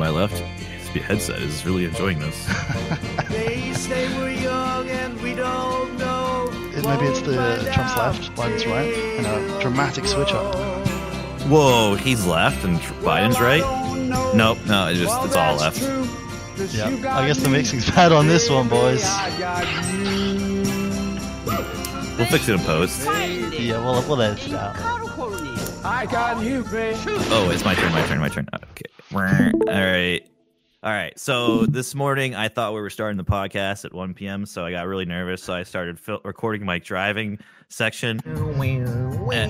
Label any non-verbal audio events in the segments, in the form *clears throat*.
my left headset is really enjoying this. They say we're young and we don't know. It- Maybe it's the Trump's left, Biden's right, and a dramatic switch up. Whoa, he's left and Tr- Biden's right. Nope, no, it just it's all left. Yeah, I guess the mixing's *laughs* bad on this one, boys. We'll fix it in post. Yeah, we'll, we'll edit it out. I got you. Oh, it's my turn, my turn, my turn. Okay. All right. All right. So this morning I thought we were starting the podcast at 1 p.m. So I got really nervous. So I started fil- recording my driving section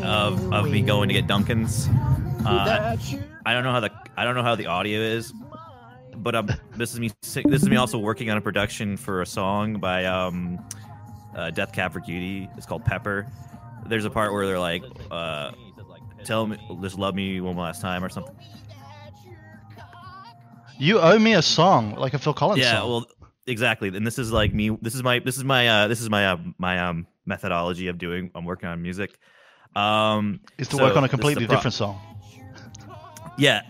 of, of me going to get Dunkin's. Uh, I don't know how the I don't know how the audio is, but um, this is me. This is me also working on a production for a song by um, uh, Death Cab for Cutie. It's called Pepper. There's a part where they're like, uh, "Tell me, just love me one last time" or something. You owe me a song, like a Phil Collins yeah, song. well, exactly. And this is like me. This is my. This is my. Uh, this is my. Uh, my um methodology of doing. I'm working on music. Um, is to so work on a this is the completely pro- different song. Yeah.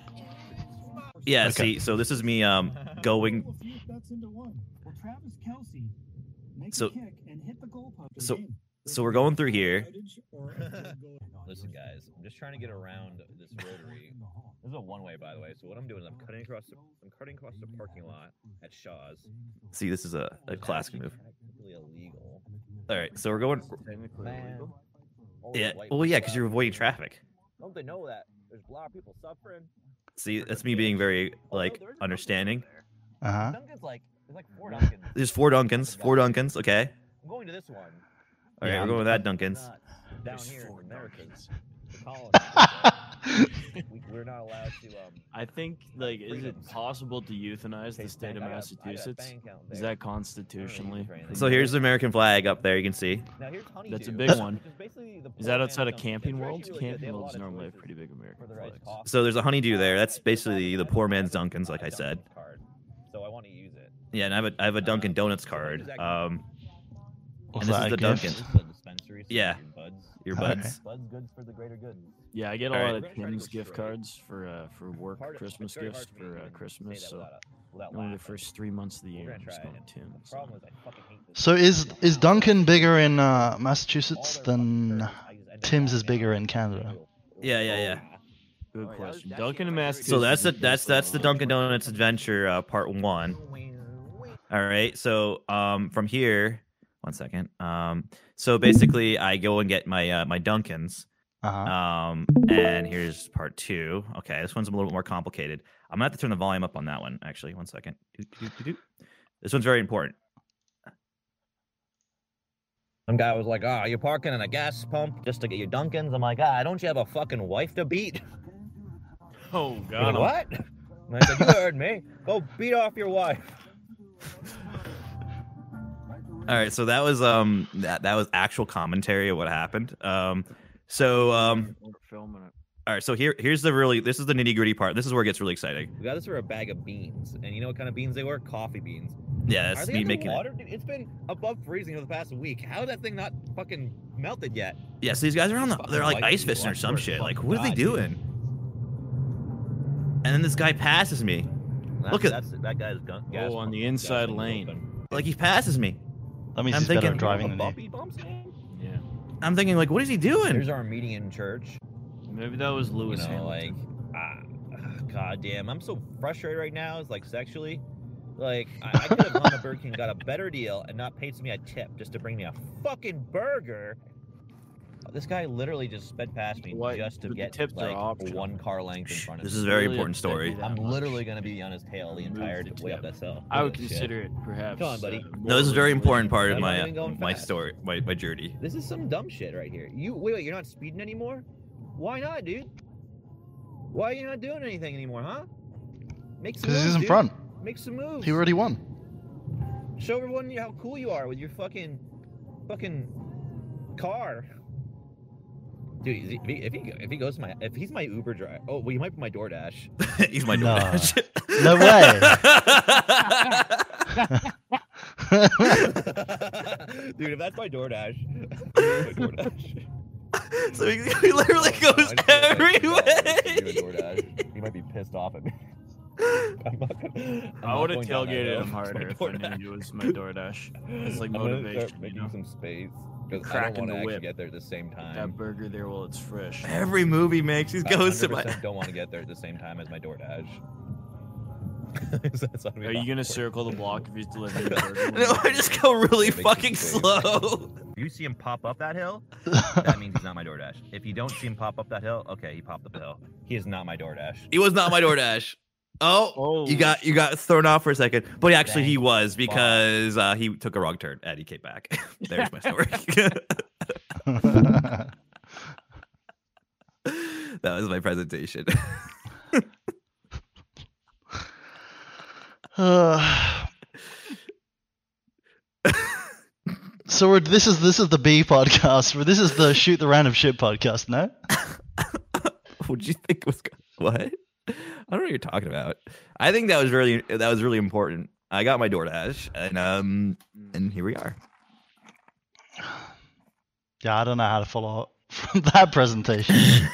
Yeah. Okay. See, so this is me um going. So- so- So we're going through here. *laughs* Listen, guys, I'm just trying to get around this rotary. This is a one way, by the way. So what I'm doing is I'm cutting across. The, I'm cutting across the parking lot at Shaw's. See, this is a, a classic move. illegal. All right, so we're going. Yeah. Well, yeah, because you're avoiding traffic. Don't they know that there's a lot of people suffering? See, that's me being very like understanding. Uh huh. Dunkin's like there's like four Dunkins. There's four Dunkins. Four Dunkins. Okay. I'm going to this one. All right, Yeah, we're going with that Dunkins. Down here in Americans. The *laughs* we, we're not allowed to. Um, I think like is it possible to euthanize the taste state of bank. Got- got Massachusetts? Is that constitutionally? So here's the American flag up there. You can see. Now here's honeydew, That's a big one. *laughs* is Is that outside of Camping World? Really Camping have a World's normally a pretty big American for the right flags. coffee. So there's a honeydew there. That's Uh, basically the poor man's a Dunkins, like I said. So I want to use it. Yeah, and I have a I have a Dunkin' Donuts card. Um, And this is the? Dunkin'. This is the dispensary. so Yeah. Your buds. buds. Buds goods for the greater good. Yeah, I get a All lot right. of We're gonna try to Tim's gift cards for uh, for work Hard- Christmas gifts for me for to uh, Christmas. say that So without, without only the first three months of the year, I'm just going it. Tim's. The problem is I hate this. So is is Dunkin' bigger in uh, Massachusetts than shirts, I just end up Tim's is bigger in. Canada? Yeah, yeah, yeah. Good question. Dunkin' and Massachusetts. So that's the is that's that's the Dunkin' Donuts adventure uh, part one. All right. So um, from here, one second. Um, so basically, I go and get my uh, my Dunkins. Uh huh. Um, and here's part two. Okay, this one's a little bit more complicated. I'm gonna have to turn the volume up on that one. Actually, one second. This one's very important. Some guy was like, "Ah, you're parking in a gas pump just to get your Dunkins." I'm like, "Ah, don't you have a fucking wife to beat?" *laughs* Oh God. like, what? *laughs* And I said, "You heard me. Go beat off your wife." *laughs* All right, so that was um that that was actual commentary of what happened. Um, so um, We're filming it. all right, so here here's the really this is the nitty gritty part. This is where it gets really exciting. We got this for a bag of beans, and you know what kind of beans they were? Coffee beans. Yeah, Are that's they me making It. It's been above freezing for the past week. How is that thing not fucking melted yet? Yeah, so these guys are on the they're like ice fishing or some shit. Like, fucking what are they God, dude. doing? And then this guy passes me. That's, Look at- that's that guy's gun. gas Oh, on the inside lane. open. Like he passes me. That means I'm he's better thinking- at driving A than bump you. he bumps in? Yeah. I'm thinking like, what is he doing? Here's our meeting in church. Maybe that was You Lewis know, like, Hamilton. ah, god damn, I'm so frustrated right now. It's like sexually. Like, I, I could have gone to Burger King, got a better deal, and not paid me a tip just to bring me a fucking burger. This guy literally just sped past me What? just to the get tips like optional. one car length in front of me. this is a very Really important story. I'm much. literally gonna be on his tail the entire the way up tip. that hill. I would Look at this shit. consider it perhaps. Come on, buddy. uh, No, this is a very important part of my even my fast. story, my, my journey. This is some dumb shit right here. You wait, wait, you're not speeding anymore? Why not, dude? Why are you not doing anything anymore, huh? Make some Because moves, he's in dude. front. Make some moves. He already won. Show everyone how cool you are with your fucking, fucking car. Dude, is he- if he, if he if he goes to my if he's my Uber driver, oh well, he might be my DoorDash. *laughs* He's my No. DoorDash. No way. *laughs* Dude, if that's my DoorDash, *laughs* my DoorDash. so he, he literally Oh, goes I just feel like every I should call him, way. give him a DoorDash. He might be pissed off at me. I'm not gonna, I'm I would have going down that tailgated him *laughs* harder if I knew it was my DoorDash. *laughs* It's like I'm gonna motivation, start you know? some space because I Cracking don't the want to actually get there at the same time. That burger there while it's fresh. Every movie makes, he I goes to my. 100% don't want to get there at the same time as my DoorDash. *laughs* That's what we Are you gonna circle the block if he's delivering the burger? No, I just go really fucking slow. If you see him pop up that hill, that means he's not my DoorDash. If you don't see him pop up that hill, okay, he popped up the hill. He is not my DoorDash. He was not my DoorDash. Oh, Oh, you got you got thrown off for a second, but actually he was because uh, he took a wrong turn and he came back. *laughs* There's my story. *laughs* that was my presentation. Uh, *sighs* so we're, this is this is the B podcast. Where this is the shoot the random shit podcast. No, *laughs* what did you think was what? I don't know what you're talking about. I think that was really that was really important. I got my DoorDash and um and here we are. yeah, I don't know how to follow up *laughs* from that presentation. *laughs*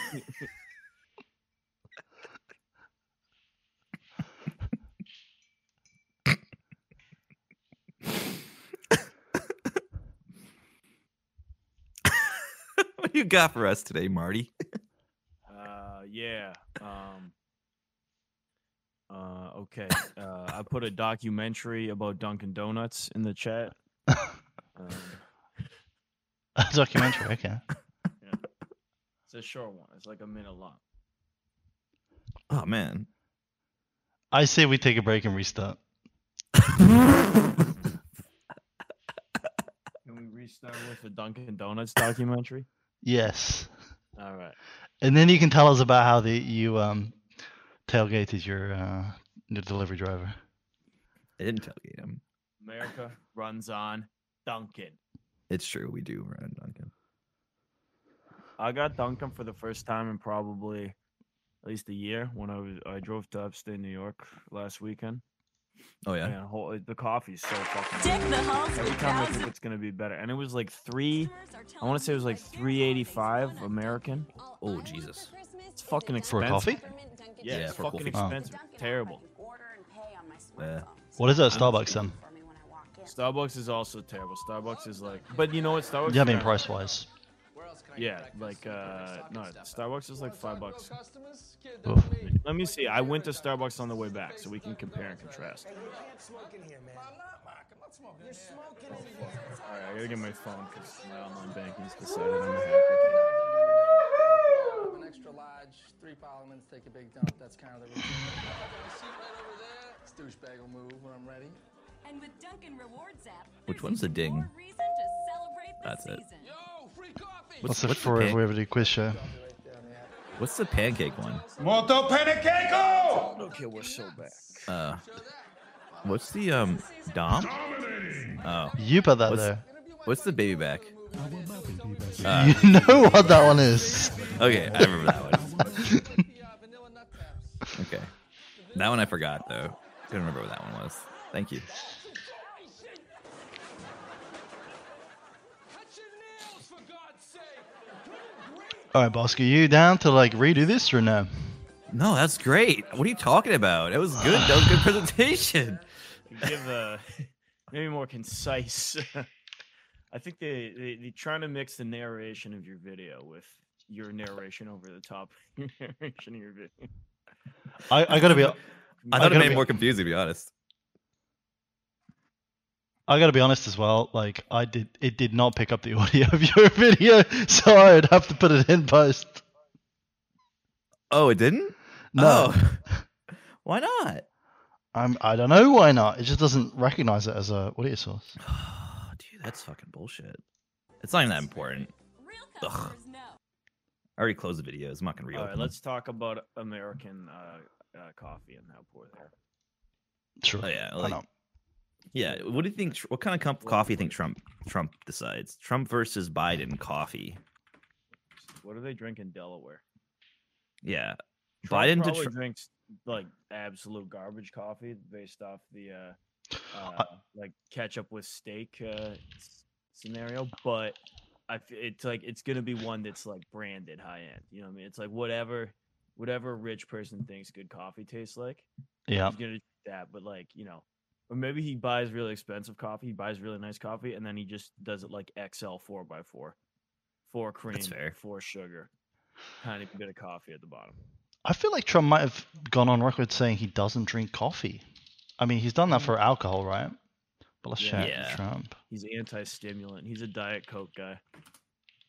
what do you got for us today, Marty? Uh, yeah. Um. Uh, okay. Uh, I put a documentary about Dunkin' Donuts in the chat. Um, *laughs* a documentary. Okay. *laughs* it's a short one. It's like a minute long. Oh man. I say we take a break and restart. Can we restart with the Dunkin' Donuts documentary? Yes, All right. and then you can tell us about how the you um tailgated your uh your delivery driver. I didn't tailgate him. America runs on Dunkin'. It's true, we do run Dunkin'. I got Dunkin' for the first time in probably at least a year when I was I drove to upstate New York last weekend. Oh yeah. Man, whole, the coffee's so fucking Deck good. the halls Every time I think it's gonna be better, and it was like three. I want to say it was like three eighty five American. Oh Jesus. It's fucking expensive. For expensive. a coffee? Yeah, Yeah, it's for fucking coffee. expensive. Terrible. Yeah. What is that at Starbucks then? Starbucks is also terrible. Starbucks is like, but you know what? Starbucks. Yeah, I mean price wise. Yeah, like uh, no, Starbucks is like five bucks. Oof. Let me see. I went to Starbucks on the way back, so we can compare and contrast. All right, I gotta get my phone because my online banking's decided I'm a hacker. An extra large, three parliaments, take a big dump. That's kind of the routine. This douchebag will move when I'm ready. And with Dunkin' Rewards app, Which one's the ding? more reason to celebrate the That's it. Yo, free coffee! What's it what's for the if pan- we ever do quiz show? What's the pancake one? Molto panicaco! Okay, we're so back. Uh what's the um Dom? Oh. You put that What's- there. What's the baby back? Uh, You know what that one is. okay, I remember that one. Yeah, vanilla nut taps. Okay. That one I forgot though. Couldn't remember what that one was. Thank you. Cut your nails, for God's sake! All right, Bosco, you down to like redo this or no? No, that's great. What are you talking about? It was good. That was a good presentation. *laughs* Give a maybe more concise. *laughs* I think they, they they're trying to mix the narration of your video with your narration over the top *laughs* narration of your video. I, I gotta be *laughs* I thought it gotta made be- more confusing, to be honest. I gotta be honest as well. Like I did, it did not pick up the *laughs* audio of your video, so I'd have to put it in post. Oh, it didn't? No, Oh. Why not? I'm. I don't know why not. It just doesn't recognize it as a audio source. *sighs* *sighs* *sighs* Dude, that's fucking bullshit. It's not even that important. Real Ugh. customers know. I already closed the videos. I'm not gonna All reopen. right, let's talk about American uh, uh, coffee and how poor they are. Sure. Oh, yeah, I like- know. Yeah. What do you think? What kind of com- coffee you think Trump Trump decides? Trump versus Biden coffee. What do they drink in Delaware? Yeah. Trump Biden to probably Tr- drinks like absolute garbage coffee based off the uh, uh I- like ketchup with steak uh, scenario, but I it's like it's gonna be one that's like branded high end. You know what I mean? It's like whatever whatever rich person thinks good coffee tastes like. Yeah. He's gonna do that, but like you know, or maybe he buys really expensive coffee. He buys really nice coffee, and then he just does it like XL four by four, four cream, four sugar, tiny bit of coffee at the bottom. I feel like Trump might have gone on record saying he doesn't drink coffee. I mean, he's done that for alcohol, right? But let's Yeah. check Yeah. Trump. He's anti-stimulant. He's a diet coke guy.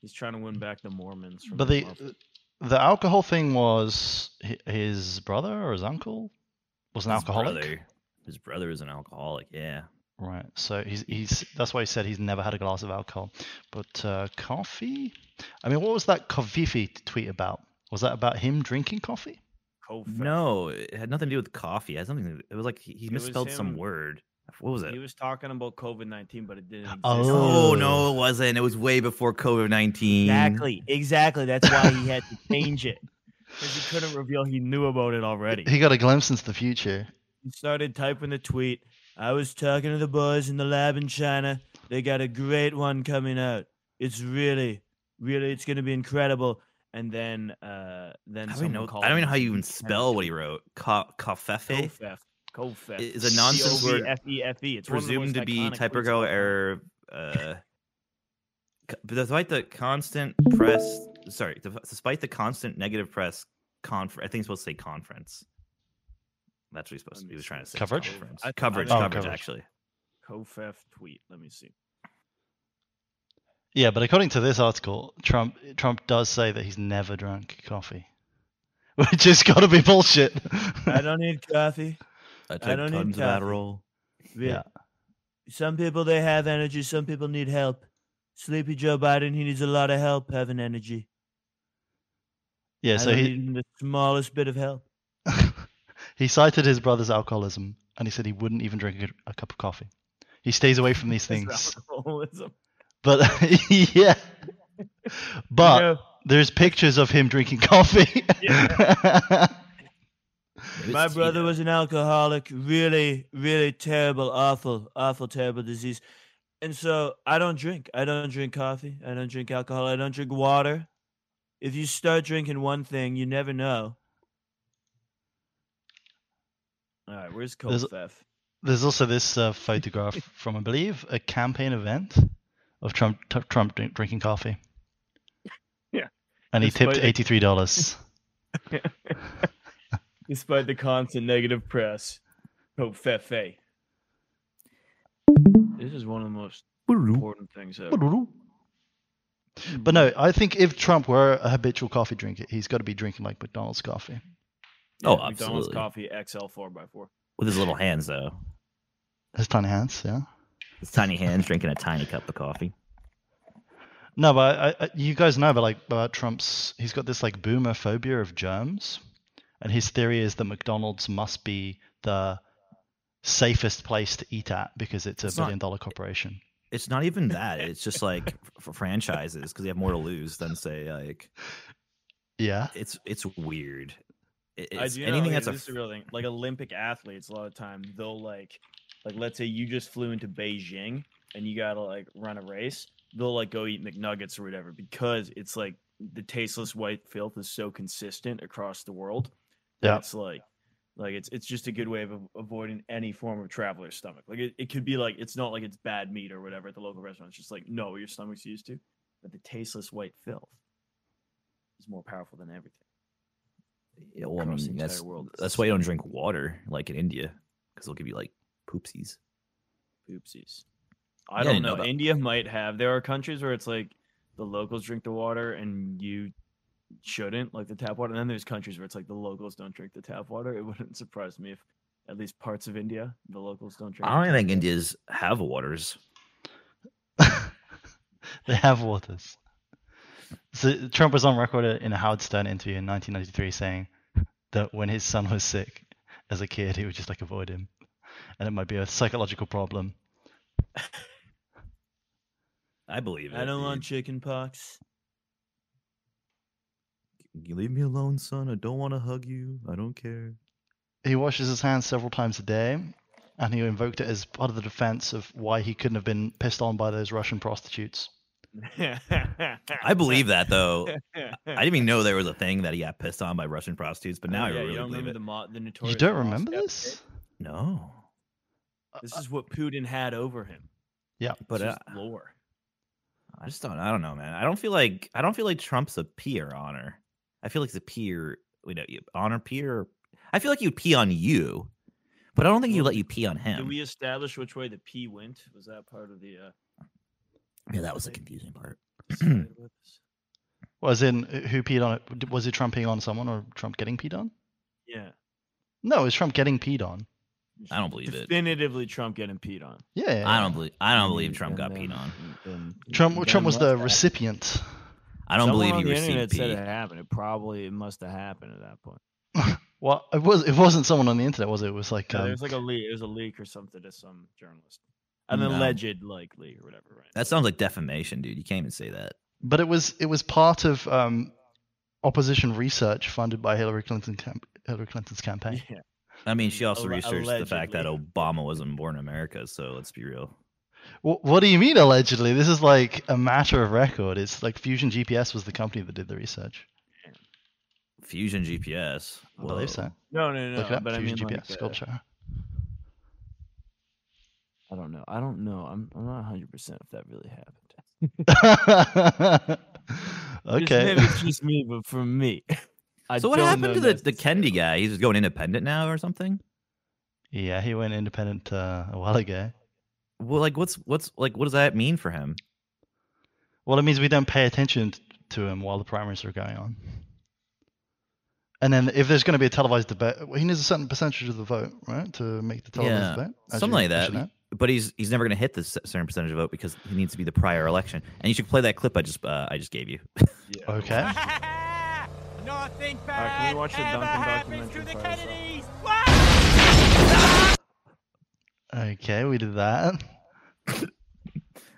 He's trying to win back the Mormons. From But the the the alcohol thing was his brother or his uncle was an His alcoholic. Brother, his brother is an alcoholic. Yeah. Right. So he's he's that's why he said he's never had a glass of alcohol. But uh, coffee? I mean, what was that Kofifi tweet about? Was that about him drinking coffee? Kofef. No, it had nothing to do with coffee. It had something. It was like he, he It misspelled some word. What was it? He was talking about COVID nineteen, but it didn't. Exist. Oh. Oh no, it wasn't. It was way before COVID nineteen. Exactly, exactly. That's why he had to change it because he couldn't reveal he knew about it already. He got a glimpse into the future. He started typing the tweet. I was talking to the boys in the lab in China. They got a great one coming out. It's really, really, it's going to be incredible. And then, uh, then I don't even know. I don't even know how you even spell what he wrote. Ka- Kafefe, Kofef. Kofef. Is a nonsense word C-O-V-F-E-F-E. It's one of the presumed to be iconic words of all typographical error. Uh, *laughs* despite the constant press, sorry, despite the constant negative press, conf- I think it's supposed to say conference. That's what he's supposed to. Let He was trying to say Coverage? conference. I- I coverage, Oh, coverage, coverage. actually. Kofef tweet. Let me see. Yeah, but according to this article, Trump Trump does say that he's never drunk coffee, *laughs* which has got to be bullshit. *laughs* I don't need coffee. I took don't need tons of coffee. Adderall. Yeah. Some people they have energy. Some people need help. Sleepy Joe Biden, he needs a lot of help having energy. yeah, I so don't he the smallest bit of help. *laughs* he cited his brother's alcoholism, and he said he wouldn't even drink a, a cup of coffee. He stays away from these things. Alcoholism. *laughs* But yeah, but You know, there's pictures of him drinking coffee. Maybe *laughs* my brother was an alcoholic. Really, really terrible, awful, awful, terrible disease. And so I don't drink. I don't drink coffee. I don't drink alcohol. I don't drink water. If you start drinking one thing, you never know. All right, where's There's- There's also this uh, photograph from, I believe, a campaign event of Trump t- Trump drink, drinking coffee. Yeah. And he Despite tipped eighty three dollars. *laughs* Despite the constant negative press, covfefe. This is one of the most important things ever. But no, I think if Trump were a habitual coffee drinker, he's got to be drinking like McDonald's coffee. Oh, Yeah, McDonald's coffee XL 4x4. With his little hands, though. His tiny hands, yeah. His tiny hands drinking a tiny cup of coffee. No, but I, I, you guys know but like about Trump's. He's got this like boomer phobia of germs, and his theory is that McDonald's must be the safest place to eat at because it's a It's not- billion dollar corporation. It's not even that. It's just like *laughs* for franchises because they have more to lose than say like Yeah, it's it's weird. It- I do anything know, that's a this is a real thing. Like Olympic athletes, a lot of time they'll like, like let's say you just flew into Beijing and you gotta like run a race. They'll like go eat McNuggets or whatever because it's like the tasteless white filth is so consistent across the world. Yeah. it's like, like it's it's just a good way of avoiding any form of traveler's stomach. Like it, it could be like it's not like it's bad meat or whatever at the local restaurant. It's just like no, your stomach's used to, but the tasteless white filth is more powerful than everything. Yeah, well, I the mean, that's world. That's why you don't drink water like in India because they'll give you like poopsies. Oopsies. I Yeah, don't know know. India might have. There are countries where it's like the locals drink the water and you shouldn't, like the tap water. And then there's countries where it's like the locals don't drink the tap water. It *laughs* wouldn't surprise me if at least parts of India, the locals don't drink. I don't even tap think water. India's have waters. *laughs* they have waters. So Trump was on record in a Howard Stern interview in 1993 saying that when his son was sick as a kid, he would just like avoid him, and it might be a psychological problem. *laughs* I believe it. I don't want chicken pox. You leave me alone, son. I don't want to hug you. I don't care. He washes his hands several times a day, and he invoked it as part of the defense of why he couldn't have been pissed on by those Russian prostitutes. *laughs* I believe that though. I didn't even know there was a thing that he got pissed on by Russian prostitutes, but now oh, I yeah, really you don't believe remember it. the, mo- the You don't remember Kid? this? No, This is what Putin had over him. Yeah. but It's uh, lore. I just don't. I don't know, man. I don't feel like I don't feel like Trump's a peer honor. I feel like he's a peer. Wait, no, you- honor peer. I feel like you'd pee on you, but I don't think you Well, let you pee on him. Did we establish which way the P went? Was that part of the? Uh, Yeah, that was the confusing part. side with us? Was in uh, who peed on it? Was it Trump peeing on someone or Trump getting peed on? yeah. No, it was Trump getting peed on. I don't believe it. Definitively, Trump getting peed on. Yeah. I don't believe. I don't believe Trump and got then- peed on. Trump. Trump was the that? recipient. I don't Someone believe on he the received internet said it happened. It probably it must have happened at that point. *laughs* Well, it was. It wasn't someone on the internet, was it? It was like. Yeah, Um, there's like a leak. It was a leak or something to some journalist. An No. alleged like leak or whatever, right? That sounds like defamation, dude. You can't even say that. but it was. It was part of um, opposition research funded by Hillary Clinton. Camp, Hillary Clinton's campaign. yeah. I mean, she also Alle- researched the fact that. Obama wasn't born in America. So let's be real. Wh- what do you mean allegedly? This is like a matter of record. It's like Fusion GPS was the company that did the research. Fusion GPS. I believe so. No, no, no. Look it up. but I mean, Fusion like, GPS uh, sculpture. I don't know. I don't know. I'm I'm not 100 percent if that really happened. *laughs* okay. Maybe it's just me, but for me. *laughs* I So what happened to the, the necessarily. Kennedy guy? He's going independent now or something? Yeah, he went independent uh, a while ago. Well, like what's what's like what does that mean for him? Well, it means we don't pay attention to him while the primaries are going on. And then if there's going to be a televised debate, well, he needs a certain percentage of the vote, right, to make the televised Yeah, debate. something like that. know. But he's he's never going to hit this certain percentage of vote because he needs to be the prior election. And you should play that clip I just uh, I just gave you. *laughs* Yeah. Okay. Nothing Uh, can we watch the ever Dunkin' happens to documentary the? Kennedys. Okay, we did that.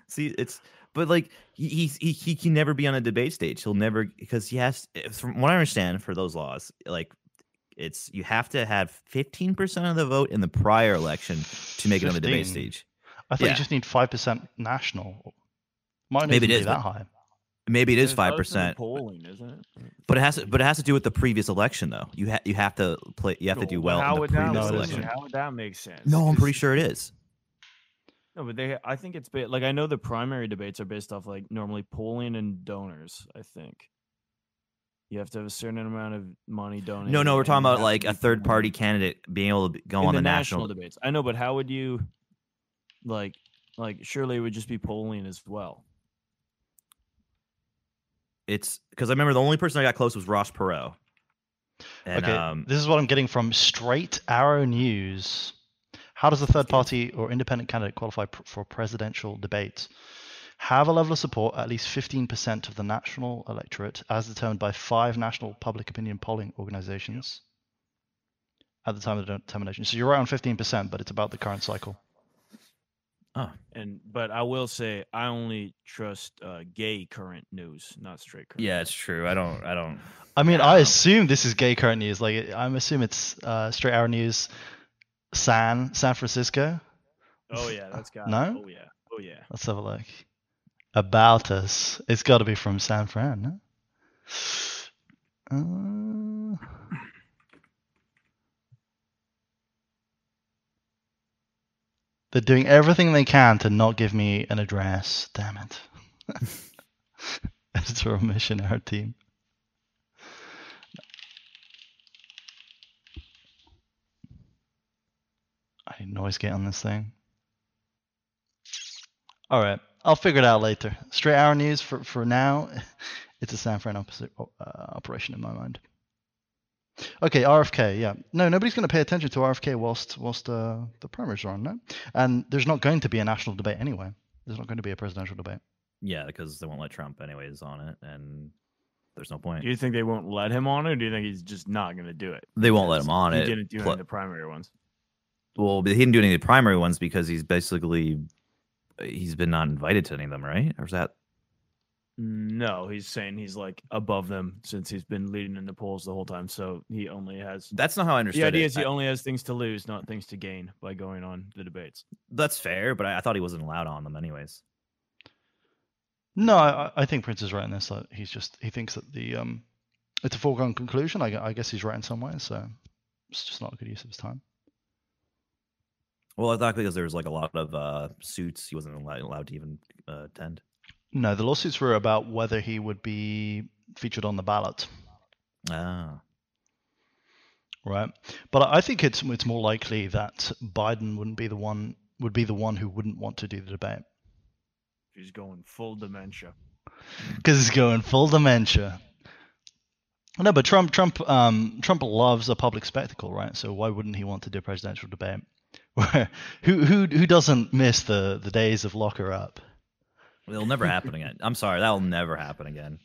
See, it's but like he he he can never be on a debate stage. He'll never because he has. From what I understand, for those laws, like it's you have to have fifteen percent of the vote in the prior election to make it on the debate stage. I thought Yeah. you just need 5% national. Might not Maybe even it be that but- high. Maybe it is five close to the percent, polling, isn't it? but it has to, but it has to do with the previous election though. You ha- you have to play. You have to do well how in the would that previous No, it listen, isn't. election. How would that make sense? No, I'm pretty sure it is. No, but they. I think it's ba- like I know the primary debates are based off like normally polling and donors. I think you have to have a certain amount of money donated. No, no, we're talking about like a third party candidate being able to go on the, the national, national. debates. I know, but how would you like like surely it would just be polling as well. It's because I remember the only person I got close was Ross Perot. And okay, um, this is what I'm getting from Straight Arrow News. How does a third party or independent candidate qualify pr- for presidential debates? Have a level of support at least 15% of the national electorate, as determined by five national public opinion polling organizations at the time of the determination. So you're right on 15%, but it's about the current cycle. Oh, And but I will say I only trust uh, gay current news, not straight current. yeah, it's true. I don't. I don't. I mean, I Yeah. assume this is gay current news. Like, I'm assuming it's uh, Straight Arrow News, San San Francisco. Oh yeah, that's got. No? Oh yeah. Oh yeah. Let's have a look. About us. It's got to be from San Fran, no? Uh, they're doing everything they can to not give me an address. Damn it. *laughs* Editorial mission, our team. I need noise gate on this thing. All right, I'll figure it out later. Straight Arrow News for for now. *laughs* It's a San Fran uh, operation in my mind. Okay, RFK. Yeah, no, nobody's going to pay attention to RFK whilst whilst uh, the primaries are on, no. And there's not going to be a national debate anyway. There's not going to be a presidential debate. Yeah, because they won't let Trump anyways on it, and there's no point. Do you think they won't let him on it, or do you think he's just not going to do it? They won't let him on he it. didn't do any of the primary ones. Well, he didn't do any of the primary ones because he's basically he's been not invited to any of them, right? Or is that No, he's saying he's like above them since he's been leading in the polls the whole time. So he only has that's not how I understood the idea it. is he I- only has things to lose, not things to gain by going on the debates. that's fair, but I, I thought he wasn't allowed on them anyways. No, I, I think Prince is right in this. That he's just he thinks that the um, it's a foregone conclusion. I, I guess he's right in some ways. So it's just not a good use of his time. Well, I thought because there was like a lot of uh, suits, he wasn't allowed, allowed to even uh, attend. No, the lawsuits were about whether he would be featured on the ballot, Ah, right? But I think it's it's more likely that Biden wouldn't be the one would be the one who wouldn't want to do the debate He's going full dementia. because he's going full dementia. No, but Trump Trump um, Trump loves a public spectacle, right? So why wouldn't he want to do a presidential debate? *laughs* Who who who doesn't miss the the days of locker up? It'll never happen again. I'm sorry, that'll never happen again.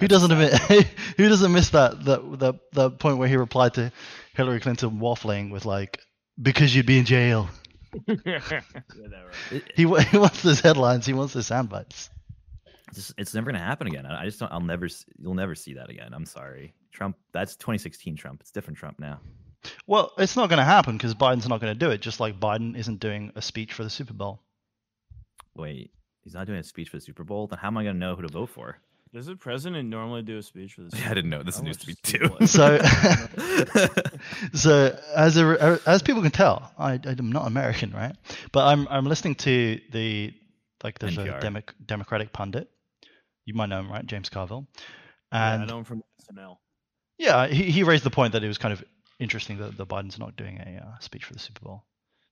Who doesn't admit, *laughs* who doesn't miss that that the the point where he replied to Hillary Clinton waffling with like because you'd be in jail. *laughs* yeah, right. He *laughs* he wants those headlines. He wants those sound bites. It's, it's never gonna happen again. I I just don't. I'll never. You'll never see that again. I'm sorry, Trump. That's 2016 Trump. It's different Trump now. Well, it's not going to happen because Biden's not going to do it. Just like Biden isn't doing a speech for the Super Bowl. Wait, he's not doing a speech for the Super Bowl. Then how am I gonna know who to vote for? Does the president normally do a speech for this? *laughs* Yeah, I didn't know. This is news to me Super too. So, *laughs* *laughs* so as a, as people can tell, I, I'm not American, right? But I'm I'm listening to the like there's a NPR. Demo- Democratic pundit. You might know him, right? James Carville. Yeah, And I know him from SNL. Yeah, he, he raised the point that it was kind of interesting that the Biden's not doing a uh, speech for the Super Bowl.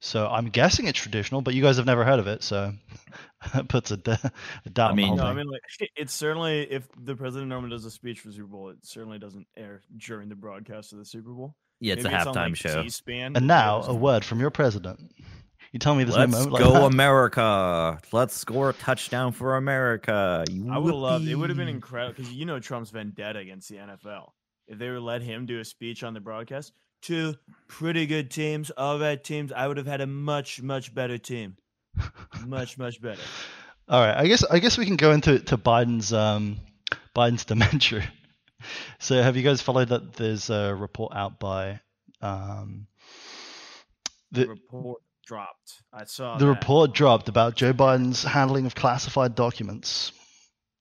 So I'm guessing it's traditional, but you guys have never heard of it, so *laughs* that puts a, d- a doubt I mean- No, I mean, like, *laughs* it's certainly if the president normally does a speech for the Super Bowl, it certainly doesn't air during the broadcast of the Super Bowl. yeah, it's Maybe a on, halftime like, show. C-SPAN, and now a word from your president. You tell me there's Let's no moment like go, that? America! Let's score a touchdown for America! You I would love. It would have been incredible because you know Trump's vendetta against the NFL. If they would let him do a speech on the broadcast, two pretty good teams, all right teams, I would have had a much much better team, much *laughs* much better. All right, I guess I guess we can go into to Biden's um, Biden's *laughs* dementia. So have you guys followed that? There's a report out by um, The the report dropped. I saw the that. report dropped about Joe Biden's handling of classified documents.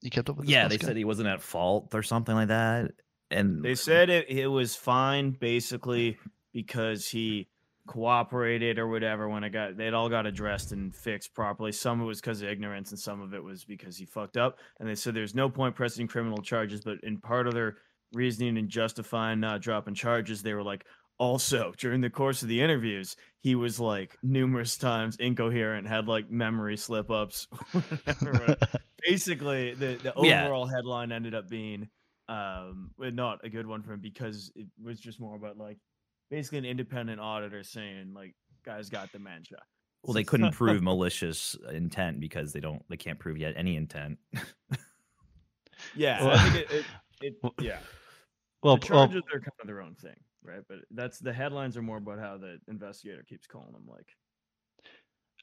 You kept up with this? Yeah, they Pascal? said he wasn't at fault or something like that. And They said it, it was fine basically because he cooperated or whatever when it got they all got addressed and fixed properly. Some of it was because of ignorance and some of it was because he fucked up. And they said there's no point pressing criminal charges, but in part of their reasoning and justifying not dropping charges, they were like also during the course of the interviews, he was like numerous times incoherent, had like memory slip ups. *laughs* *laughs* Basically, the, the Yeah. overall headline ended up being um not a good one for him because it was just more about like basically an independent auditor saying like guys got dementia well, they couldn't *laughs* prove malicious intent because they don't. They can't prove yet any intent. yeah Well- I think it, it, it Well- yeah well, the well, charges are kind of their own thing right but that's the headlines are more about how the investigator keeps calling them like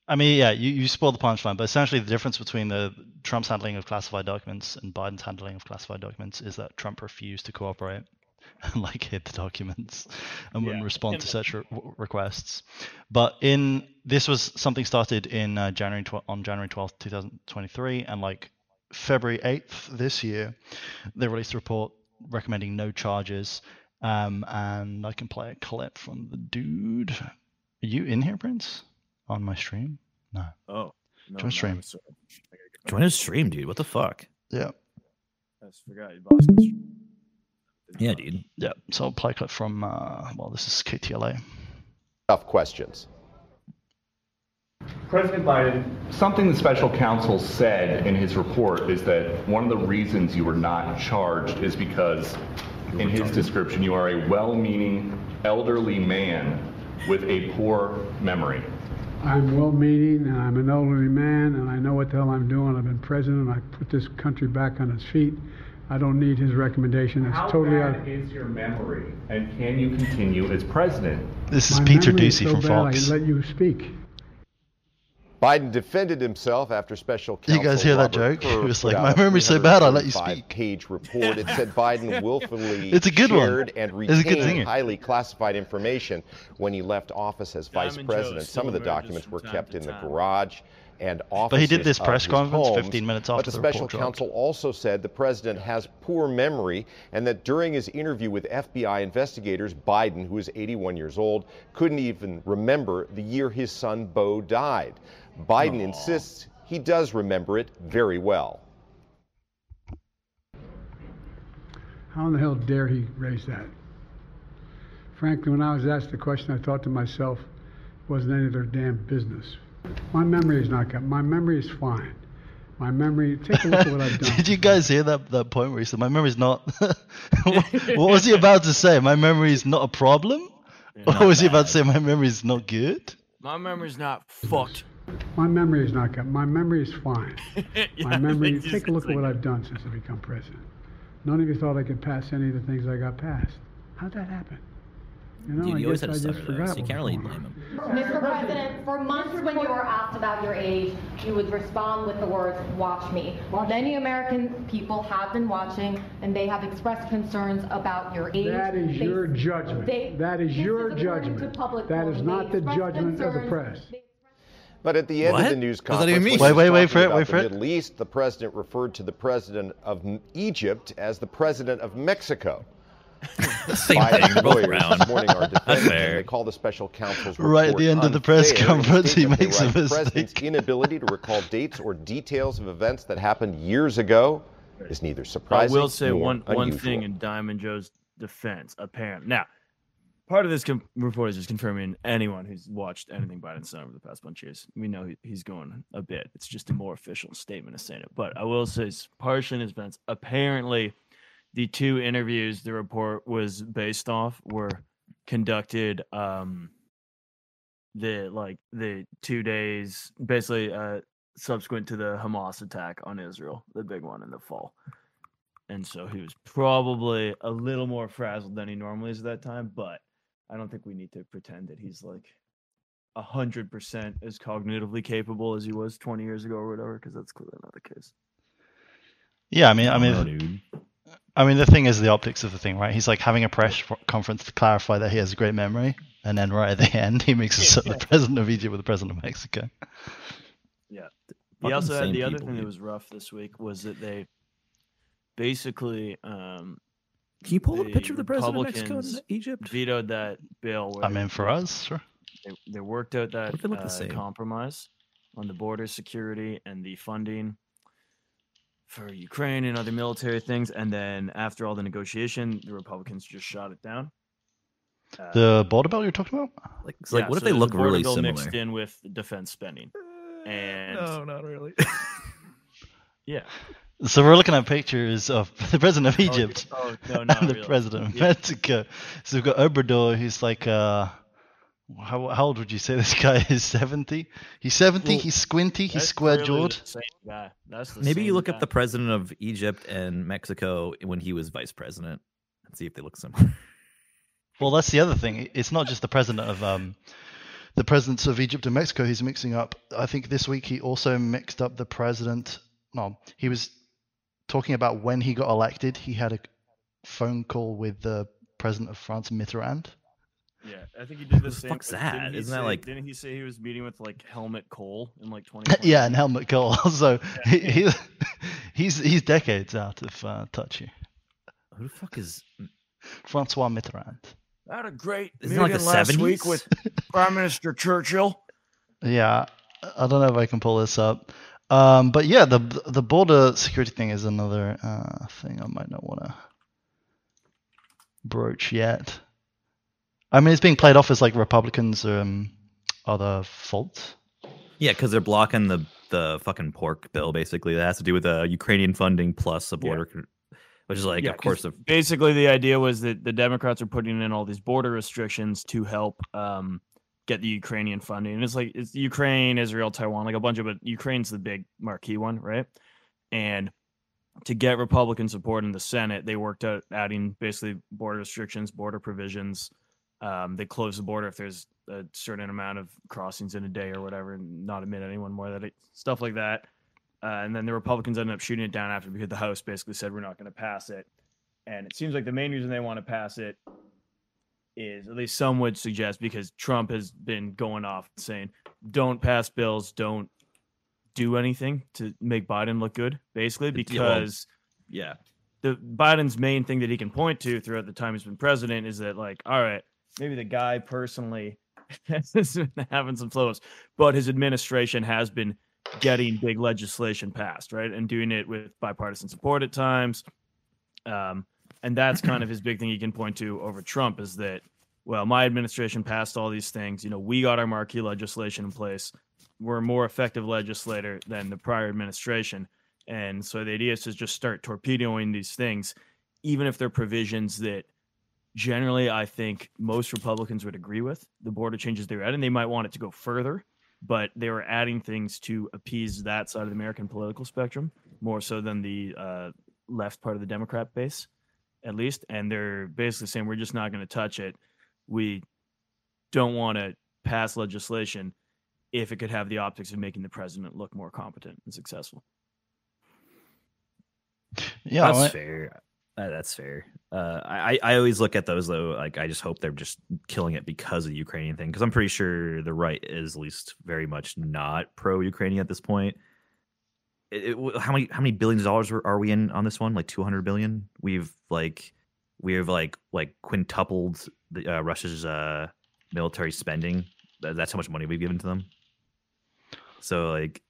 I mean, yeah, you, you spoiled the punchline, but essentially the difference between the Trump's handling of classified documents and Biden's handling of classified documents is that Trump refused to cooperate *laughs* and like hid the documents and wouldn't respond to such re- requests. But in this was something started in uh, January tw- on January twelfth, two thousand twenty-three, and like February eighth this year, they released a report recommending no charges. Um, and I can play a clip from the dude. Are you in here, Prince? On my stream? No. oh no, Join stream. I'm sorry. I gotta get- Join his stream, dude. What the fuck? Yeah. I just forgot your boss can stream. Yeah, dude. Yeah, so I'll play clip from, uh, well, this is KTLA. tough questions. President Biden, something the special counsel said in his report is that one of the reasons you were not charged is because, in his description, you are a well meaning elderly man with a poor memory. I'm well-meaning, and I'm an elderly man, and I know what the hell I'm doing. I've been president. And I put this country back on its feet. I don't need his recommendation. It's How totally out. bad is your memory, and can you continue as president? This is My Peter memory Doocy so from bad, Fox. I let you speak. Biden defended himself after special counsel. You guys hear that Robert joke? *laughs* He was like, "My memory's so bad, I let you speak." Page report. It *laughs* said Biden willfully It's a good one. shared and It's a good retained highly classified information when he left office as vice Diamond president. still Some of the documents were kept in the garage and offices. But he did this press conference homes. 15 minutes But after the the special report dropped. counsel also said the president has poor memory and that during his interview with FBI investigators, Biden, who is 81 years old, couldn't even remember the year his son Bo died. Biden insists he does remember it very well. How in the hell dare he raise that? Frankly, when I was asked the question, I thought to myself, it wasn't any of their damn business. My memory is not good. My memory is fine. My memory, take a look at what I've *laughs* done. Did you guys hear that that point where he said, "My memory's not"? *laughs* what what was he about to say? My memory is not a problem, or was he about to say my memory is not good? My memory's not fucked. My memory is not good. My memory is fine. *laughs* Yeah, My memory, just- take a look at what I've done since I become president. None of you thought I could pass any of the things I got passed. How'd that happen? You know, Dude, I you always had a I stutter just though, so you can't really blame on. him. Mr. President, for months when you were asked about your age, you would respond with the words, "Watch me." Well many American people have been watching, and they have expressed concerns about your age. That is They- your judgment. they- That is this your according to judgment. public That is not the expressed judgment of the concerns- press. But at the end What? of the news What does that conference, even mean? Wait, wait, wait for it, about wait the for it. Middle East, the president referred to the president of Egypt as the president of Mexico. Same Biden's thing. Both lawyers round. this morning are defending They call the special counsel's Right at the end of the press unfair. In a conference, he makes a mistake. The president's inability to recall dates or details of events that happened years ago is neither surprising. I will say nor one one thing in Diamond Joe's defense. Apparently, now part of this com- report is just confirming anyone who's watched anything Biden's done over the past bunch of years. We know he, he's going a bit. It's just a more official statement of saying it. But I will say, partially in his defense, apparently the two interviews the report was based off were conducted um the like the two days basically uh subsequent to the Hamas attack on Israel, the big one in the fall. And so he was probably a little more frazzled than he normally is at that time, but I don't think we need to pretend that he's like a hundred percent as cognitively capable as he was 20 years ago or whatever, because that's clearly not the case. Yeah, I mean, I Oh, mean, dude. I mean, the thing is the optics of the thing, right? He's like having a press conference to clarify that he has a great memory, and then right at the *laughs* end, he makes us the president of Egypt with the president of Mexico. Yeah. Fucking He also had insane the other people, thing that was rough this week was that they basically um Can you pull up a picture of the president of Mexico and Egypt? vetoed that bill I mean, for us, sure. they, they worked out that they look uh, same? compromise on the border security and the funding for Ukraine and other military things. And then after all the negotiation, the Republicans just shot it down. Uh, The border bill you're talking about? Like, so, like yeah, what if they look really bill similar? mixed in with defense spending? And no, not really. *laughs* yeah, So we're looking at pictures of *laughs* the president of Egypt oh, no, *laughs* and the really. president of Yeah. Mexico. So we've got Obrador, who's like, uh, how, how old would you say this *laughs* guy is? 70? He's 70, Well, he's squinty, he's square jawed. the same guy. That's Maybe you look guy. up the president of Egypt and Mexico when he was vice president and see if they look similar. Well, that's the other thing. It's not just the president of um, the presidents of Egypt and Mexico he's mixing up. I think this week he also mixed up the president. No, he was talking about when he got elected. He had a phone call with the president of France, Mitterrand. Yeah, I think he did the, the same. fuck's didn't that? Isn't that like- Didn't he say he was meeting with like Helmut Kohl in like 20? *laughs* yeah, and Helmut Kohl. *laughs* So he, he, he's he's decades out of uh, touch here. Who the fuck is? Francois Mitterrand. I had a great Isn't it like meeting last 70s? week with Prime Minister Churchill. *laughs* Yeah, I don't know if I can pull this up. Um, but yeah, the the border security thing is another uh, thing I might not want to broach yet. I mean, it's being played off as like Republicans um, are the fault. Yeah, because they're blocking the the fucking pork bill basically that has to do with uh, Ukrainian funding plus a border, con- which is like, Yeah, of course, the basically the idea was that the Democrats are putting in all these border restrictions to help um, get the Ukrainian funding. And it's like it's Ukraine, Israel, Taiwan, like a bunch of but Ukraine's the big marquee one, right? And to get Republican support in the Senate, they worked out adding basically border restrictions, border provisions. Um, they close the border if there's a certain amount of crossings in a day or whatever, and not admit anyone more that it, stuff like that. Uh, and then the Republicans ended up shooting it down after because the House basically said we're not going to pass it. And it seems like the main reason they want to pass it is, at least some would suggest, because Trump has been going off saying, "Don't pass bills, don't do anything to make Biden look good, basically, because Yeah. the Biden's main thing that he can point to throughout the time he's been president is that like, all right, maybe the guy personally *laughs* has been having some flows, but his administration has been getting big legislation passed, right, and doing it with bipartisan support at times. Um, and that's kind of his big thing he can point to over Trump is that, well, my administration passed all these things. You know, we got our marquee legislation in place. We're a more effective legislator than the prior administration. And so the idea is to just start torpedoing these things, even if they're provisions that generally I think most Republicans would agree with. The border changes they're adding, they might want it to go further, but they were adding things to appease that side of the American political spectrum more so than the uh, left part of the Democrat base, at least. And they're basically saying we're just not going to touch it. We don't want to pass legislation if it could have the optics of making the president look more competent and successful. Yeah, that's I- fair. Uh, that's fair. Uh, I I always look at those though. Like I just hope they're just killing it because of the Ukrainian thing. Because I'm pretty sure the right is at least very much not pro-Ukrainian at this point. It, it- how many how many billions of dollars are we in on this one? Like 200 billion. We've like we've like like quintupled the, uh, Russia's uh, military spending. That's how much money we've given to them. So like,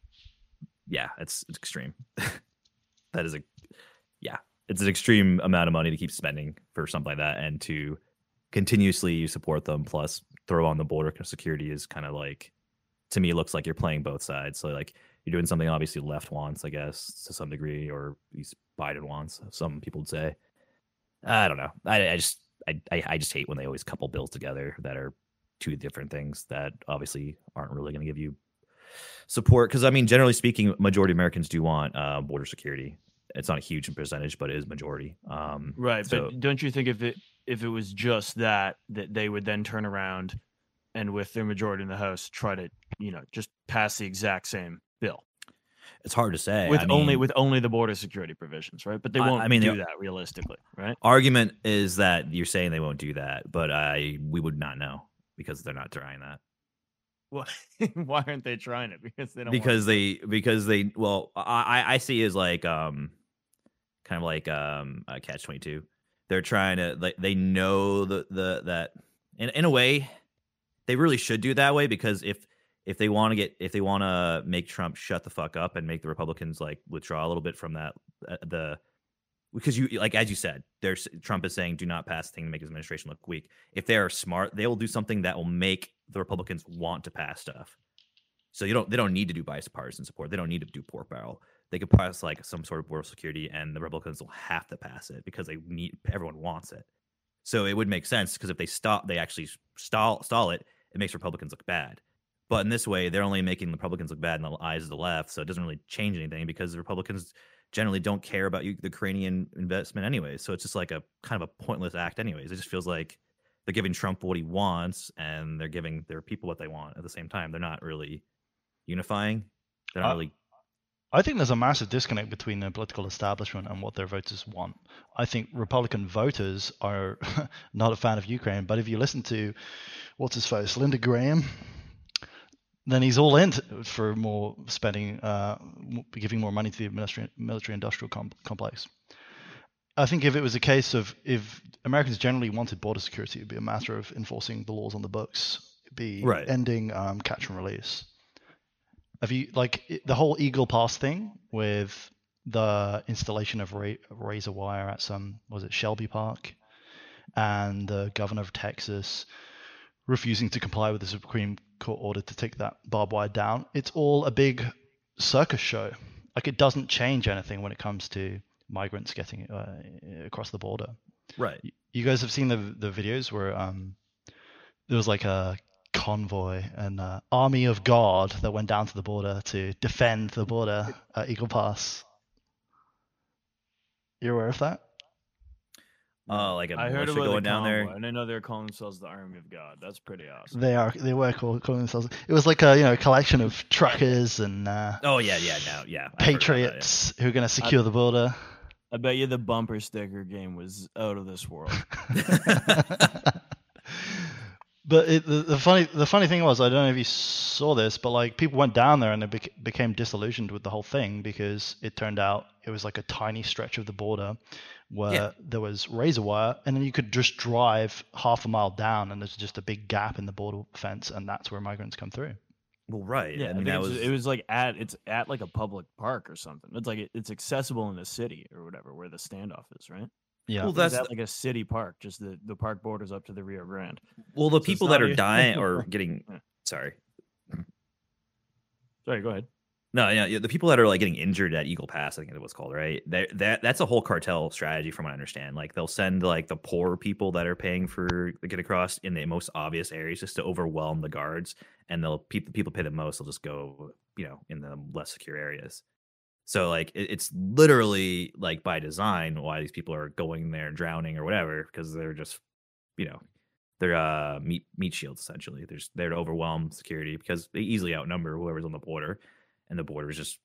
yeah, it's, it's extreme. *laughs* that is a yeah, it's an extreme amount of money to keep spending for something like that, and to continuously support them plus throw on the border security is kind of like to me looks like you're playing both sides. So like you're doing something obviously left wants, I guess, to some degree, or at least Biden wants. Some people would say. I don't know. I, I just I, I I just hate when they always couple bills together that are two different things that obviously aren't really going to give you support. Because I mean, generally speaking, majority of Americans do want uh, border security. It's not a huge percentage, but it is majority. Um, Right, so- but don't you think if it if it was just that that they would then turn around and with their majority in the House try to you know just pass the exact same it's hard to say. with I only with only the border security provisions, right? But they won't I mean, do that realistically, right? argument is that you're saying they won't do that, but I we would not know because they're not trying that. Well, *laughs* why aren't they trying it? Because they don't. because they because they well I I- I see as like um kind of like um uh, catch 22 they're trying to like they know the the that in in a way they really should do it that way because if if they want to get if they want to make Trump shut the fuck up and make the Republicans like withdraw a little bit from that uh, the because you like as you said there's Trump is saying do not pass the thing to make his administration look weak if they are smart they will do something that will make the Republicans want to pass stuff so you don't they don't need to do bipartisan support. They don't need to do pork barrel. They could pass like some sort of border security, and the Republicans will have to pass it because they need everyone wants it. So it would make sense because if they stop, they actually stall stall it. It makes Republicans look bad. But in this way, they're only making the Republicans look bad in the eyes of the left. So it doesn't really change anything because the Republicans generally don't care about the Ukrainian investment anyway. So it's just like a kind of a pointless act, anyways. It just feels like they're giving Trump what he wants and they're giving their people what they want at the same time. They're not really unifying. They're not Uh, really. I think there's a massive disconnect between the political establishment and what their voters want. I think Republican voters are *laughs* not a fan of Ukraine, but if you listen to what's his face, Lindsey Graham, then he's all in for more spending, uh, giving more money to the military, industrial com- complex. I think if it was a case of if Americans generally wanted border security, it'd be a matter of enforcing the laws on the books, it'd be Right. ending um, catch and release. Have you like the whole Eagle Pass thing with the installation of ra- razor wire at some was it Shelby Park, and the governor of Texas refusing to comply with the Supreme Court order to take that barbed wire down? It's all a big circus show. Like it doesn't change anything when it comes to migrants getting uh, across the border. Right. You guys have seen the the videos where um there was like a convoy and uh, army of God that went down to the border to defend the border at Eagle Pass. You're aware of that? Oh, like a I heard militia about going the down there. convoy, and I know they're calling themselves the Army of God. That's pretty awesome. They are. They were called, calling themselves. It was like a you know collection of truckers and uh, Oh yeah, yeah, no, yeah. I've heard about that, patriots who are going to secure the border. I bet you the bumper sticker game was out of this world. but *laughs* But it, the, the funny the funny thing was I don't know if you saw this, but like people went down there and they bec- became disillusioned with the whole thing because it turned out it was like a tiny stretch of the border where Yeah. there was razor wire, and then you could just drive half a mile down, and there's just a big gap in the border fence, and that's where migrants come through. Well, right. Yeah, I I mean think that was it was like at it's at like a public park or something. It's like it, it's accessible in the city or whatever where the standoff is, right? Yeah. Well, that's at the- like a city park. Just the the park borders up to the Rio Grande. well the So people that are *laughs* dying or getting sorry Sorry, go ahead. No, yeah, the people that are like getting injured at Eagle Pass, I think it was called, right? That that that's a whole cartel strategy, from what I understand. Like they'll send like the poor people that are paying for to get across in the most obvious areas just to overwhelm the guards, and they'll pe- the people pay the most. They'll just go, you know, in the less secure areas. So like it, it's literally like by design why these people are going there drowning or whatever because they're just, you know, they're uh meat meat shields essentially. They're just there to overwhelm security because they easily outnumber whoever's on the border and the border is just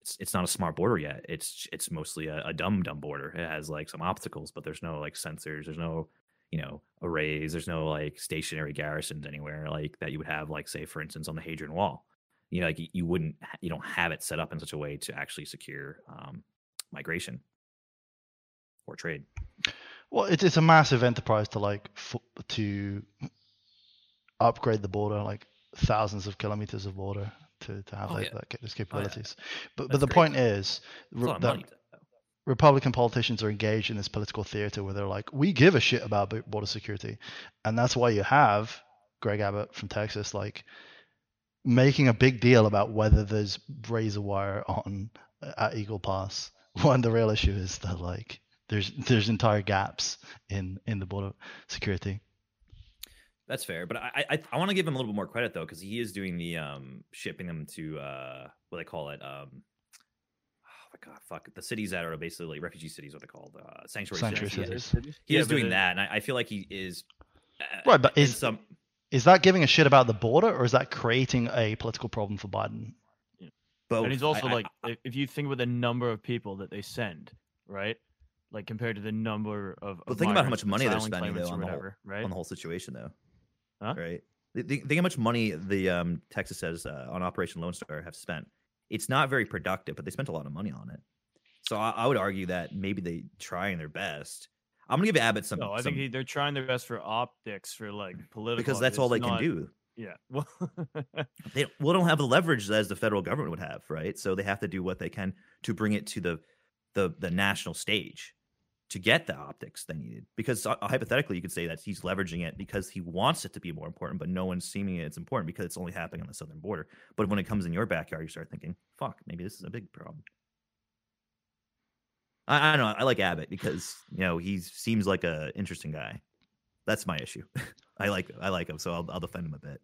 it's, it's not a smart border yet. It's it's mostly a, a dumb dumb border. It has like some obstacles but there's no like sensors there's no you know arrays there's no like stationary garrisons anywhere like that you would have like say for instance on the hadrian wall. You know like you, wouldn't you don't have it set up in such a way to actually secure um migration or trade. Well, it's it's a massive enterprise to like f- to upgrade the border, like thousands of kilometers of border to, to have Oh, like, yeah. that, ca- those Oh, yeah. capabilities. But That's but the great, point is It's a lot of that money. Republican politicians are engaged in this political theater where they're like, we give a shit about border security, and that's why you have Greg Abbott from Texas like making a big deal about whether there's razor wire on uh, at Eagle Pass *laughs* when the real issue is that like there's there's entire gaps in in the border security. That's fair, but I I, I want to give him a little bit more credit though because he is doing the um shipping them to uh what they call it um oh my god fuck the cities that are basically refugee cities what they called uh sanctuary, Sanctuary cities. cities. He Yeah, is doing it- that, and I, I feel like he is uh, Right, but is some is that giving a shit about the border or is that creating a political problem for Biden? both. And he's also I- I- like, if- if you think about the number of people that they send, right? Like compared to the number of. But of think about how much money they're spending though on the whole right? on the whole situation though, Huh? right? Think, how much money the um Texas says uh, on Operation Lone Star have spent. It's not very productive, but they spent a lot of money on it. So I, I would argue that maybe they trying their best. I'm gonna give Abbott some, No, I some think he, they're trying their best for optics, for like political. because that's all they can do. Yeah. *laughs* Well, They well, don't have the leverage as the federal government would have, right? So they have to do what they can to bring it to the the the national stage to get the optics they needed. Because uh, hypothetically, you could say that he's leveraging it because he wants it to be more important, but no one's seeming it's important because it's only happening on the southern border. But when it comes in your backyard, you start thinking, "Fuck, maybe this is a big problem." I, I don't know. I like Abbott because you know he seems like a interesting guy. That's my issue. *laughs* I like I like him, so I'll, I'll defend him a bit.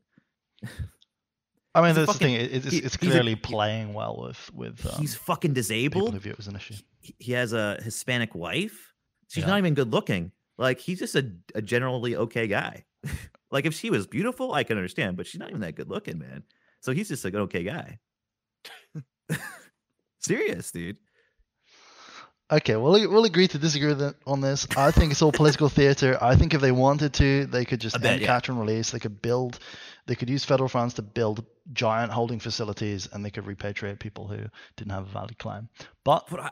I mean, that's fucking- the thing. It's, he- it's he's a- clearly playing well with with um, he's fucking people disabled. who view it as an issue. he- he has a Hispanic wife. She's Yeah. not even good looking. Like he's just a, a generally okay guy. *laughs* like if she was beautiful, I can understand, but she's not even that good looking, man. So he's just like an okay guy. *laughs* Serious, dude. Okay, we'll we'll agree to disagree on this. I think it's all political theater. I think if they wanted to, they could just I bet, end yeah. catch and release. They could build, they could use federal funds to build giant holding facilities, and they could repatriate people who didn't have a valid claim. But But I,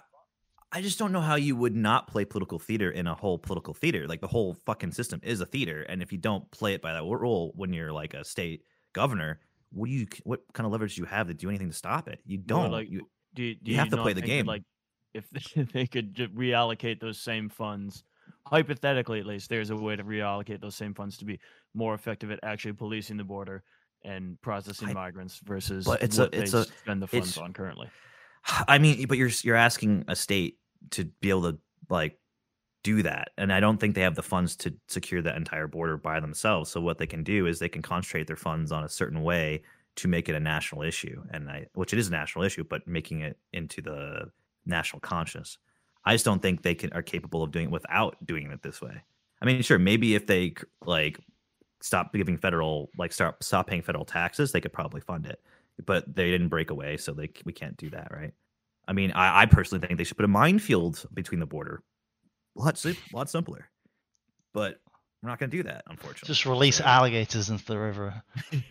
I just don't know how you would not play political theater in a whole political theater. Like the whole fucking system is a theater, and if you don't play it by that rule when you're like a state governor, what do you? What kind of leverage do you have to do anything to stop it? You don't. like, you, do, do you have to play the game. Like, if *laughs* they, could just reallocate those same funds, hypothetically at least, there's a way to reallocate those same funds to be more effective at actually policing the border and processing I- migrants versus but it's a- what it's they a- spend the funds on currently. *sighs* I mean, but you're you're asking a state to be able to like do that, and I don't think they have the funds to secure that entire border by themselves. So what they can do is they can concentrate their funds on a certain way to make it a national issue, and I, which it is a national issue, but making it into the national conscious. I just don't think they can are capable of doing it without doing it this way. I mean, sure, maybe if they like stop giving federal like start stop paying federal taxes, they could probably fund it. But they didn't break away, so they we can't do that, right? I mean, I, I personally think they should put a minefield between the border. A lot, sim- lot simpler. But We're not gonna do that, unfortunately. Just release alligators into the river. *laughs*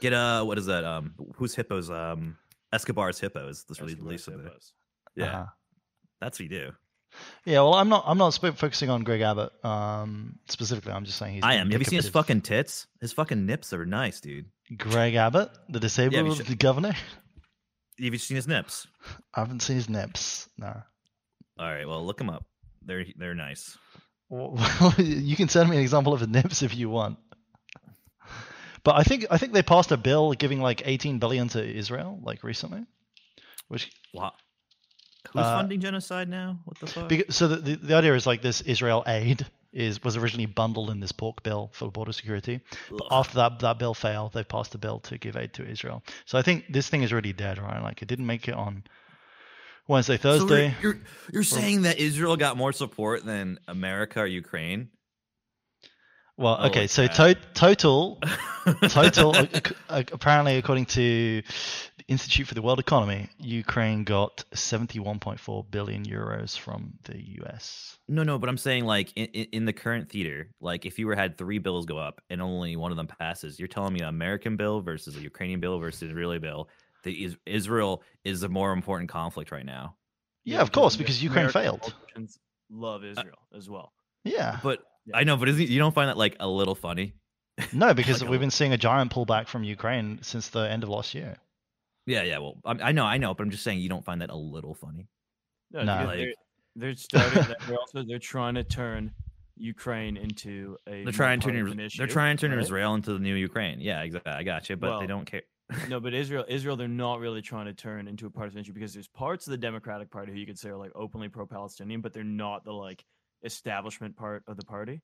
Get uh, what is that? Um, who's hippos? Um, Escobar's hippos. This really release of it. Yeah, Uh-huh. that's what you do. Yeah, well, I'm not. I'm not sp- focusing on Greg Abbott um, specifically. I'm just saying he's. I am. Have you seen his fucking tits? His fucking nips are nice, dude. Greg Abbott, the disabled you should- the governor? Have you seen his nips? I haven't seen his nips. No. All right, well, look them up. They're they're nice. Well, *laughs* you can send me an example of his nips if you want. But I think I think they passed a bill giving like 18 billion to Israel like recently, which What? Who's Uh, funding genocide now? What the fuck? Because, so the, the, the idea is like this Israel aid is was originally bundled in this pork bill for border security. But after that that bill failed, they passed a bill to give aid to Israel. So I think this thing is really dead, right? Like it didn't make it on Wednesday, So Thursday. you're you're saying that Israel got more support than America or Ukraine? well, Holy okay, so to- total *laughs* total apparently according to Institute for the World Economy, Ukraine got 71.4 billion euros from the US. No, no, but I'm saying like in, in in the current theater, like if you were had three bills go up and only one of them passes, you're telling me an American bill versus a Ukrainian bill versus an Israeli bill, the is, Israel is the more important conflict right now. Yeah, of course, because Ukraine American failed. politicians Love Israel as well. Yeah. But I know, but isn't you don't find that like a little funny? No, because *laughs* we've been seeing a giant pullback from Ukraine since the end of last year. Yeah, yeah. Well, I, I know, I know, but I'm just saying you don't find that a little funny. No, No. Like- they're, they're starting. they're also they're trying to turn Ukraine into a. They're trying to turn nonpartisan they're trying to turn right? Israel into the new Ukraine. Yeah, exactly. I got you, but they don't care. *laughs* no, but Israel, Israel, they're not really trying to turn into a partisan issue because there's parts of the Democratic Party who you could say are like openly pro-Palestinian, but they're not the like establishment part of the party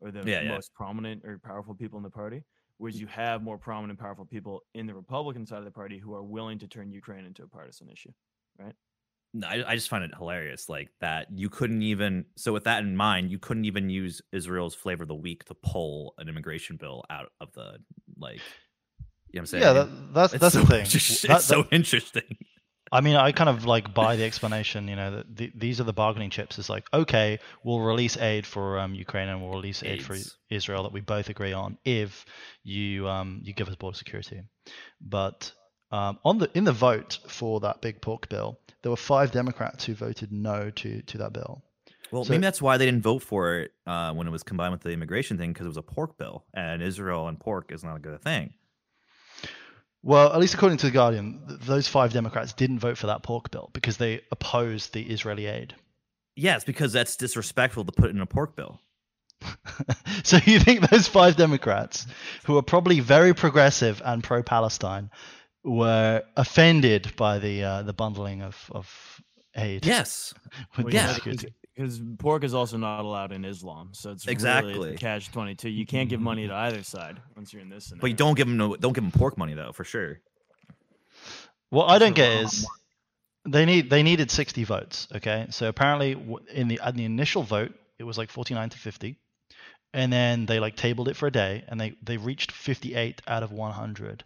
or the Yeah, yeah. most prominent or powerful people in the party. Whereas you have more prominent, powerful people in the Republican side of the party who are willing to turn Ukraine into a partisan issue, right? No, I, I just find it hilarious, like that you couldn't even. So with that in mind, you couldn't even use Israel's flavor of the week to pull an immigration bill out of the like. You know what I'm saying? Yeah, that, that's It's that's so the thing. It's That- so interesting. I mean, I kind of like buy the explanation. You know, that the, these are the bargaining chips. It's like, okay, we'll release aid for um, Ukraine and we'll release aid for Israel that we both agree on if you um, you give us border security. But um, on the in the vote for that big pork bill, there were five Democrats who voted no to to that bill. Well, So- maybe that's why they didn't vote for it uh, when it was combined with the immigration thing because it was a pork bill, and Israel and pork is not a good thing. Well, at least according to the Guardian, th- those five Democrats didn't vote for that pork bill because they opposed the Israeli aid. Yes, because that's disrespectful to put in a pork bill. *laughs* So you think those five Democrats, who are probably very progressive and pro-Palestine, were offended by the uh, the bundling of, of aid? Yes. *laughs* with Well, yeah, security? Because pork is also not allowed in Islam, so it's Exactly. catch twenty two. You can't give money to mm-hmm. either side once you're in this. But you don't give them no, don't give them pork money though, for sure. What I don't get is they need they needed 60 votes. Okay, so apparently in the in the initial vote it was like 49 to 50, and then they like tabled it for a day and they they reached 58 out of 100.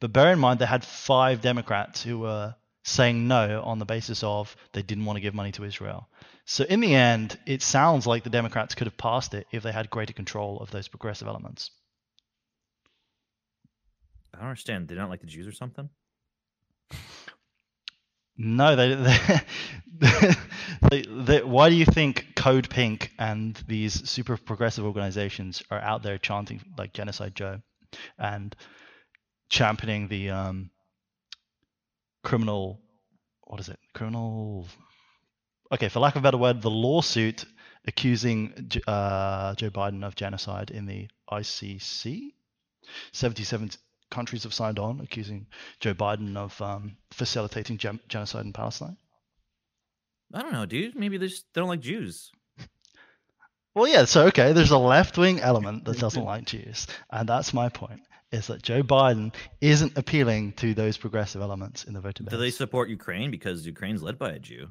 But bear in mind they had five Democrats who were saying no on the basis of they didn't want to give money to Israel. So in the end, it sounds like the Democrats could have passed it if they had greater control of those progressive elements. I don't understand. They don't like the Jews or something. No, they, *laughs* they, they, they, Why do you think Code Pink and these super progressive organizations are out there chanting like Genocide Joe and championing the um, criminal? What is it? Criminal. Okay, for lack of a better word, the lawsuit accusing uh, Joe Biden of genocide in the ICC. 77 countries have signed on accusing Joe Biden of um, facilitating gen- genocide in Palestine. I don't know, dude. Maybe they just don't like Jews. Well, yeah, so okay, there's a left wing element that doesn't like Jews. And that's my point is that Joe Biden isn't appealing to those progressive elements in the voter Do they support Ukraine because Ukraine's led by a Jew?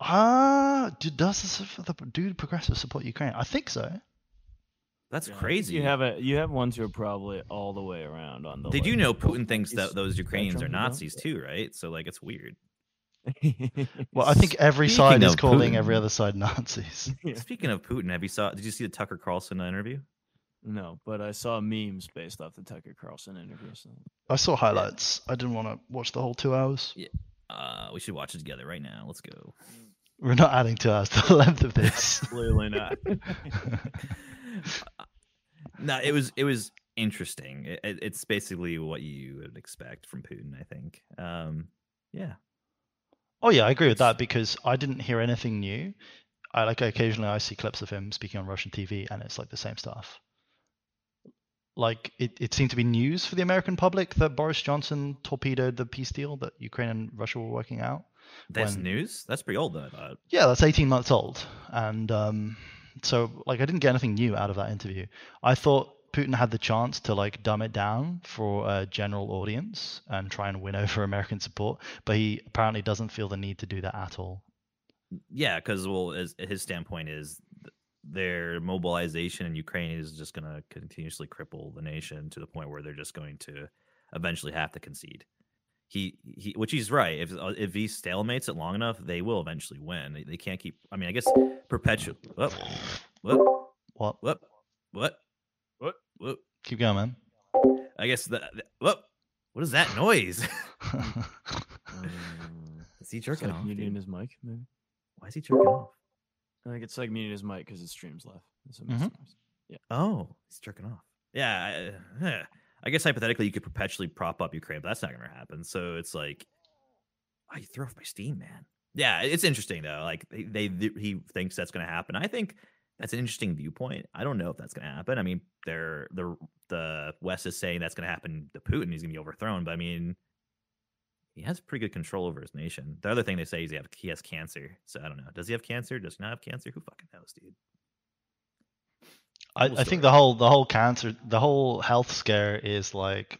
Ah, do, does the, the do progressive support Ukraine? I think so. That's Yeah, crazy. You have a you have ones who are probably all the way around on the. Did you like, know Putin thinks parties that those Ukrainians are spectrum, you know? Nazis too, right? So like it's weird. *laughs* Well, I think every Speaking side is calling Putin. every other side *laughs* Nazis. Speaking of Putin, have you saw? Did you see the Tucker Carlson interview? No, but I saw memes based off the Tucker Carlson interview. So. I saw highlights. I didn't want to watch the whole two hours. Yeah. Uh, we should watch it together right now. Let's go. We're not adding to us *laughs* the length of this. Clearly not. *laughs* no, it was it was interesting. It, it- it's basically what you would expect from Putin. I think. Um, yeah. Oh yeah, I agree with that because I didn't hear anything new. I like occasionally I see clips of him speaking on Russian TV and it's like the same stuff. Like it, it seemed to be news for the American public that Boris Johnson torpedoed the peace deal that Ukraine and Russia were working out. That's when- news. That's pretty old though. Yeah, that's 18 months old. And um, so, like, I didn't get anything new out of that interview. I thought Putin had the chance to, like, dumb it down for a general audience and try and win *laughs* over American support, but he apparently doesn't feel the need to do that at all. Yeah, because well, as, his standpoint is their mobilization in Ukraine is just going to continuously cripple the nation to the point where they're just going to eventually have to concede. He, he, which he's right. If uh, if he stalemates it long enough, they will eventually win. They, they can't keep. I mean, I guess perpetual. What? What? What? What? What? What? What? Keep going, man. I guess the, the what? What is that noise? *laughs* *laughs* is he It's jerking like off? muting dude? his mic, maybe. Why is he jerking off? I think it's like muting his mic because his streams live. That's what Mhm. Yeah. Oh, he's jerking off. Yeah, I. *laughs* I guess hypothetically you could perpetually prop up Ukraine, but that's not going to happen. So it's like, oh, throw off my steam, man. Yeah, it's interesting though. Like they, they he thinks that's going to happen. I think that's an interesting viewpoint. I don't know if that's going to happen. I mean, they're the the West is saying that's going to happen to Putin. He's going to be overthrown. But I mean, he has pretty good control over his nation. The other thing they say is he have he has cancer. So I don't know. Does he have cancer? Does he not have cancer? Who fucking knows, dude? I, I think the whole the whole cancer the whole health scare is like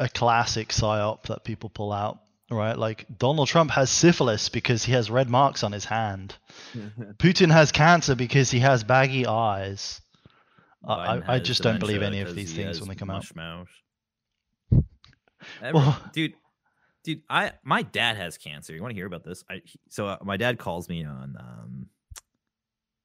a classic psyop that people pull out, right? Like Donald Trump has syphilis because he has red marks on his hand. *laughs* Putin has cancer because he has baggy eyes. I, Biden I, I just don't believe any of these things when they come out. mouth. *laughs* Everyone- Well- dude, dude, I my dad has cancer. You want to hear about this? I he- so uh, my dad calls me on um,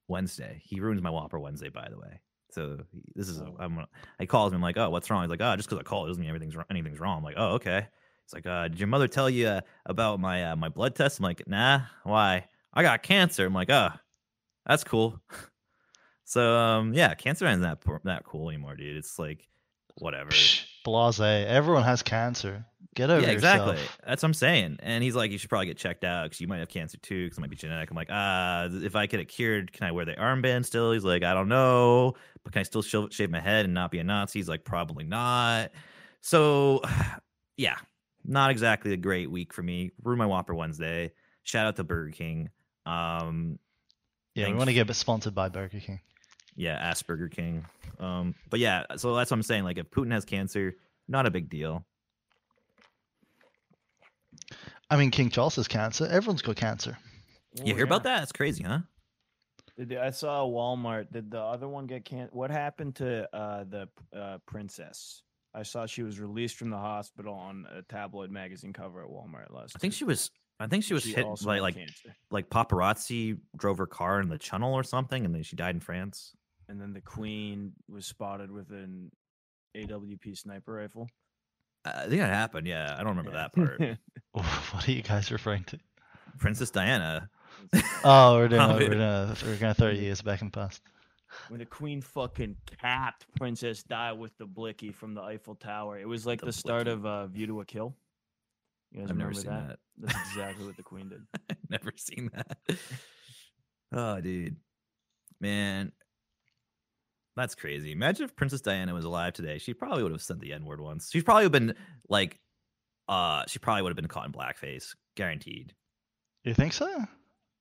Wednesday. He ruins my Whopper Wednesday, by the way. So this is a, I'm gonna- I calls him like, oh, what's wrong? He's like, oh, just because I called doesn't mean everything's wrong, anything's wrong. I'm like, oh, okay. It's like, uh, did your mother tell you uh, about my uh, my blood test? I'm like, nah. Why? I got cancer. I'm like, oh, that's cool. *laughs* so um, yeah, cancer isn't that that cool anymore, dude. It's like whatever. Psh, blase. Everyone has cancer. Get over yeah, exactly. yourself. That's what I'm saying. And he's like, you should probably get checked out because you might have cancer too, because it might be genetic. I'm like, uh, if I get it cured, can I wear the armband still? He's like, I don't know, but can I still shave, shave my head and not be a Nazi? He's like, probably not. So, *sighs* yeah, not exactly a great week for me. Ruin my Whopper Wednesday. Shout out to Burger King. Um, Yeah, we want to get sponsored by Burger King. yeah, Asperger King. Um, but yeah, so that's what I'm saying. Like, if Putin has cancer, not a big deal. I mean, King Charles has cancer. Everyone's got cancer. You hear about that? It's crazy, huh? Did the- I saw a Walmart. Did the other one get can? What happened to uh, the uh, princess? I saw she was released from the hospital on a tabloid magazine cover at Walmart last. I think she was. I think she was She hit by had like cancer. like paparazzi drove her car in the tunnel or something, and then she died in France. And then the queen was spotted with an AWP sniper rifle. I think that happened. Yeah, I don't remember that part. *laughs* what are you guys referring to? Princess Diana. Oh, we're doing, *laughs* we're yeah. doing a, we're going 30 years back and past. when the queen fucking capped Princess Di with the blicky from the Eiffel Tower. It was like the, The start of uh, View to a Kill. You guys I've never remember seen that? that. That's exactly what the queen did. *laughs* Never seen that. Oh, dude, man, that's crazy. Imagine if Princess Diana was alive today. She probably would have said the N word once. She's probably have been like, uh, she probably would have been caught in blackface, guaranteed. You think so?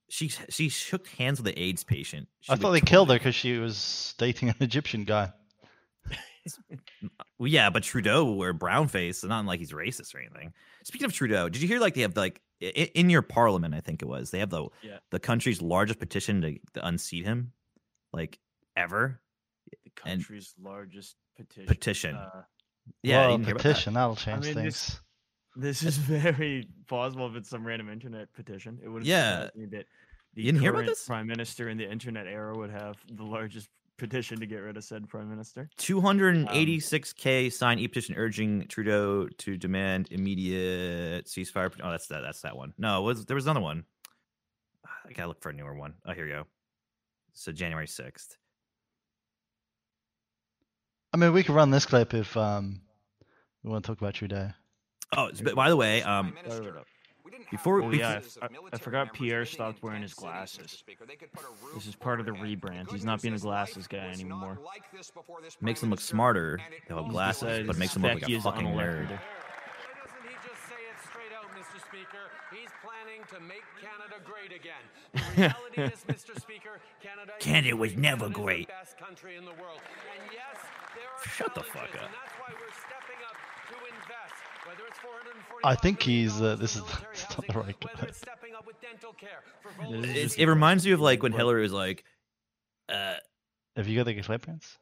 She she shook hands with the AIDS patient. She I thought they killed her because she was dating an Egyptian guy. Well, *laughs* yeah, but Trudeau wore brown face, so not like he's racist or anything. Speaking of Trudeau, did you hear like they have like i- i- in your parliament? I think it was they have the Yeah. the country's largest petition to, to unseat him, like ever. The And- country's largest petition. Petition. Uh, Yeah, well, didn't hear about that? petition, that'll change mean, things. this- This is *laughs* very possible if it's some random internet petition. It would Yeah. me that the You didn't hear about current this? prime minister in the internet era would have the largest petition to get rid of said prime minister. 286k signed e-petition urging Trudeau to demand immediate ceasefire. Oh, that's that. That's that one. No, it was there was another one. I gotta look for a newer one. Oh, here you go. So January 6th. I mean, we could run this clip if um, we want to talk about Trudeau. Oh, it's- but by the way, um, Load it up. before Oh we yeah, I f- I, I forgot Pierre stopped wearing his glasses. This is part of the rebrand. He's not being a glasses guy anymore. makes him look smarter, they have glasses, but Besides, makes him look like a fucking unelected. nerd. Doesn't he just say it straight out, Mr. Speaker? He's planning to make Canada great again. The *laughs* reality is, Mr. Speaker, Canada, Canada was never Canada great. The best country in the world. And yes, there are Shut the fuck up. And that's why we're stepping up to invest. Whether it's 445 I think he's. Uh, this is dollars in it's military *laughs* not the right whether guy. stepping up with dental care for This vulnerable is It, it reminds me of like when Hillary was like, uh, Have you got the clip, Prince?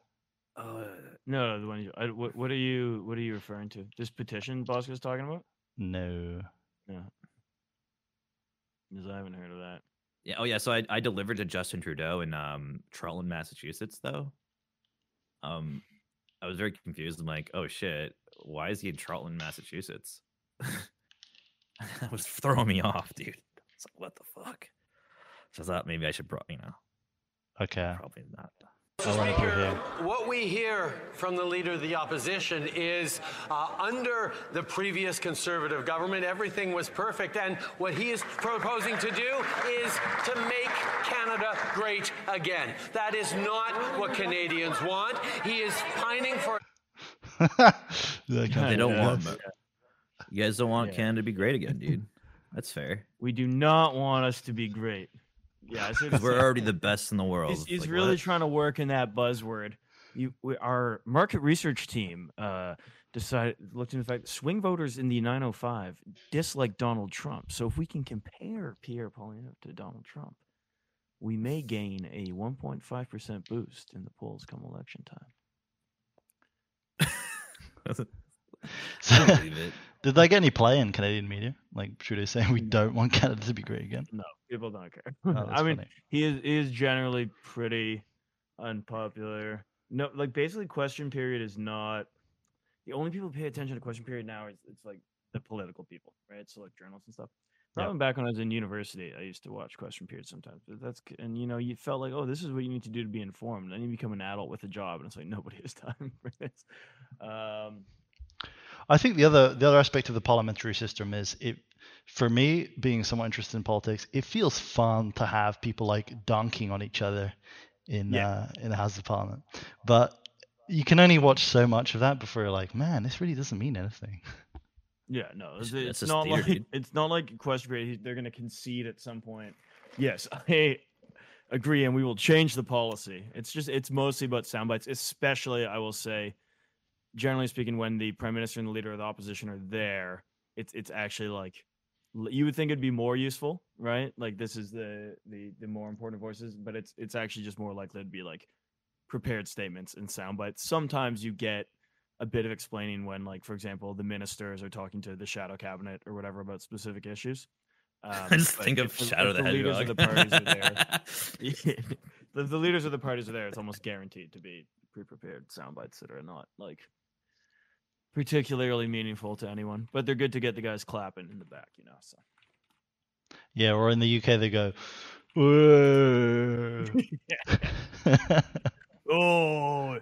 uh No, no, the one you. I, what, what are you? What are you referring to? This petition Bosco's talking about? No. No. Because I haven't heard of that. yeah, oh yeah. So I, I delivered to Justin Trudeau in um Trutland, Massachusetts, though. Um, I was very confused. I'm like, oh shit, why is he in Trutland, Massachusetts? *laughs* that was throwing me off, dude. It's like, what the fuck? So I thought maybe I should, bro- you know, Okay. probably not. I'll run it through here. What we hear from the leader of the opposition is uh, under the previous conservative government, everything was perfect. And what he is proposing to do is to make Canada great again. That is not what Canadians want. He is pining for. *laughs* They do don't want. that. You guys don't want Yeah. Canada to be great again, dude. That's fair. We do not want us to be great. Yeah, I see what Because you're we're already the best in the world. He's, he's Like, really what? trying to work in that buzzword. You, we, our market research team uh, decided looked into the fact swing voters in the 905 dislike Donald Trump. So if we can compare Pierre Poilievre to Donald Trump, we may gain a 1.5 percent boost in the polls come election time. *laughs* *laughs* I believe it. Did they get any play in Canadian media? Like Trudeau saying we don't want *laughs* Canada to be great again. No, people don't care. Oh, *laughs* that's I mean, he is he is generally pretty unpopular. No, like basically, question period is not the only people who pay attention to question period now. Is it's like the political people, right? So like journalists and stuff. Yeah. Probably back when I was in university, I used to watch question period sometimes. But that's c- and you know you felt like, oh, this is what you need to do to be informed. Then you become an adult with a job, and it's like nobody has time for this. Um, I think the other the other aspect of the parliamentary system is it for me being somewhat interested in politics, it feels fun to have people like dunking on each other in Yeah. uh, in the House of Parliament. But you can only watch so much of that before you're like, man, this really doesn't mean anything. Yeah, no, it's, It's- it's it's not theater, like dude. it's not like question period. They're going to concede at some point. Yes, *laughs* I agree, and we will change the policy. It's just it's mostly about sound bites, especially I will say, generally speaking, when the prime minister and the leader of the opposition are there, it's it's actually like you would think it'd be more useful, right? Like this is the the the more important voices, but it's it's actually just more likely to be like prepared statements and sound bites. Sometimes you get a bit of explaining when, like, for example, the ministers are talking to the shadow cabinet or whatever about specific issues. *laughs* Um, I just think of the- Shadow if the the leaders of the parties are there. *laughs* *laughs* if the leaders of the parties are there, it's almost guaranteed to be pre-prepared sound bites that are not like particularly meaningful to anyone, but they're good to get the guys clapping in the back, you know. So Yeah, or in the UK they go, *laughs* oh,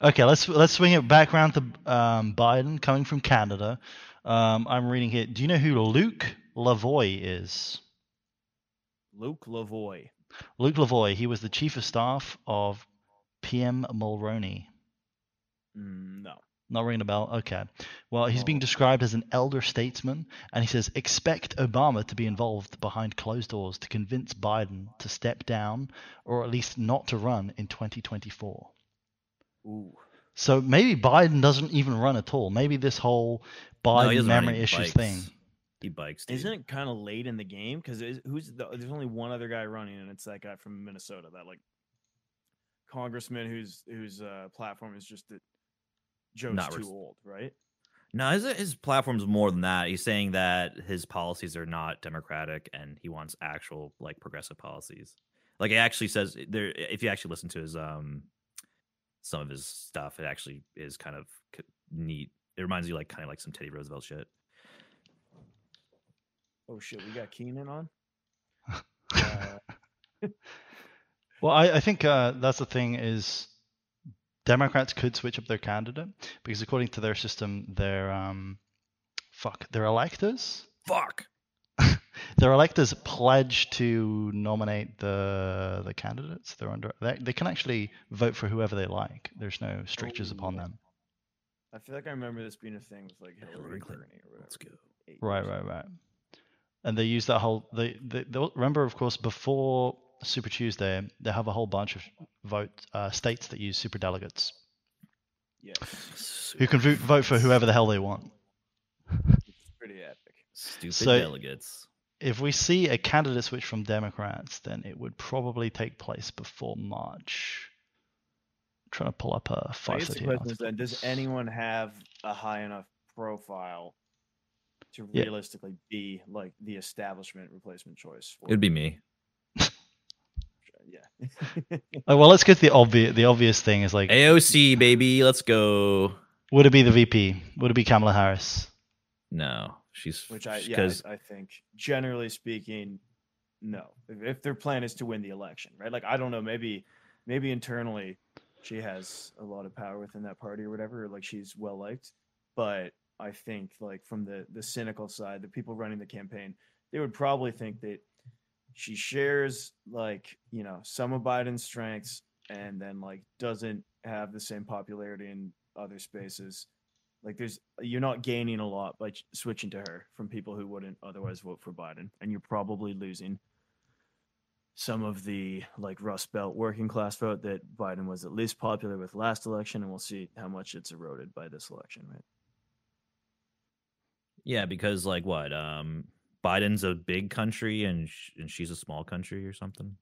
Okay, let's let's swing it back around to um, Biden coming from Canada. Um, I'm reading here. Do you know who Luc Lavoie is? Luc Lavoie. Luc Lavoie. He was the chief of staff of PM Mulroney. Mm, no. Not ringing a bell. Okay. Well, he's being described as an elder statesman, and he says expect Obama to be involved behind closed doors to convince Biden to step down, or at least not to run in 2024. Ooh. So maybe Biden doesn't even run at all. Maybe this whole No, Biden he memory issues bikes. thing. He bikes. Dude. Isn't it kind of late in the game? Because who's the, there's only one other guy running, and it's that guy from Minnesota, that like congressman whose whose uh, platform is just that Joe's Not too res- old, right? No, his his platform's more than that. He's saying that his policies are not democratic, and he wants actual like progressive policies. Like it actually says there. If you actually listen to his um some of his stuff, it actually is kind of neat. It reminds you like kind of like some Teddy Roosevelt shit. Oh shit, we got Keenan on. *laughs* *laughs* Well, I, I think uh, that's the thing is Democrats could switch up their candidate because according to their system, their um, fuck, their electors, Fuck. *laughs* their electors pledge to nominate the the candidates. They're under they, they can actually vote for whoever they like. There's no strictures upon them. I feel like I remember this being a thing with like Hillary Clinton or whatever. Let's go. Right, right, right. And they use that whole. They, they, they remember, of course, before Super Tuesday, they have a whole bunch of vote uh, states that use super delegates Yes, who can vote, vote for whoever the hell they want. it's pretty epic. Stupid So- delegates. If we see a candidate switch from Democrats, then it would probably take place before March. trying to pull up a guess five the thirteen. question then: Does anyone have a high enough profile to Yeah. realistically be like the establishment replacement choice? For It'd be me. Yeah. Well, let's get to the obvious. The obvious thing is like, AOC baby, let's go. would it be the VP? Would it be Kamala Harris? No, she's Which I yeah, because I, I think generally speaking, no. If, if their plan is to win the election, right? Like I don't know, maybe maybe internally she has a lot of power within that party or whatever, or like she's well liked. But I think like from the the cynical side, the people running the campaign, they would probably think that she shares like you know some of Biden's strengths and then like doesn't have the same popularity in other spaces. Like there's you're not gaining a lot by switching to her from people who wouldn't otherwise vote for Biden, and you're probably losing some of the like Rust Belt working class vote that Biden was at least popular with last election, and we'll see how much it's eroded by this election, right? yeah, because like what? Um, Biden's a big country and sh- and she's a small country or something.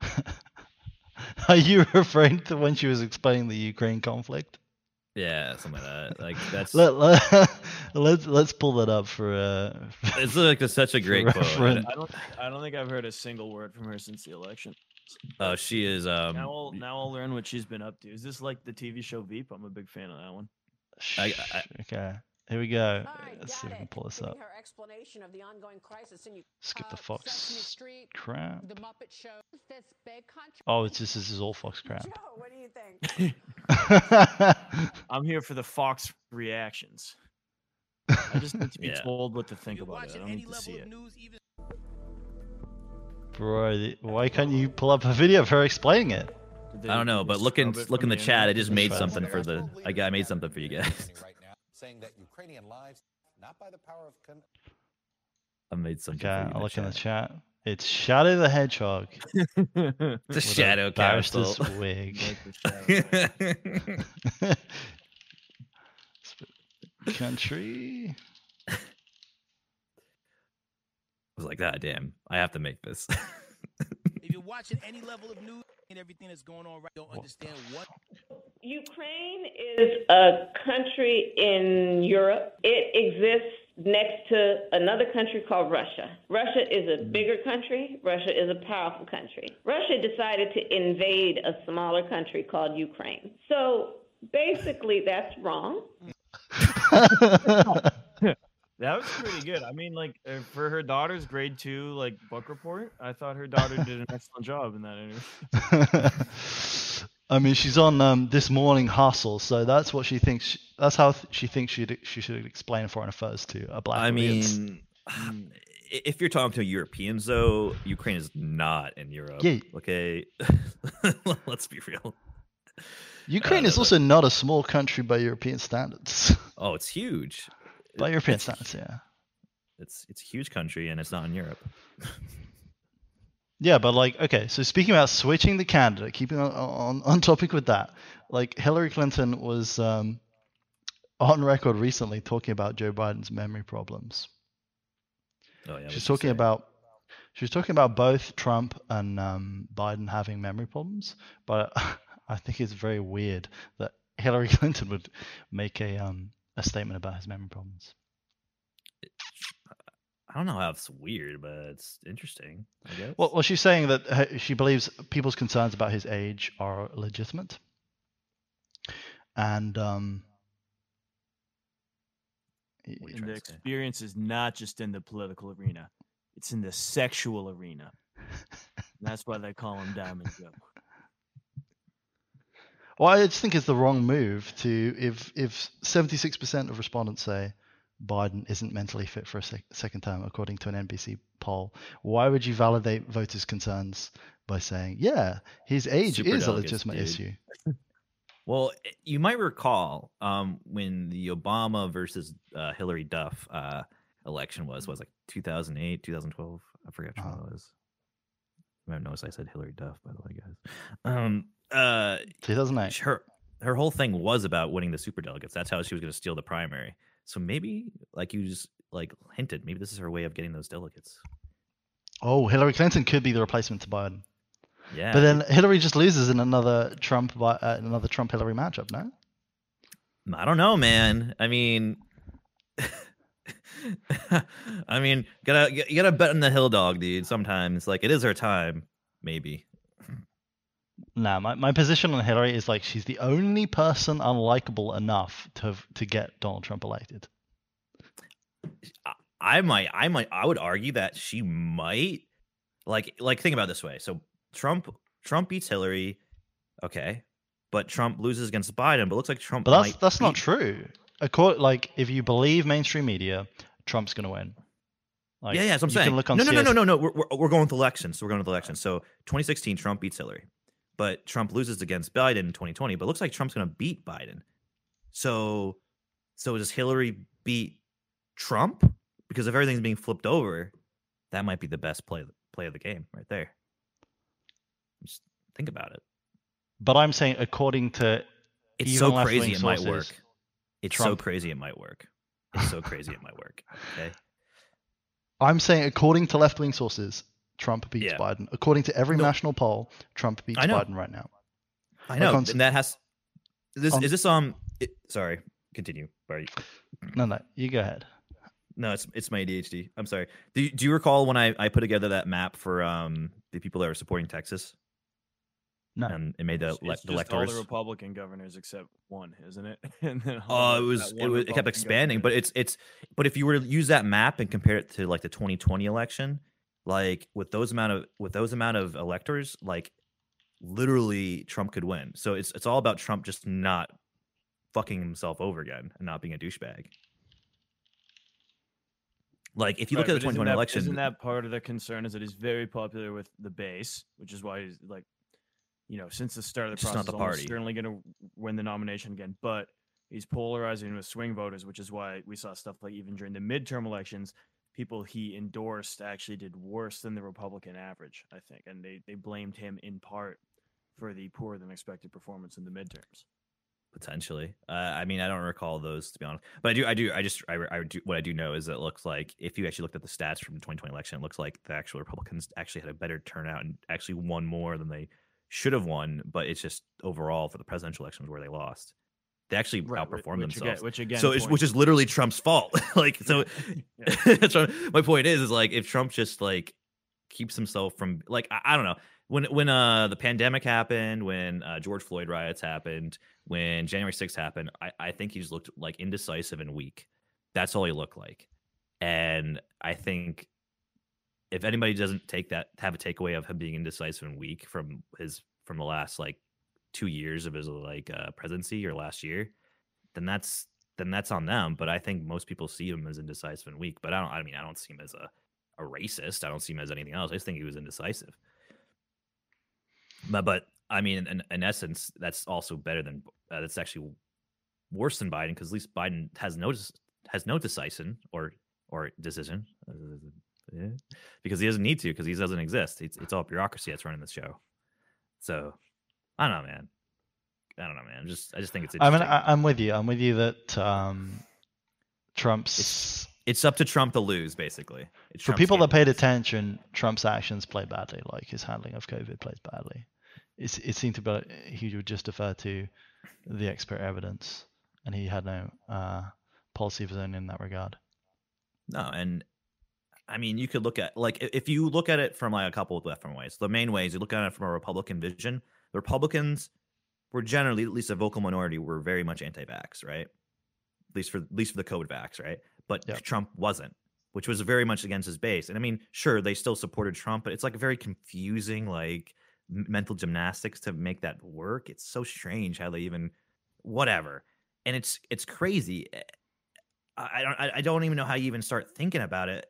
*laughs* Are you referring to when she was explaining the Ukraine conflict? Yeah, something like that. Like *laughs* that's Let, let, *laughs* let's let's pull that up for uh it's like a, such a great quote. reference. I don't, I don't think I've heard a single word from her since the election. Oh, she is. Um, now I'll now I'll learn what she's been up to. Is this like the TV show Veep? I'm a big fan of that one. I, I, Okay, here we go. Let's see if we can pull this up. Her explanation of the ongoing crisis in Skip the Fox Street, crap. The Muppet Show. This big country. Oh, it's just this is all Fox crap. Joe, what do you think? *laughs* I'm here for the Fox reactions. I just need to be *laughs* Yeah. told what to think about it. I don't need to see it. Bro, the- why can't you pull up a video of her explaining it? I don't know, but look in look in the the chat. I just made something for the. I got I made something for you guys. Right now, saying that Ukrainian lives, not by the power of con- I made some. Okay, for I'll look in the chat. chat. It's Shadow the Hedgehog. *laughs* The with a shadow barrister's castle. wig. *laughs* Country. I was like, God damn, I have to make this. if you're watching any level of news and everything that's going on right, don't understand what. Ukraine is a country in Europe. It exists next to another country called Russia. Russia is a mm-hmm. bigger country. Russia is a powerful country. Russia decided to invade a smaller country called Ukraine. So basically, that's wrong. *laughs* *laughs* That was pretty good. I mean, like uh, for her daughter's grade two like book report, I thought her daughter did an excellent job in that interview. *laughs* I mean, she's on um, this morning hustle, so that's what she thinks. That's how th- she thinks she she should explain foreign affairs to a black I audience. *sighs* mean, if you're talking to Europeans, though, Ukraine is not in Europe. Yeah. Okay. *laughs* Let's be real. Ukraine is also not a small country by European standards. Oh, it's huge. By European It's- standards, yeah. It's it's a huge country and it's not in Europe. Yeah, but like, okay, so speaking about switching the candidate, keeping on on, on topic with that, like Hillary Clinton was um, on record recently talking about Joe Biden's memory problems. Oh yeah. She's talking about she was talking about both Trump and um, Biden having memory problems, but *laughs* I think it's very weird that Hillary *laughs* Clinton would make a um, a statement about his memory problems. I don't know how it's weird, but it's interesting. I guess. Well, well, she's saying that her- she believes people's concerns about his age are legitimate, and um, y- What are you And the experience is not just in the political arena; it's in the sexual arena. And *laughs* that's why they call him Diamond Joe. Well, I just think it's the wrong move to if if seventy six percent of respondents say Biden isn't mentally fit for a sec- second term, according to an NBC poll. Why would you validate voters' concerns by saying, yeah, his age is a legitimate dude. issue? Well, you might recall um, when the Obama versus uh, Hillary Duff uh, election was was like 2008, 2012. I forget which one Uh-huh. it was. I noticed I said Hillary Duff, by the way, guys. Um, uh, 2008. her her whole thing was about winning the super delegates. That's how she was going to steal the primary. So maybe, like you just like hinted, maybe this is her way of getting those delegates. Oh, Hillary Clinton could be the replacement to Biden. Yeah, But then Hillary just loses in another Trump uh, another Trump Hillary matchup, no? I don't know, man. I mean, *laughs* I mean, gotta you gotta bet on the hill dog, dude. Sometimes, like it is her time, maybe. Nah, my, my position on Hillary is like she's the only person unlikable enough to to get Donald Trump elected. I might, I might, I would argue that she might, like, like think about it this way. So Trump, Trump beats Hillary, okay, but Trump loses against Biden. But it looks like Trump. But that's that's not beat- true. Accord, like if you believe mainstream media, Trump's going to win. Like, yeah, yeah, that's what I'm saying. No, no, no, no, no, no. We're, we're, we're going with elections. So we're going with elections. So 2016, Trump beats Hillary, but Trump loses against Biden in 2020. But it looks like Trump's going to beat Biden. So, so does Hillary beat Trump? Because if everything's being flipped over, that might be the best play play of the game right there. Just think about it. But I'm saying according to It's so crazy it might work. It's so crazy it might work. It's so crazy it might work. Okay. I'm saying according to left wing sources, Trump beats Yeah. Biden. According to every No. national poll, Trump beats Biden right now. I Like know, on and that has. Is this on- is this um? It, sorry, continue. Sorry. No, no, you go ahead. No, it's it's my ADHD. I'm sorry. Do you, do you recall when I I put together that map for um the people that are supporting Texas? No. And it made the, It's, le- it's the just all the Republican governors except one, isn't it? *laughs* and then Oh, all it was it, was, it kept expanding, governor. but it's it's but if you were to use that map and compare it to like the 2020 election, like with those amount of with those amount of electors, like literally Trump could win. So it's it's all about Trump just not fucking himself over again and not being a douchebag. Like if you look at the but isn't 2020 that- election, isn't that part of the concern? Is that he's very popular with the base, which is why he's like, you know, since the start of the process, not the party. certainly going to win the nomination again. But he's polarizing with swing voters, which is why we saw stuff like even during the midterm elections, people he endorsed actually did worse than the Republican average. I think, and they they blamed him in part for the poorer than expected performance in the midterms. potentially. Uh, I mean, I don't recall those to be honest, but I do. I do. I just. I, I do. What I do know is that it looks like if you actually looked at the stats from the 2020 election, it looks like the actual Republicans actually had a better turnout and actually won more than they should have won. But it's just overall for the presidential elections where they lost, they actually Right, outperformed which again- themselves. which again so it's, which is literally Trump's fault. *laughs* like so, *laughs* that's what- my point is is like if Trump just like keeps himself from like I, I don't know. When when uh the pandemic happened when uh, George Floyd riots happened when January 6th happened I, I think he just looked like indecisive and weak. That's all he looked like. And I think if anybody doesn't take that have a takeaway of him being indecisive and weak from his from the last like two years of his like uh, presidency or last year then that's then that's on them but I think most people see him as indecisive and weak but I don't I mean I don't see him as a a racist. I don't see him as anything else. I just think he was indecisive. But, but I mean, in, in essence, that's also better than uh, that's actually worse than Biden because at least Biden has no has no decision or or decision uh, because he doesn't need to because he doesn't exist. It's it's all bureaucracy that's running the show. So I don't know, man. I don't know, man. Just I just think it's I mean, I, I'm with you. I'm with you that um, Trump's it's it's up to Trump to lose, basically. It's for Trump's people that paid lose. attention, Trump's actions play badly. Like his handling of COVID plays badly. It's, it seemed to be he would just defer to the expert evidence, and he had no uh, policy of his own in that regard. No, and I mean, you could look at like if you look at it from like a couple of different ways. The main ways you look at it from a Republican vision. The Republicans were generally, at least a vocal minority, were very much anti-vax, right? At least for at least for the COVID vax, right? But Trump wasn't, which was very much against his base. And I mean, sure, they still supported Trump, but it's like a very confusing, like mental gymnastics to make that work. It's so strange how they even, whatever. And it's it's crazy. Eh, I don't I don't even know how you even start thinking about it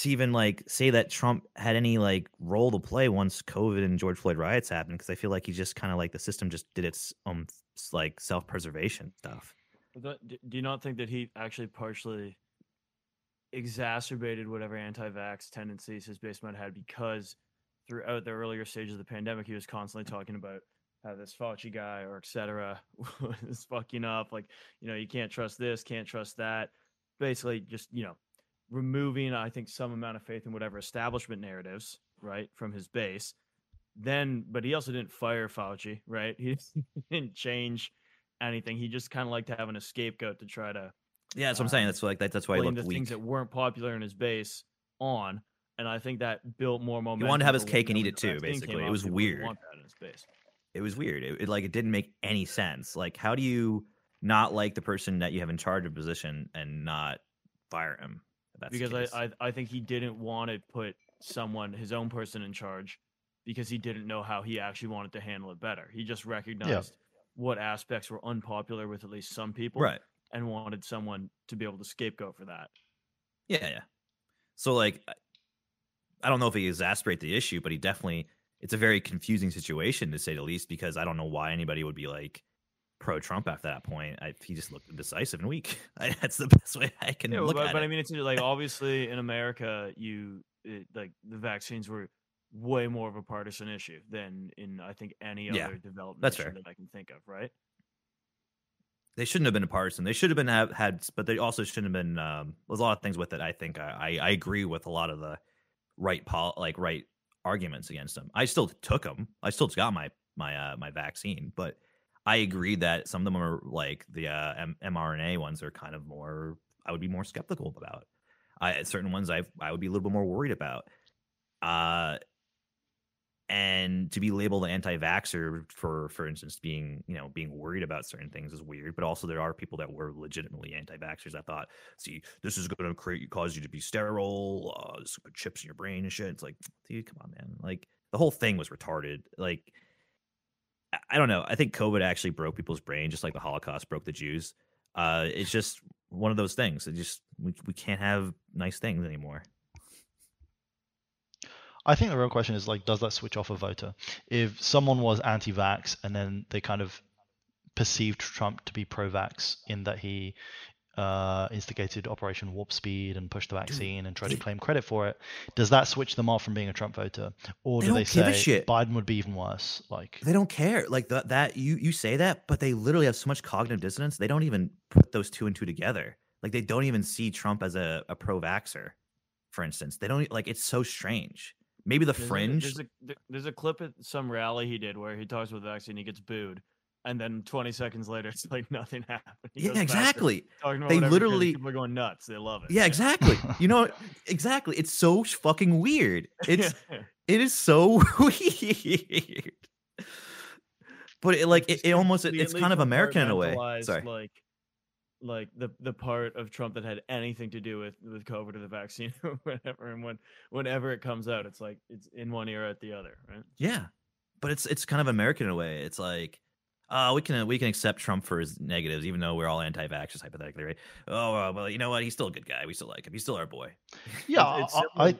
to even like say that Trump had any like role to play once COVID and George Floyd riots happened because I feel like he just kind of like the system just did its um like self preservation stuff. Do you not think that he actually partially exacerbated whatever anti-vax tendencies his base might had because throughout the earlier stages of the pandemic, he was constantly talking about how this Fauci guy or etc. *laughs* was fucking up. Like, you know, you can't trust this, can't trust that. Basically, just, you know, removing, I think, some amount of faith in whatever establishment narratives, right, from his base. Then, but he also didn't fire Fauci, right? *laughs* He didn't change anything. He just kind of liked having a scapegoat to try to Yeah, that's what I'm uh, saying. That's like that, that's why he looked the weak. things that weren't popular in his base on, and I think that built more momentum. He wanted to have his cake and eat it too. Basically, it was weird. want that in his base. It was weird. It, it, like it didn't make any sense. Like, how do you not like the person that you have in charge of a position and not fire him? That's because? I, I I think he didn't want to put someone his own person in charge because he didn't know how he actually wanted to handle it better. He just recognized what aspects were unpopular with at least some people, Right. and wanted someone to be able to scapegoat for that. Yeah, yeah. So like, I- I don't know if he exasperated the issue, but he definitely. It's a very confusing situation to say the least because I don't know why anybody would be like pro Trump after that point. I, he just looked decisive and weak. *laughs* I, that's the best way I can Yeah, look but, at but it. I mean, it's like obviously in America, you it, like the vaccines were way more of a partisan issue than in I think any Yeah, other developed that's fair. that I can think of. Right? they shouldn't have been a partisan. They should have been have, had, but they also shouldn't have been. Um, there's a lot of things with it. I think I, I, I agree with a lot of the right pol like right arguments against them. I still took them. I still got my my uh, my vaccine, but I agree that some of them are like the uh, M- mRNA ones are kind of more. I would be more skeptical about. I certain ones I I would be a little bit more worried about. Uh, and to be labeled an anti-vaxxer for for instance being you know being worried about certain things is weird but also there are people that were legitimately anti-vaxxers I thought see this is going to create cause you to be sterile uh put chips in your brain and shit it's like dude come on man like the whole thing was retarded like I- don't know i think covid actually broke people's brain just like the holocaust broke the jews uh it's just one of those things it just we, we can't have nice things anymore I think the real question is like, does that switch off a voter? If someone was anti-vax and then they kind of perceived Trump to be pro-vax in that he uh, instigated Operation Warp Speed and pushed the vaccine and tried to claim credit for it, does that switch them off from being a Trump voter, or They do they don't give a say shit. Biden would be even worse? Like, they don't care. Like that that you you say that but they literally have so much cognitive dissonance they don't even put those two and two together. Like they don't even see trump as a, a pro-vaxxer for instance. They don't like it's so strange. Maybe the There's a- fringe There's a, there's a clip at some rally he did where he talks about the vaccine, he gets booed, and then 20 seconds later, it's like nothing *laughs* happened. He Yeah, goes back to exactly. They literally- are going nuts. They love it. yeah exactly you know *laughs* exactly it's so fucking weird *laughs* it's it is so weird but it like it, it almost it- it's kind of american in a way sorry Like, like the the part of Trump that had anything to do with with COVID or the vaccine or whatever, and when whenever it comes out, it's like it's in one ear at the other, right? Yeah, but it's it's kind of American in a way. It's like, uh, we can we can accept Trump for his negatives, even though we're all anti-vaxxers hypothetically, right? Oh, uh, well, you know what? He's still a good guy. We still like him. He's still our boy. *laughs* yeah, it's I, I,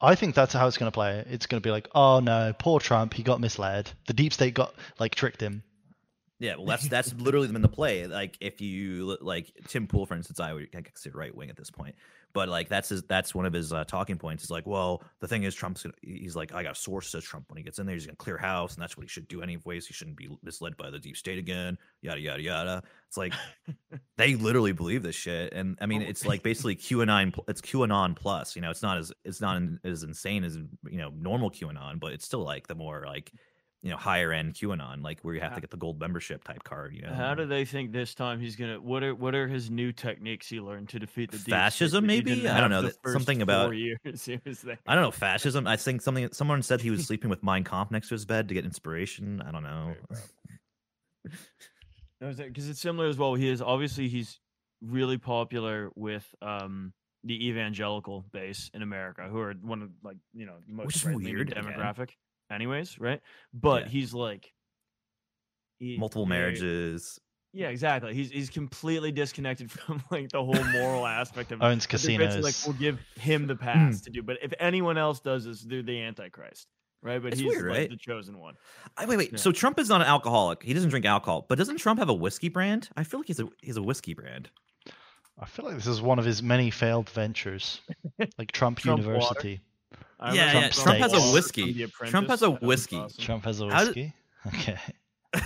I think that's how it's going to play. It's going to be like, oh no, poor Trump, he got misled. The deep state got like tricked him. Yeah, well, that's that's literally been the play. Like, if you like Tim Pool, for instance, I would consider right wing at this point, but like that's his that's one of his uh, talking points. Is like, well, the thing is, Trump's gonna, he's like, I got a source says Trump when he gets in there, he's gonna clear house, and that's what he should do anyways. He shouldn't be misled by the deep state again. Yada yada yada. It's like *laughs* they literally believe this shit, and I mean, it's like basically QAnon. It's QAnon plus. You know, it's not as it's not as insane as you know normal QAnon, but it's still like the more like you know higher end QAnon, like where you have to get the gold membership type card. You know, How do they think this time he's gonna? What are what are his new techniques he learned to defeat the Fascism, maybe? I don't know, something four about- *laughs* years he was there. I don't know fascism. I think something. Someone said he was sleeping with Mein Kampf next to his bed to get inspiration. I don't know. because it's similar as well. He is obviously he's really popular with um the evangelical base in America, who are one of like you know the most Which is weird, again. Demographic, anyways, right? But Yeah. he's like he- Multiple very- marriages. Yeah, exactly. He's he's completely disconnected *laughs* from like the whole moral aspect of Owns but they're basically, Like we'll give him the pass mm. to do, but if anyone else does this, they're the Antichrist, right? But It's he's weird, like right? the chosen one. I, wait, wait. Yeah. So Trump is not an alcoholic. He doesn't drink alcohol. But doesn't Trump have a whiskey brand? I feel like he's a he's a whiskey brand. I feel like this is one of his many failed ventures, like Trump, *laughs* Trump water. University. I yeah, remember yeah. Trump Trump has a whiskey. The Trump has a whiskey. awesome. Trump has a How did- whiskey. Okay. *laughs*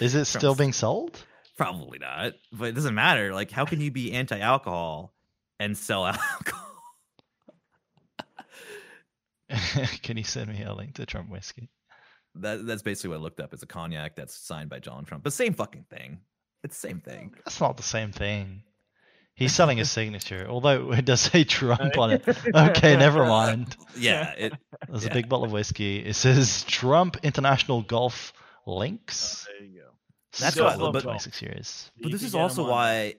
Is it still being sold? Probably not. But it doesn't matter. Like, how can you be anti-alcohol and sell *laughs* alcohol? *laughs* Can you send me a link to Trump whiskey? That that's basically what I looked up. It's a cognac that's signed by John Trump. But same fucking thing. It's the same thing. That's not the same thing. He's selling his signature, although it does say Trump on it. *laughs* Okay, never mind. Yeah. It, There's yeah. a big bottle of whiskey. It says Trump International Golf Links. Oh, there you go. That's Still what- love but- 26 years. But this is also why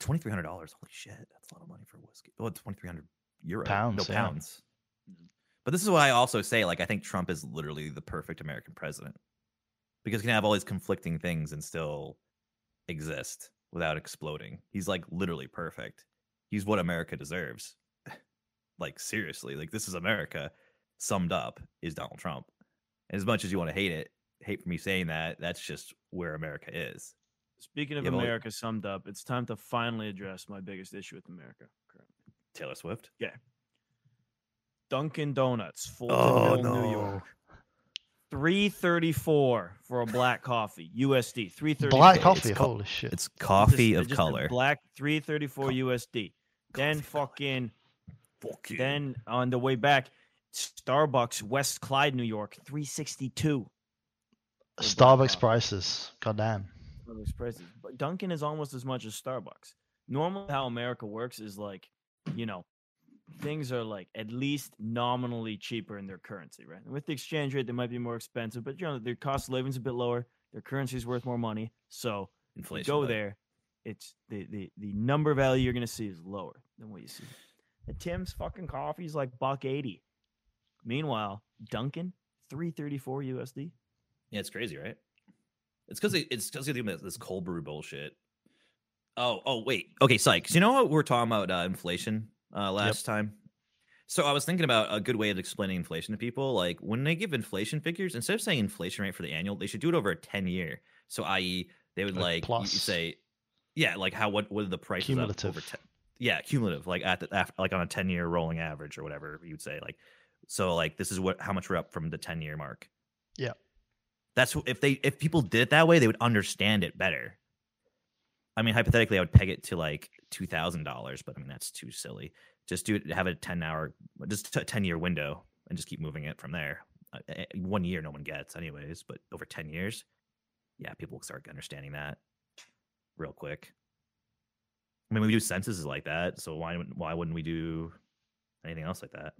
twenty three hundred dollars. Holy shit, that's a lot of money for whiskey. Oh, twenty three hundred euro. Pounds, No yeah. pounds. Mm-hmm. But this is why I also say, like, I think Trump is literally the perfect American president because he can have all these conflicting things and still exist without exploding. He's like literally perfect. He's what America deserves. *laughs* like seriously, like this is America summed up is Donald Trump. And as much as you want to hate it, hate for me saying that, that's just where America is. Speaking of but, like- America summed up, it's time to finally address my biggest issue with America. currently. Taylor Swift. Yeah. Dunkin' Donuts, Fulton Oh, Hill, New York. Three thirty four for a black coffee, USD. Three thirty. Black coffee, ca- holy shit. It's coffee Just- of just color. Black three thirty four USD. Then fucking. Fuck you. Then on the way back, Starbucks, West Clyde, New York, three sixty two. Oh, Starbucks prices. Goddamn. Starbucks prices. But Dunkin' is almost as much as Starbucks. Normally, how America works is like, you know, things are like at least nominally cheaper in their currency, right? And with the exchange rate, they might be more expensive, but you know, their cost of living's a bit lower. Their currency is worth more money. So if you Inflation. go there, it's the, the the number value you're gonna see is lower than what you see. The Tim's fucking coffee's like buck eighty. Meanwhile, Dunkin' three thirty four USD. Yeah, it's crazy, right? It's because it's because of this, this cold brew bullshit. Oh, oh, wait. Okay, Sykes. You know what we're talking about uh, inflation uh, last time? So I was thinking about a good way of explaining inflation to people. Like when they give inflation figures, instead of saying inflation rate for the annual, they should do it over a ten year. So, i.e., they would Like like, plus. say, yeah, like how what what are the prices up over ten? Yeah, cumulative, like at the af like on a ten year rolling average or whatever you would say. Like, so like this is what how much we're up from the ten year mark. Yeah. That's if they if people did it that way, they would understand it better. I mean, hypothetically, I would peg it to like two thousand dollars, but I mean that's too silly. Just do it, have a ten hour, just a ten year window, and just keep moving it from there. Uh, eh, one year, no one gets, anyways, but over ten years, yeah, people will start understanding that real quick. I mean, we do censuses like that, so why why wouldn't we do anything else like that?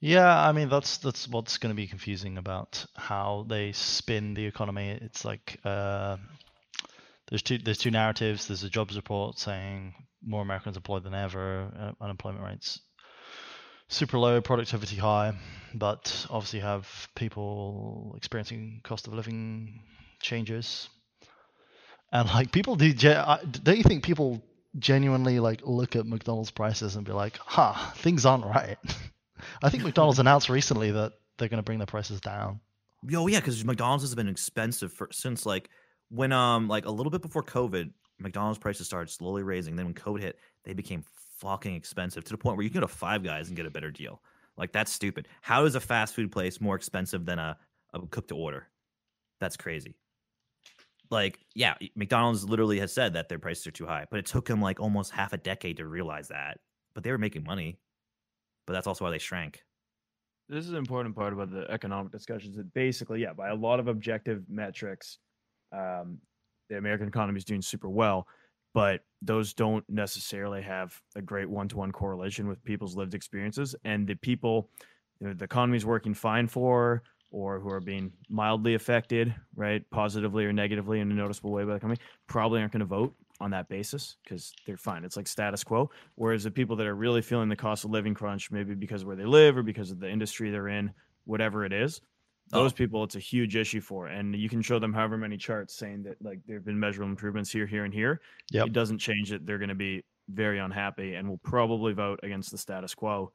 Yeah, I mean that's that's what's going to be confusing about how they spin the economy. It's like uh, there's two there's two narratives. There's a jobs report saying more Americans employed than ever, uh, unemployment rates super low, productivity high, but obviously have people experiencing cost of living changes, and like people do. ge- Don't you think people genuinely like look at McDonald's prices and be like, "Huh, things aren't right." *laughs* I think McDonald's *laughs* announced recently that they're going to bring their prices down. Oh yeah, because McDonald's has been expensive for since like when um like a little bit before COVID, McDonald's prices started slowly raising. Then when COVID hit, they became fucking expensive to the point where you can go to Five Guys and get a better deal. Like that's stupid. How is a fast food place more expensive than a, a cook to order? That's crazy. Like yeah, McDonald's literally has said that their prices are too high, but it took them like almost half a decade to realize that. But they were making money. But that's also why they shrank. this is an important part about the economic discussions that basically, yeah, by a lot of objective metrics, um, the American economy is doing super well, but those don't necessarily have a great one-to-one correlation with people's lived experiences. And the people, you know, the economy is working fine for, or who are being mildly affected, right, positively or negatively in a noticeable way by the economy, probably aren't going to vote on that basis because they're fine. It's like status quo. Whereas the people that are really feeling the cost of living crunch, maybe because of where they live or because of the industry they're in, whatever it is, those Oh. people it's a huge issue for. And you can show them however many charts saying that like there have been measurable improvements here, here, and here. Yep. It doesn't change it they're going to be very unhappy and will probably vote against the status quo.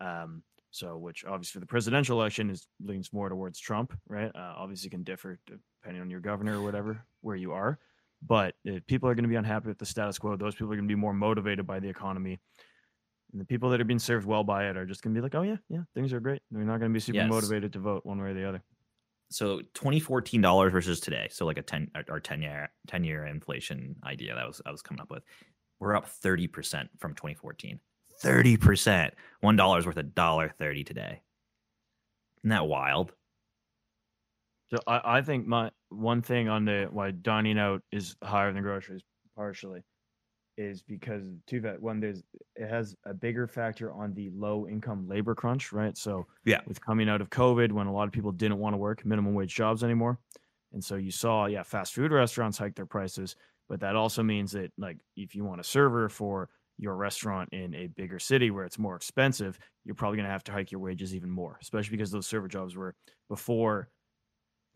Um, so, which obviously for the presidential election is leans more towards Trump, right? Uh, obviously, can differ depending on your governor or whatever where you are. But if people are going to be unhappy with the status quo, those people are going to be more motivated by the economy. And the people that are being served well by it are just going to be like, oh, yeah, yeah, things are great. They're not going to be super Yes. motivated to vote one way or the other. So 2014 dollars versus today. So like a 10 or 10 year 10 year inflation idea that was I was coming up with. We're up 30% from 2014. 30%. One dollar is worth a dollar 30 today. Isn't that wild? So I, I think my one thing on the why dining out is higher than groceries partially is because two fa- one there's it has a bigger factor on the low income labor crunch, right? So Yeah. with coming out of COVID when a lot of people didn't want to work minimum wage jobs anymore. And so you saw, yeah, fast food restaurants hike their prices, but that also means that like if you want a server for your restaurant in a bigger city where it's more expensive, you're probably going to have to hike your wages even more, especially because those server jobs were before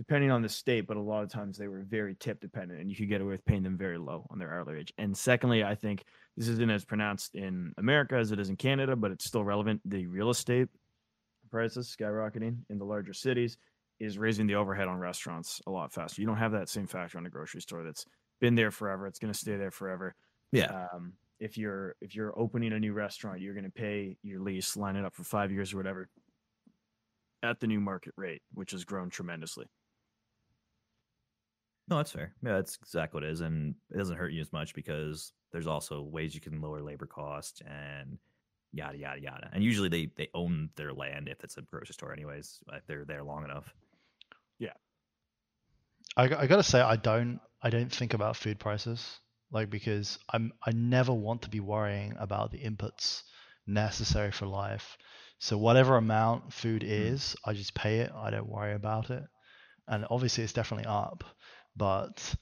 depending on the state, but a lot of times they were very tip dependent and you could get away with paying them very low on their hourly wage. And secondly, I think this isn't as pronounced in America as it is in Canada, but it's still relevant. The real estate prices skyrocketing in the larger cities is raising the overhead on restaurants a lot faster. You don't have that same factor on a grocery store that's been there forever. It's going to stay there forever. Yeah. Um, if you're if you're opening a new restaurant, you're going to pay your lease, line it up for five years or whatever, at the new market rate, which has grown tremendously. No, that's fair. Yeah, that's exactly what it is. And it doesn't hurt you as much because there's also ways you can lower labor costs and yada yada yada. And usually they they own their land if it's a grocery store anyways, uh, if they're there long enough. Yeah. I, I gotta say I don't I don't think about food prices like because I'm I never want to be worrying about the inputs necessary for life. So whatever amount food mm. is, I just pay it. I don't worry about it. And obviously it's definitely up, but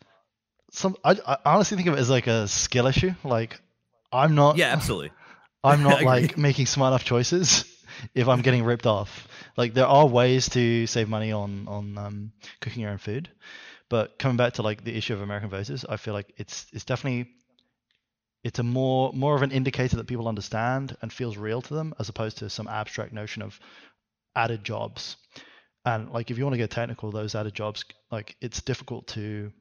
some I, I honestly think of it as like a skill issue. Like I'm not Yeah, absolutely. *laughs* I'm not *laughs* like making smart enough choices if I'm getting ripped off. Like there are ways to save money on on um, cooking your own food, but coming back to like the issue of American voters, I feel like it's it's definitely it's a more more of an indicator that people understand and feels real to them as opposed to some abstract notion of added jobs. And like if you want to get technical, those added jobs like it's difficult to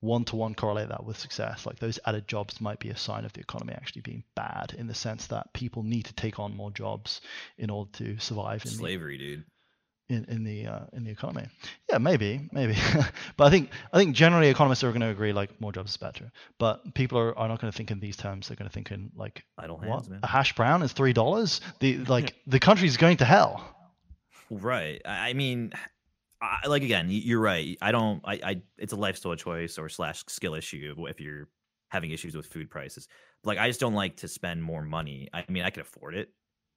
one to one correlate that with success. Like those added jobs might be a sign of the economy actually being bad in the sense that people need to take on more jobs in order to survive in the, Slavery, dude. in, in the uh, in the economy. Yeah, maybe, maybe. *laughs* but I think I think generally economists are going to agree like more jobs is better. But people are, are not going to think in these terms. They're going to think in like Idle what hands, man. a hash brown is three dollars. The *laughs* like the country's going to hell. Right. I mean, I, like again, you're right. I don't. I, I. It's a lifestyle choice or slash skill issue if you're having issues with food prices. Like I just don't like to spend more money. I mean, I could afford it.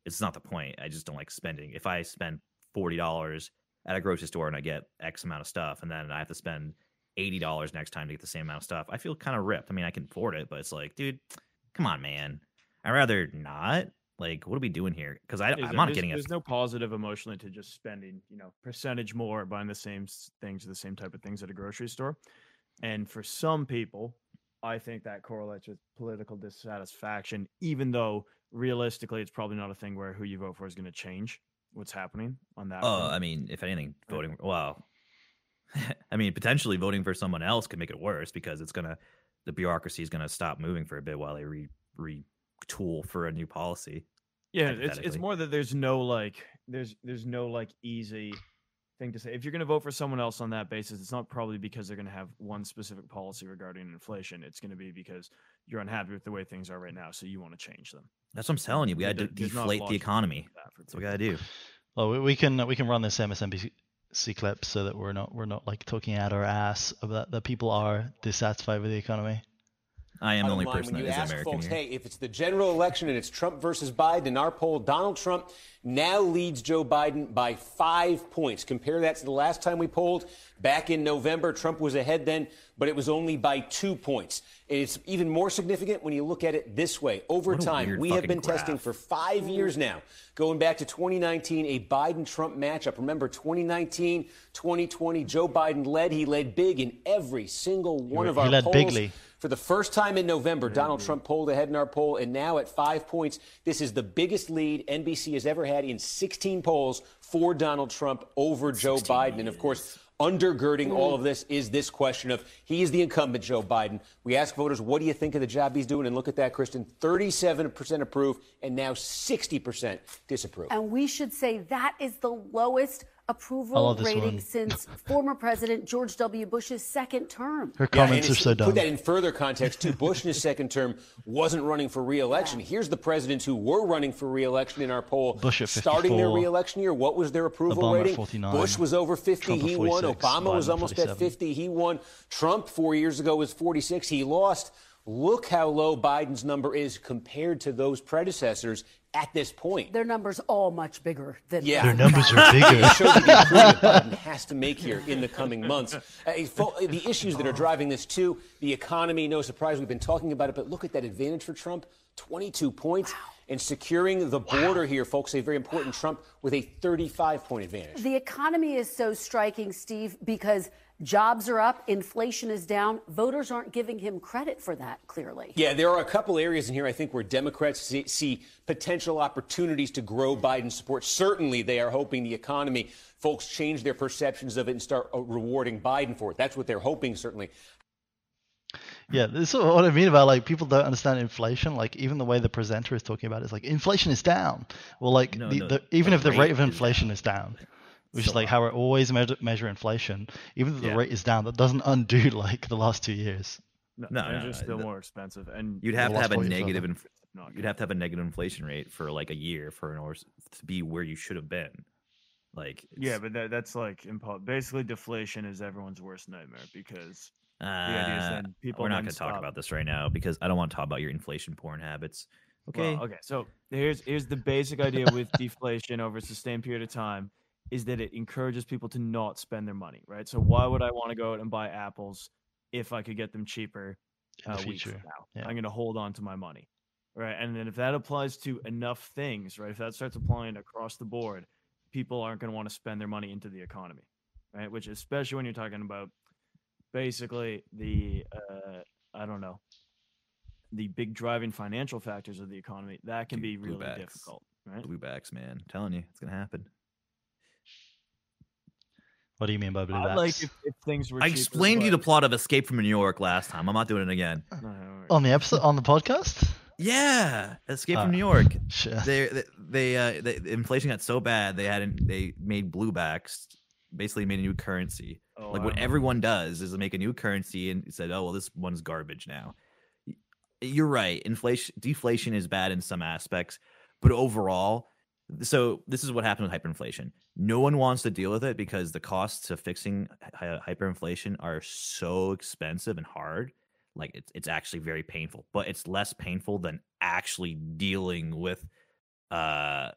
It's not the point. I just don't like spending. If I spend forty dollars at a grocery store and I get X amount of stuff, and then I have to spend eighty dollars next time to get the same amount of stuff, I feel kind of ripped. I mean, I can afford it, but it's like, dude, come on, man. I'd rather not. Like, what are we doing here? Because I'm not there's, getting a there's no positive emotionally to just spending you know percentage more buying the same things the same type of things at a grocery store and for some people i think that correlates with political dissatisfaction even though realistically it's probably not a thing where who you vote for is going to change what's happening on that Oh, front. I mean, if anything, voting. Well, *laughs* I mean, potentially voting for someone else could make it worse because it's gonna the bureaucracy is gonna stop moving for a bit while they re, re retool for a new policy. Yeah, it's it's more that there's no like there's there's no like easy thing to say. If you're going to vote for someone else on that basis, it's not probably because they're going to have one specific policy regarding inflation. It's going to be because you're unhappy with the way things are right now, so you want to change them. That's what I'm telling you. We Yeah, got to there- there's not deflate the economy. to that That's what we got to do. Well, we, we can we can run this MSNBC clip so that we're not we're not like talking out our ass about that people are dissatisfied with the economy. I am the only person that ask American folks, here. hey, if it's the general election and it's Trump versus Biden, in our poll, Donald Trump now leads Joe Biden by five points. Compare that to the last time we polled back in November. Trump was ahead then, but it was only by two points. And it's even more significant when you look at it this way. Over time, we have been testing for five years now, going back to 2019, a Biden Trump matchup. Remember, 2019, 2020, Joe Biden led. He led big in every single one He of our polls. He led polls. bigly. For the first time in November, Donald Trump pulled ahead in our poll, and now at five points, this is the biggest lead NBC has ever had in 16 polls for Donald Trump over Joe Biden. And of course, undergirding all of this is this question of he is the incumbent Joe Biden. We ask voters, what do you think of the job he's doing? And look at that, Kristen 37% approve, and now 60% disapprove. And we should say that is the lowest I approval rating one. since *laughs* former President George W. Bush's second term. Her comments and are so dumb. Put that in further context, too. Bush in his second term wasn't running for re-election. Here's the presidents who were running for re-election in our poll. Bush at Starting their 54, re-election year, what was their approval Obama rating? 49, Bush was over 50. Trump at he won. Obama was Biden at almost at 50. He won. Trump four years ago was 46. He lost. Look how low Biden's number is compared to those predecessors at this point. Their numbers all much bigger than Yeah, Their numbers are bigger. It shows you the *laughs* improvement Biden has to make here in the coming months. Uh, the issues that are driving this too, the economy. No surprise, we've been talking about it. But look at that advantage for Trump: 22 points, and securing the border here, folks. A very important Trump with a 35-point advantage. The economy is so striking, Steve, because jobs are up, inflation is down. Voters aren't giving him credit for that, clearly. Yeah, there are a couple areas in here I think where Democrats see, see potential opportunities to grow Biden's support. Certainly, they are hoping the economy, folks change their perceptions of it and start uh, rewarding Biden for it. That's what they're hoping, certainly. Yeah, this is what I mean about like people don't understand inflation. Like even the way the presenter is talking about it is like inflation is down. Well, like No, the, no, the, even the if the rate rate of is inflation is down, which is like how we always measure, measure inflation, even though the Yeah. rate is down, that doesn't undo *laughs* like the last two years. No, No, they're no, just still the- more expensive, and You'd have to have a negative. Inf- you'd have to have a negative inflation rate for like a year for in order to be where you should have been. Like Yeah, but that, that's like impo- basically deflation is everyone's worst nightmare because the idea is Uh, then people we're not going to talk about this right now because I don't want to talk about your inflation porn habits. Okay. Well, okay. So here's here's the basic idea with deflation over a sustained period of time is that it encourages people to not spend their money, right? So why would I want to go out and buy apples if I could get them cheaper In the a week from now? yeah. I'm going to hold on to my money, right? And then if that applies to enough things, right? If that starts applying across the board, people aren't going to want to spend their money into the economy, right? Which especially when you're talking about basically the uh, I don't know the big driving financial factors of the economy that can be really Bluebacks. difficult, right? Bluebacks, man. I'm telling you, it's going to happen. What do you mean by blue I'd like if, if things were. I cheaper, explained to you the plot of Escape from New York last time. I'm not doing it again. On the episode on the podcast. Yeah, Escape Ah, from New York. Shit. They they they, uh, they the inflation got so bad they hadn't they made bluebacks basically made a new currency. Oh, like I what remember. everyone does is make a new currency and said, "Oh, well, this one's garbage now." You're right. Inflation deflation is bad in some aspects, but overall, so this is what happens with hyperinflation. No one wants to deal with it because the costs of fixing hy- hyperinflation are so expensive and hard. Like it's it's actually very painful, but it's less painful than actually dealing with uh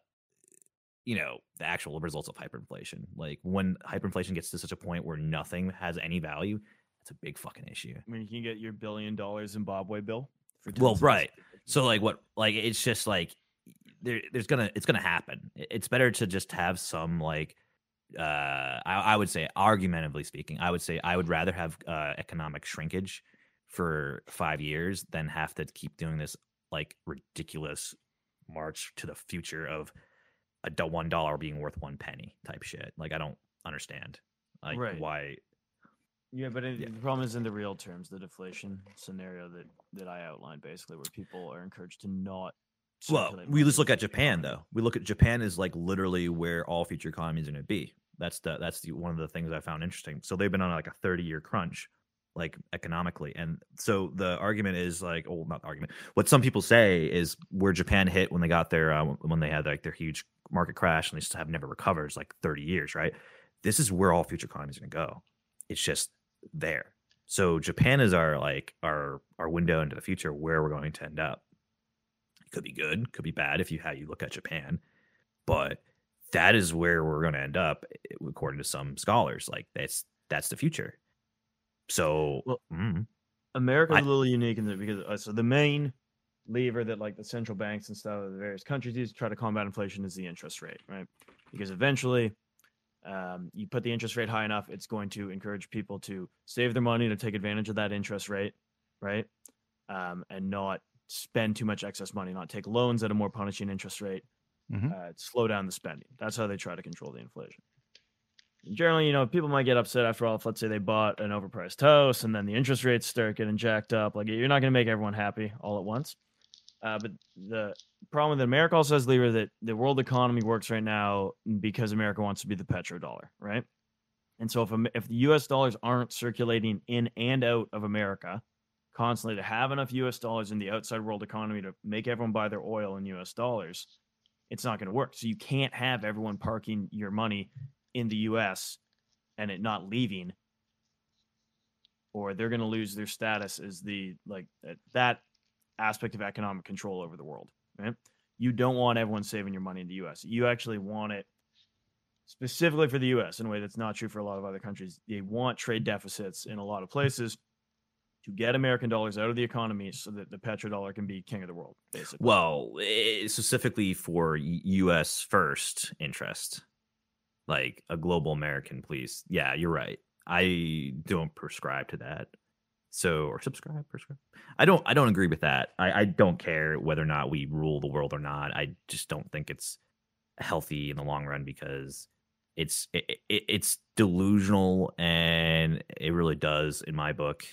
you know the actual results of hyperinflation. Like when hyperinflation gets to such a point where nothing has any value, it's a big fucking issue. I mean, you can get your billion dollar Zimbabwe bill. For Well, right. So like what like it's just like there there's gonna it's gonna happen. It's better to just have some like uh I, I would say argumentatively speaking, I would say I would rather have uh economic shrinkage for five years than have to keep doing this like ridiculous march to the future of a one dollar being worth one penny type shit. Like I don't understand like Right. why Yeah, but it, Yeah. the problem is in the real terms, the deflation scenario that that I outlined, basically, where people are encouraged to not. Well, we just look at Japan though. We look at Japan is like literally where all future economies are going to be. That's the that's the one of the things I found interesting. So they've been on like a 30 year crunch like economically. And so the argument is like, oh, not the argument. What some people say is where Japan hit when they got their uh, when they had like their huge market crash and they just have never recovered. It's like 30 years, right? This is where all future economies are going to go. It's just there. So Japan is our like our our window into the future where we're going to end up. It could be good, could be bad if you how you look at Japan, but that is where we're going to end up eh, according to some scholars. Like that's that's the future. So Well, mm, America's I- a little unique in that because uh, so the main lever that like the central banks and stuff of the various countries use to try to combat inflation is the interest rate, right? Because eventually, um, you put the interest rate high enough, it's going to encourage people to save their money to take advantage of that interest rate, right? Um, and not spend too much excess money, not take loans at a more punishing interest rate, Mhm. uh, slow down the spending. That's how they try to control the inflation generally, you know, people might get upset after all. If let's say they bought an overpriced house and then the interest rates start getting jacked up, like you're not going to make everyone happy all at once. Uh, but the problem with America also has lever that the world economy works right now because America wants to be the petrodollar, right? And so if if the U.S. dollars aren't circulating in and out of America constantly to have enough U.S. dollars in the outside world economy to make everyone buy their oil in U.S. dollars, it's not going to work. So you can't have everyone parking your money in the US and it not leaving or they're going to lose their status as the like that- aspect of economic control over the world, right? You don't want everyone saving your money in the US. You actually want it specifically for the US in a way that's not true for a lot of other countries. They want trade deficits in a lot of places to get American dollars out of the economy so that the petrodollar can be king of the world, basically. well, eh, specifically for U.S. first interest, like a global American, please. Yeah, you're right. I don't prescribe to that. So or subscribe, prescribe. I don't. I don't agree with that. I, I don't care whether or not we rule the world or not. I just don't think it's healthy in the long run because it's it, it, it's delusional and it really does, in my book,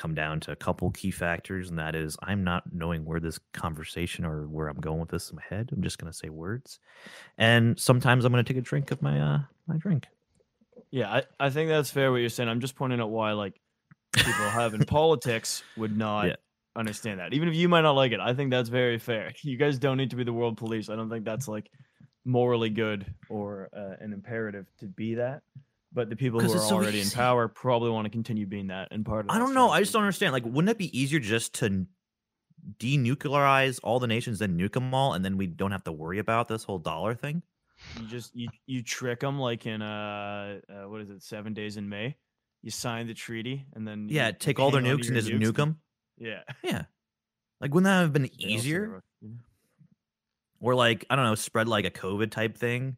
come down to a couple key factors, and that is I'm not knowing where this conversation or where I'm going with this in my head. I'm just gonna say words, and sometimes I'm gonna take a drink of my uh my drink. Yeah, I, I think that's fair what you're saying. I'm just pointing out why like people have in *laughs* politics would not Yeah. understand that. Even if you might not like it, I think that's very fair. *laughs* You guys don't need to be the world police. I don't think that's like morally good or uh, an imperative to be that. But the people who are so already in power probably want to continue being that. And part of I don't know. I just don't understand. Like, wouldn't it be easier just to denuclearize all the nations, then nuke them all, and then we don't have to worry about this whole dollar thing? You just you you trick them like in uh, uh what is it seven days in May. You sign the treaty and then you Yeah, take all their nukes and just nukes nuke them. Yeah. *laughs* Yeah. Like, wouldn't that have been easier? are, you know. Or like, I don't know, spread like a COVID type thing.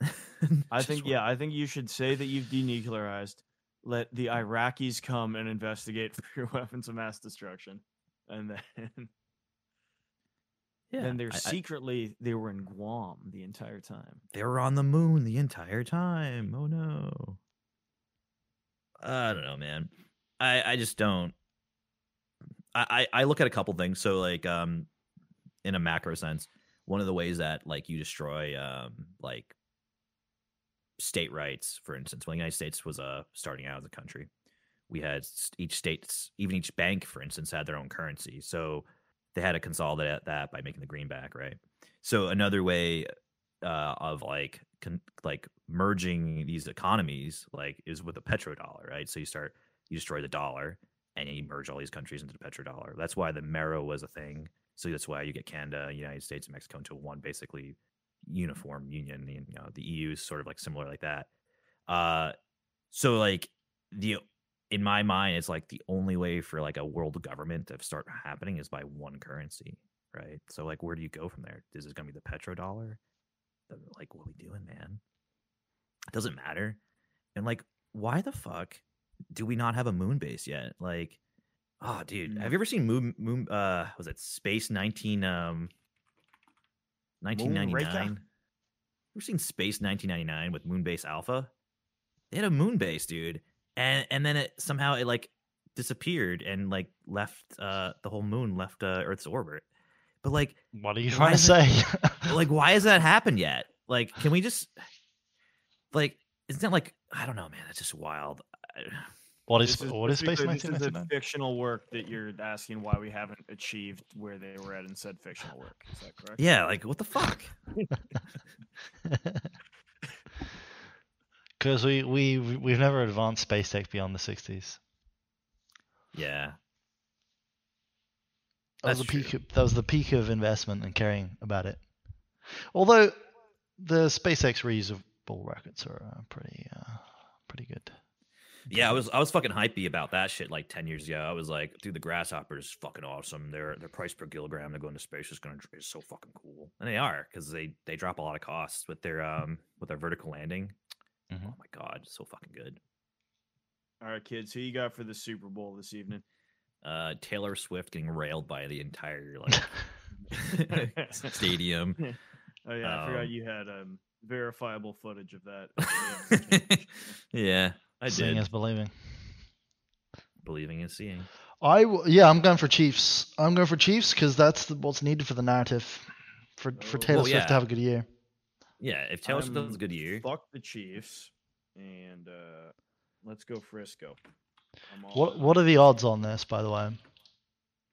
*laughs* *laughs* I think yeah, I think you should say that you've denuclearized. Let the Iraqis come and investigate *laughs* for your weapons of mass destruction, and then *laughs* Yeah, then they're I- I- secretly they were in Guam the entire time. They were on the moon the entire time. Oh no. I don't know, man. I I just don't. I I I look at a couple things. So like um, in a macro sense, one of the ways that like you destroy um like state rights, for instance, when the United States was uh starting out as a country, we had each state's even each bank, for instance, had their own currency. So they had to consolidate that by making the greenback, right? So another way uh, of like con- like merging these economies like is with a petrodollar, right? So you start you destroy the dollar and you merge all these countries into the petrodollar. That's why the Amero was a thing. So that's why you get Canada, United States, and Mexico into one basically uniform union. You know, the EU is sort of like similar like that. Uh, so like the in my mind, it's like the only way for like a world government to start happening is by one currency, right? So like, where do you go from there? Is going to be the petrodollar? Like, what are we doing, man? It doesn't matter. And like, why the fuck do we not have a moon base yet? Like, oh, dude, have you ever seen Moon? Moon? Uh, was it Space nineteen? Um, nineteen ninety nine. Ever seen Space nineteen ninety nine with Moonbase Alpha? They had a moon base, dude, and and then it somehow it like disappeared and like left uh the whole moon left uh, Earth's orbit. But like, What are you trying to isn't- say? *laughs* like, why has that happened yet? Like, can we just like? Isn't that like I don't know, man? That's just wild. I- What is This is, what is let's Space clear, This is a fictional work that you're asking why we haven't achieved where they were at in said fictional work. Is that correct? Yeah, like what the fuck? *laughs* Because we we we've never advanced space tech beyond the 60s. Yeah. That was That's the peak. Of, that was the peak of investment and caring about it. Although the SpaceX reusable rockets are uh, pretty uh, pretty good. Yeah, I was I was fucking hypey about that shit like ten years ago. I was like, dude, the Grasshopper's fucking awesome. Their their price per kilogram to go into space is gonna is so fucking cool, and they are because they they drop a lot of costs with their um with their vertical landing. Mm-hmm. Oh my god, so fucking good. All right, kids, who you got for the Super Bowl this evening? Uh, Taylor Swift getting railed by the entire like *laughs* stadium. *laughs* Oh yeah, I forgot Um, you had um, verifiable footage of that. *laughs* Yeah, I Seeing did. is believing. Believing is seeing. I w- yeah, I'm going for Chiefs. I'm going for Chiefs because that's the, what's needed for the narrative for for Taylor Well, Swift yeah. to have a good year. Yeah, if Taylor Swift I'm- has a good year, Fuck the Chiefs, and uh, let's go Frisco. I'm all What in. what are the odds on this, by the way?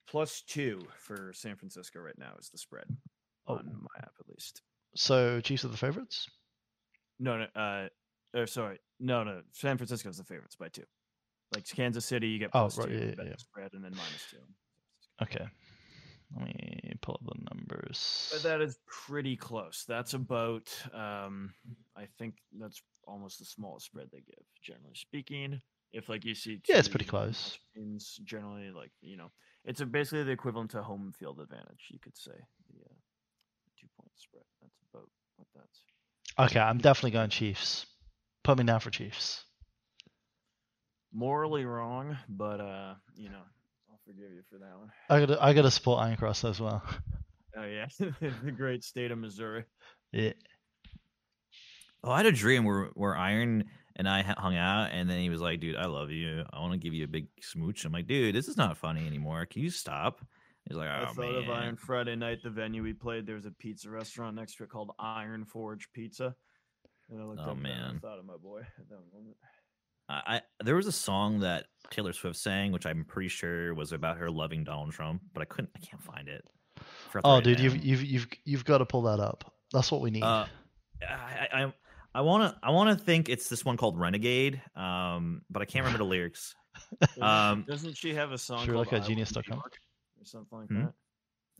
Plus two for San Francisco right now is the spread Oh. on my app at least. So Chiefs are the favorites. No, no, uh, or sorry, no, no. San Francisco's the favorites by two. Like Kansas City, you get Oh, plus right, two, yeah, bet yeah. spread, and then minus two. Okay. Let me pull up the numbers. But that is pretty close. That's about, um, I think that's almost the smallest spread they give, generally speaking. If like you see, Yeah, it's pretty close. Teams generally like you know, it's basically the equivalent to home field advantage. You could say the uh, two point spread. That's about what that's. Okay, I'm definitely going Chiefs. Put me down for Chiefs. Morally wrong, but uh, you know, I'll forgive you for that one. I got I got to support Iron Cross as well. *laughs* Oh yeah, *laughs* the great state of Missouri. yeah. Oh, I had a dream where where Iron and I hung out, and then he was like, "Dude, I love you. I want to give you a big smooch." I'm like, "Dude, this is not funny anymore. Can you stop?" He's like, oh, I "Oh thought of Iron. Friday night, the venue we played. There was a pizza restaurant next to it called Iron Forge Pizza. And I looked Oh, up there and man. I thought of my boy at that moment. I, I there was a song that Taylor Swift sang, which I'm pretty sure was about her loving Donald Trump, but I couldn't, I can't find it. Oh, write it dude, you've you've you've you've got to pull that up. That's what we need. Uh, I I I want to I want to think it's this one called Renegade, um, but I can't remember the *laughs* lyrics. Doesn't- *laughs* Um, Doesn't she have a song Sure, called like at I Love genius.com? Or something like Hmm? that?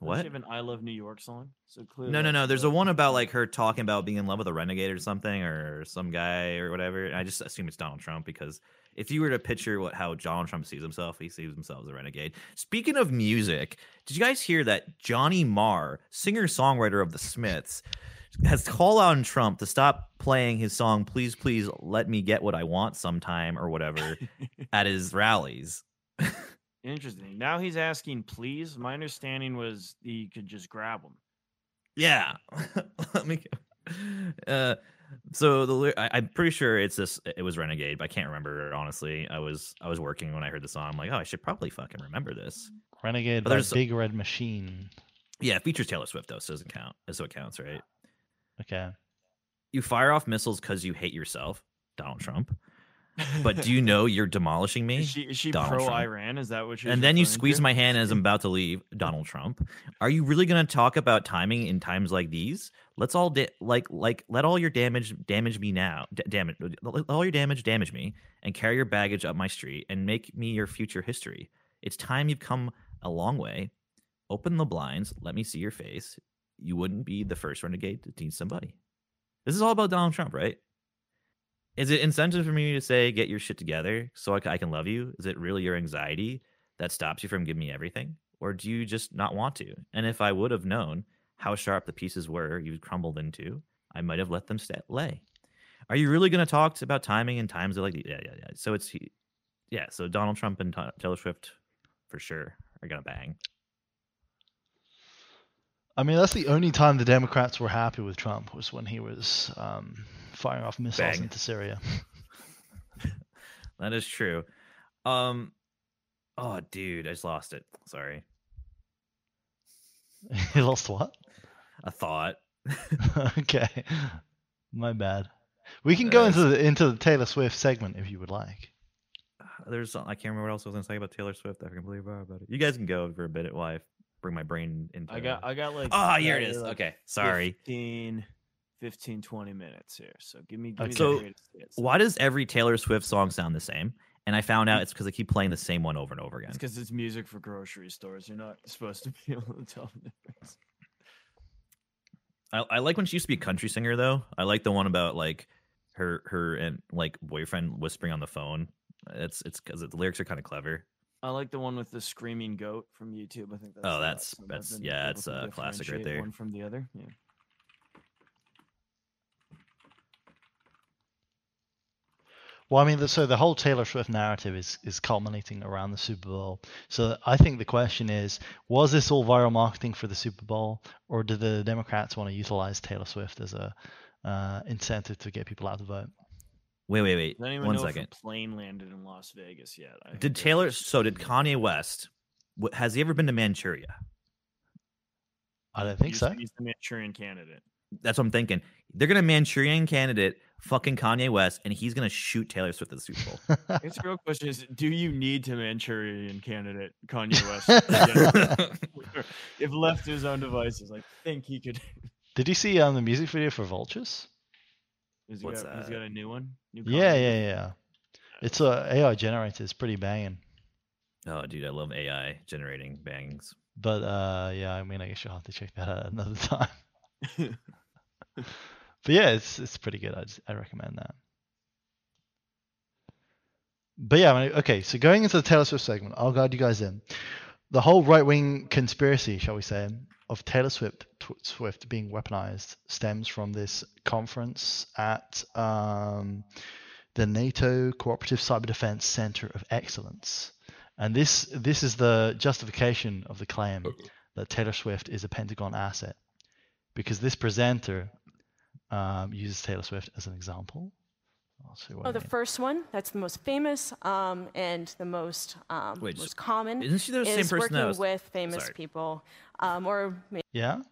What? She have an I Love New York song. So clearly, No, no, no. There's a one about like her talking about being in love with a renegade or something, or some guy or whatever. And I just assume it's Donald Trump because if you were to picture what how Donald Trump sees himself, he sees himself as a renegade. Speaking of music, did you guys hear that Johnny Marr, singer songwriter of the Smiths, has called on Trump to stop playing his song "Please, Please Let Me Get What I Want" sometime or whatever *laughs* at his rallies. *laughs* Interesting. Now he's asking, please. My understanding was he could just grab him. Yeah. *laughs* Let me. Uh, so the I, I'm pretty sure it's this. It was Renegade, but I can't remember honestly. I was I was working when I heard the song. I'm like, oh, I should probably fucking remember this. Renegade but there's- Big Red Machine. Yeah, it features Taylor Swift though, so it doesn't count. Is what counts, right? Okay. You fire off missiles because you hate yourself, Donald Trump. But do you know you're demolishing me? Is she, is she pro Trump. Iran? Is that what she's and then you squeeze to? my hand as I'm about to leave, Donald Trump. Are you really going to talk about timing in times like these? Let's all da- like like let all your damage damage me now. D- damage let all your damage damage me and carry your baggage up my street and make me your future history. It's time you've come a long way. Open the blinds, let me see your face. You wouldn't be the first renegade to teach somebody. This is all about Donald Trump, right? Is it incentive for me to say get your shit together so I can love you? Is it really your anxiety that stops you from giving me everything, or do you just not want to? And if I would have known how sharp the pieces were you crumbled into, I might have let them sta lay. Are you really going to talk about timing and times like yeah yeah yeah? So it's yeah. So Donald Trump and Taylor Swift for sure are gonna bang. I mean, that's the only time the Democrats were happy with Trump was when he was um, firing off missiles Bang. into Syria. *laughs* That is true. Um, oh dude, I just lost it. Sorry, *laughs* he lost what? a thought. *laughs* okay, my bad. We can go Uh, into the into the Taylor Swift segment if you would like. *sighs* there's I can't remember what else I was gonna say about Taylor Swift. I completely forgot about it. You guys can go for a bit while I bring my brain into. I got I got like Ah, here it uh, like Okay, sorry. 15, 15, 20 minutes here. So give me give me the So why does every Taylor Swift song sound the same? And I found out it's because I keep playing the same one over and over again. It's because it's music for grocery stores. You're not supposed to be *laughs* able to tell the difference. I, I like when she used to be a country singer though. I like the one about like her her and like boyfriend whispering on the phone. It's it's because the lyrics are kind of clever. I like the one with the screaming goat from YouTube. I think that's Oh, that's- last one. I've that's- yeah, it's a classic right there. One from the other. Yeah. Well, I mean, the, so the whole Taylor Swift narrative is is culminating around the Super Bowl. So I think the question is, was this all viral marketing for the Super Bowl, or did the Democrats want to utilize Taylor Swift as a uh, incentive to get people out to vote? Wait, wait, wait. I don't even One know second. if a plane landed in Las Vegas yet. I Did Taylor? So did Kanye West? Has he ever been to Manchuria? I don't think he's, so. He's the Manchurian candidate. That's what I'm thinking. They're gonna Manchurian candidate fucking Kanye West, and he's gonna shoot Taylor Swift at the Super Bowl. I guess the real question is: Do you need to Manchurian candidate Kanye West? *laughs* if left to his own devices, I think he could. Did you see um, the music video for Vultures? Has he What's got, He's that? got a new one. New Yeah, yeah, yeah. It's a AI generated. It's pretty banging. oh, dude, I love AI generating bangs. But uh, yeah, I mean, I guess you'll have to check that out another *laughs* time. *laughs* but yeah, it's it's pretty good. I I recommend that. But yeah, okay. So going into the Taylor Swift segment, I'll guide you guys in. The whole right wing conspiracy, shall we say, of Taylor Swift Swift being weaponized stems from this conference at um, the NATO Cooperative Cyber Defense Center of Excellence. And this this is the justification of the claim that Taylor Swift is a Pentagon asset, because this presenter um, uses Taylor Swift as an example. I'll see what Oh, I the mean. first one. That's the most famous um, and the most um, Wait, most common. isn't she the same is person working that was- with famous Sorry. people, um, or may- Yeah.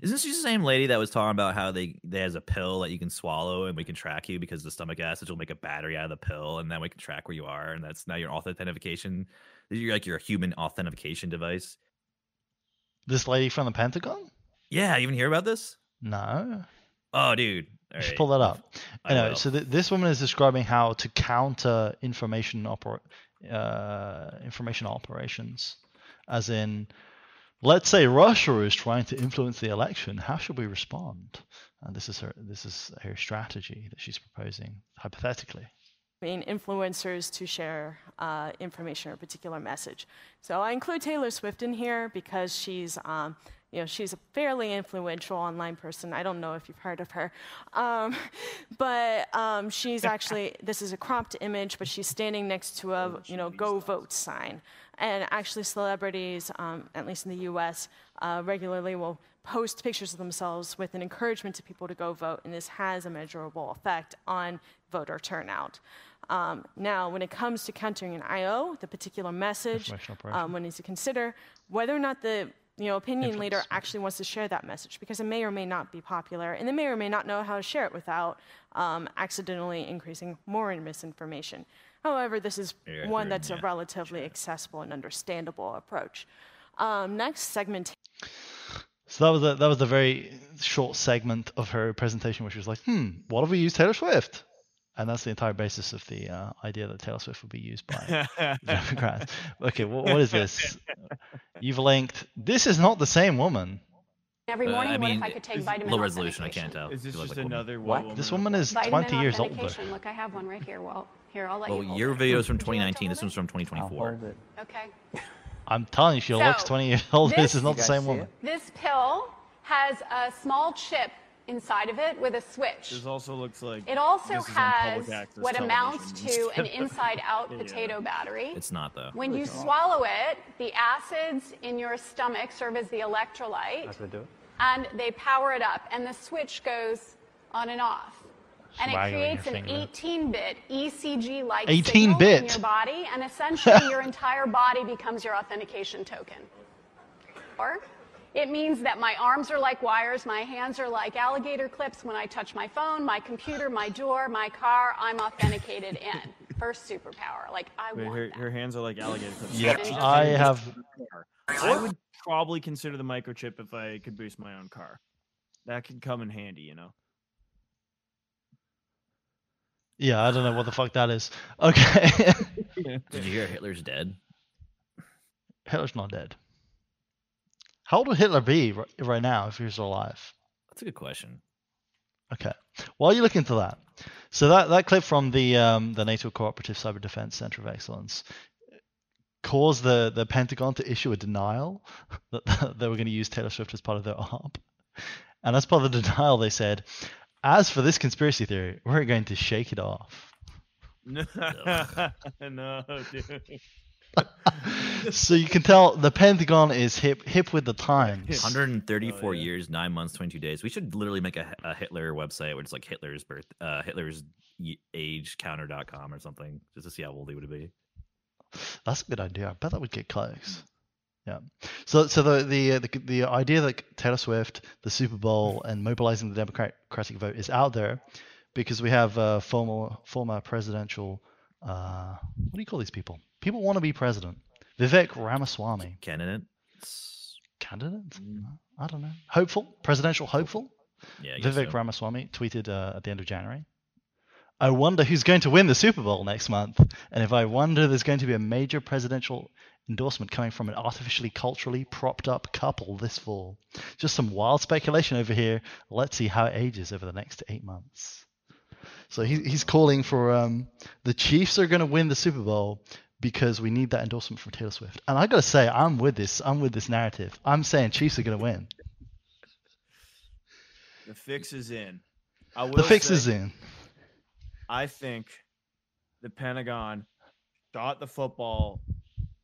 Isn't she the same lady that was talking about how they there's a pill that you can swallow and we can track you because the stomach acid will make a battery out of the pill and then we can track where you are and that's now your authentication. You're like your human authentication device. This lady from the Pentagon? Yeah, you even hear about this? No. Oh, dude. You should pull that up. I Anyway, will. so th- this woman is describing how to counter information oper- uh, information operations, as in, let's say Russia is trying to influence the election. How should we respond? And this is her this is her strategy that she's proposing hypothetically. being influencers to share uh, information or a particular message. So I include Taylor Swift in here because she's, um, you know, she's a fairly influential online person. I don't know if you've heard of her, um, *laughs* but um, she's *laughs* actually this is a cropped image, but she's standing next to a, you know, "Go Vote" sign. And actually, celebrities, um, at least in the U.S., uh, regularly will post pictures of themselves with an encouragement to people to go vote, and this has a measurable effect on voter turnout. Um, now, when it comes to countering an IO, the particular message, um, one needs to consider whether or not the you know, opinion leader actually wants to share that message because it may or may not be popular, and they may or may not know how to share it without um, accidentally increasing more in misinformation. However, this is Yeah, one through- that's a yeah, relatively accessible and understandable approach. Um, next segment So that was a, that was a very short segment of her presentation, which was like, hmm, what if we use Taylor Swift? And that's the entire basis of the uh, idea that Taylor Swift would be used by *laughs* Democrats. Okay, what, what is this? You've linked. This is not the same woman. Every Uh, morning, I what if I could take it's vitamin low resolution. I can't tell. Is this just like a woman. another What? woman This woman is Vitamin 20 years older. Look, I have one right here. Well, here, I'll let Well, you hold your it. video is from 2019. This one's from 2024. Okay. I'm telling you, she looks 20 years old. This this- is not the same woman. This pill has a small chip inside of it with a switch. This also looks like It also this is on has what amounts to an inside-out *laughs* Yeah. potato battery. It's not though. When you swallow it, the acids in your stomach serve as the electrolyte, That's what they do. and they power it up, and the switch goes on and off. And it creates an 18-bit ECG-like 18 signal in your body, and essentially your entire body becomes your authentication token. Or it means that my arms are like wires, my hands are like alligator clips. When I touch my phone, my computer, my door, my car, I'm authenticated in. First superpower. Like I Wait, want her, her hands are like alligator clips. Yeah, I have- I would probably consider the microchip if I could boost my own car. That could come in handy, you know. Yeah, I don't know what the fuck that is. Okay. *laughs* Did you hear Hitler's dead? Hitler's not dead. How old would Hitler be ri- right now if he was alive? That's a good question. Okay. While you look into that, so that, that clip from the um, the NATO Cooperative Cyber Defense Center of Excellence caused the, the Pentagon to issue a denial *laughs* that they were going to use Taylor Swift as part of their op. And as part of the *laughs* denial, they said, as for this conspiracy theory, we're going to shake it off. *laughs* no, dude. *laughs* so you can tell the Pentagon is hip hip with the times. 134 years, nine months, 22 days. We should literally make a, a Hitler website where it's like Hitler's birth, uh, Hitler's y- age counter.com or something, just to see how old he would be. That's a good idea. I bet that would get clicks. Yeah. So so the the uh, the, the idea that Taylor Swift, the Super Bowl, and mobilizing the Democratic vote is out there because we have uh, former former presidential uh, what do you call these people? People want to be president. Vivek Ramaswamy. Candidate. Candidate? I don't know. Hopeful. Presidential hopeful. Yeah, Vivek so. Ramaswamy tweeted uh, at the end of January. I wonder who's going to win the Super Bowl next month. And if I wonder there's going to be a major presidential endorsement coming from an artificially culturally propped up couple this fall. Just some wild speculation over here. Let's see how it ages over the next eight months. So he, he's calling for um, the Chiefs are going to win the Super Bowl because we need that endorsement from Taylor Swift. And I got to say, I'm with this. I'm with this narrative. I'm saying Chiefs are going to win. The fix is in. I will The fix say, is in. I think the Pentagon shot the football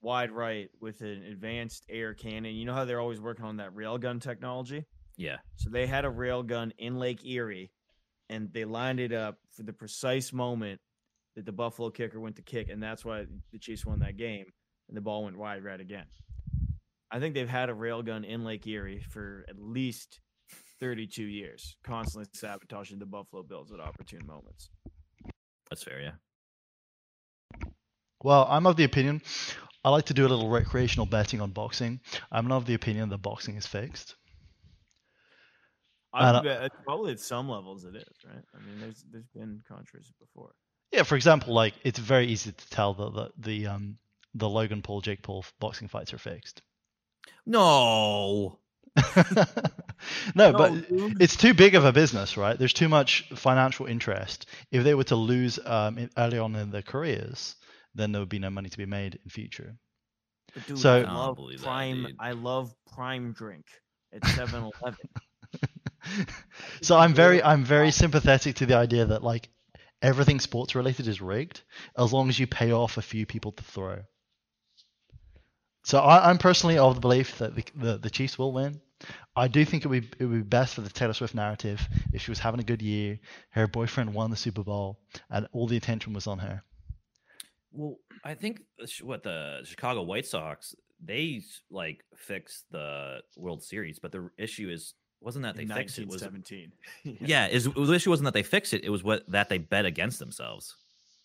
wide right with an advanced air cannon. You know how they're always working on that railgun technology? Yeah. So they had a railgun in Lake Erie and they lined it up for the precise moment that the Buffalo kicker went to kick, and that's why the Chiefs won that game. And the ball went wide right again. I think they've had a railgun in Lake Erie for at least 32 years, constantly sabotaging the Buffalo Bills at opportune moments. That's fair, yeah. Well, I'm of the opinion. I like to do a little recreational betting on boxing. I'm not of the opinion that boxing is fixed. I And, probably at some levels it is, right? I mean, there's there's been controversy before. Yeah, for example, like it's very easy to tell that the, the um the Logan Paul Jake Paul boxing fights are fixed. No. *laughs* No, but it's too big of a business, right? There's too much financial interest. If they were to lose um, early on in their careers, then there would be no money to be made in future. Dude, So- I love prime. I love prime drink at *laughs* 7-Eleven. *laughs* So I'm very I'm very sympathetic to the idea that like everything sports related is rigged as long as you pay off a few people to throw. So I, I'm personally of the belief that the, the the Chiefs will win. I do think it would be, it would be best for the Taylor Swift narrative if she was having a good year, her boyfriend won the Super Bowl, and all the attention was on her. Well, I think what the Chicago White Sox they like fixed the World Series, but the issue is wasn't that they In fixed it was 17 *laughs* yeah, is the issue wasn't that they fixed it; it was what that they bet against themselves,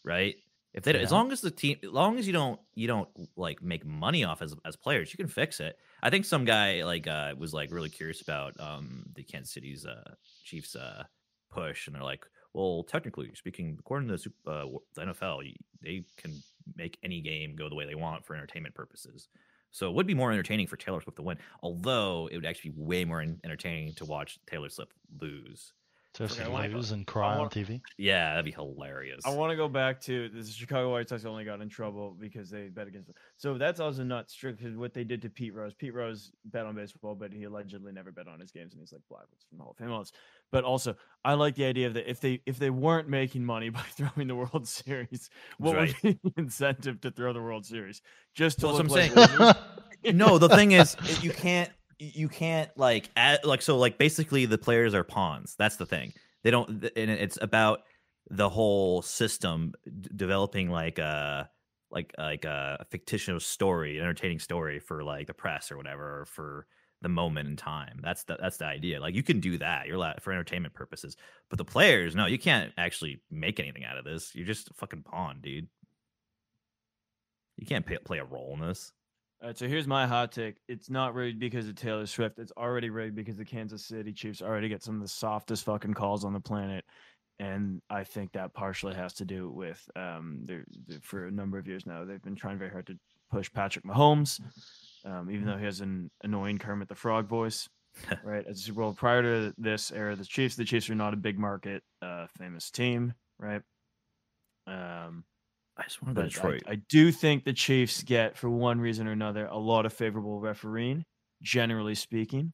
right? If they, as long as the team, as long as you don't, you don't like make money off as as players, you can fix it. I think some guy like uh was like really curious about um the Kansas City's uh Chiefs uh push, and they're like, well, technically speaking, according to the, uh, the NFL, they can make any game go the way they want for entertainment purposes. So it would be more entertaining for Taylor Swift to win, although it would actually be way more entertaining to watch Taylor Swift lose. Taylor Okay, Swift I wanna- lose and cry on wanna- TV. Yeah, that'd be hilarious. I want to go back to the Chicago White Sox only got in trouble because they bet against them. So that's also not strict because what they did to Pete Rose. Pete Rose bet on baseball, but he allegedly never bet on his games, and he's like blacklisted from the Hall of Fame. all. But also, I like the idea of that if they if they weren't making money *laughs* by throwing the World Series, what Right. would be the incentive to throw the World Series? Just to Well, that's look what I'm like saying. no, the thing is, you *laughs* can't, you can't like, add, like, so, like, basically, the players are pawns. That's the thing. They don't, and it's about the whole system d- developing like a, like, like a fictitious story, an entertaining story for like the press or whatever, or for the moment in time. That's the that's the idea. Like, you can do that. You're allowed for entertainment purposes, but the players, no, you can't actually make anything out of this. You're just a fucking pawn, dude. You can't pay, play a role in this. All right, so here's my hot take. It's not rigged because of Taylor Swift. It's already rigged because the Kansas City Chiefs already get some of the softest fucking calls on the planet. And I think that partially has to do with um, they're, they're- for a number of years now, they've been trying very hard to push Patrick Mahomes, um, even though he has an annoying Kermit the Frog voice. *laughs* right, As Super Bowl prior to this era, the Chiefs, the Chiefs are not a big market, uh, famous team, right? Um, I just wanted but I- I, do think the Chiefs get, for one reason or another, a lot of favorable refereeing, generally speaking.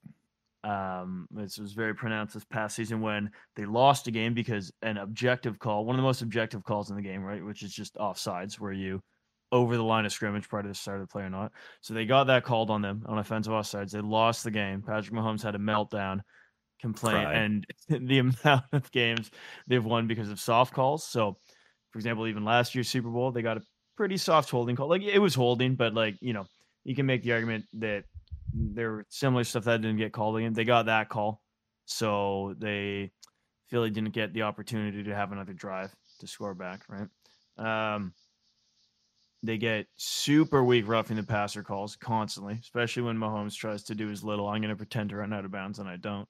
Um, this was very pronounced this past season when they lost a game because an objective call, one of the most objective calls in the game, right, which is just offsides, where you over the line of scrimmage prior to the start of the play or not. So they got that called on them on offensive offsides. They lost the game. Patrick Mahomes had a meltdown, complaint, Cry. and *laughs* the amount of games they've won because of soft calls. So, for example, even last year's Super Bowl, they got a pretty soft holding call. Like it was holding, but like you know, you can make the argument that there were similar stuff that didn't get called again. They got that call, so they Philly didn't get the opportunity to have another drive to score back. Right. Um, they get super weak roughing the passer calls constantly, especially when Mahomes tries to do his little. I'm going to pretend to run out of bounds, and I don't.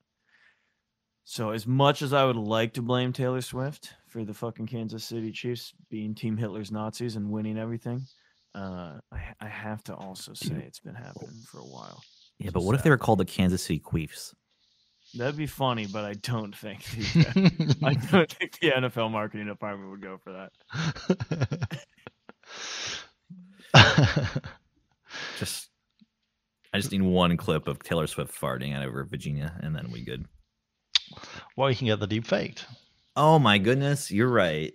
So as much as I would like to blame Taylor Swift for the fucking Kansas City Chiefs being Team Hitler's Nazis and winning everything, uh, I, I have to also say *clears throat* it's been happening for a while. Yeah, but what if they were called the Kansas City Queefs? That'd be funny, but I don't think the, *laughs* I don't think the NFL marketing department would go for that. *laughs* Just, I just need one clip of Taylor Swift farting out over Virginia, and then we good. Well, you can get the deep faked. Oh my goodness, you're right.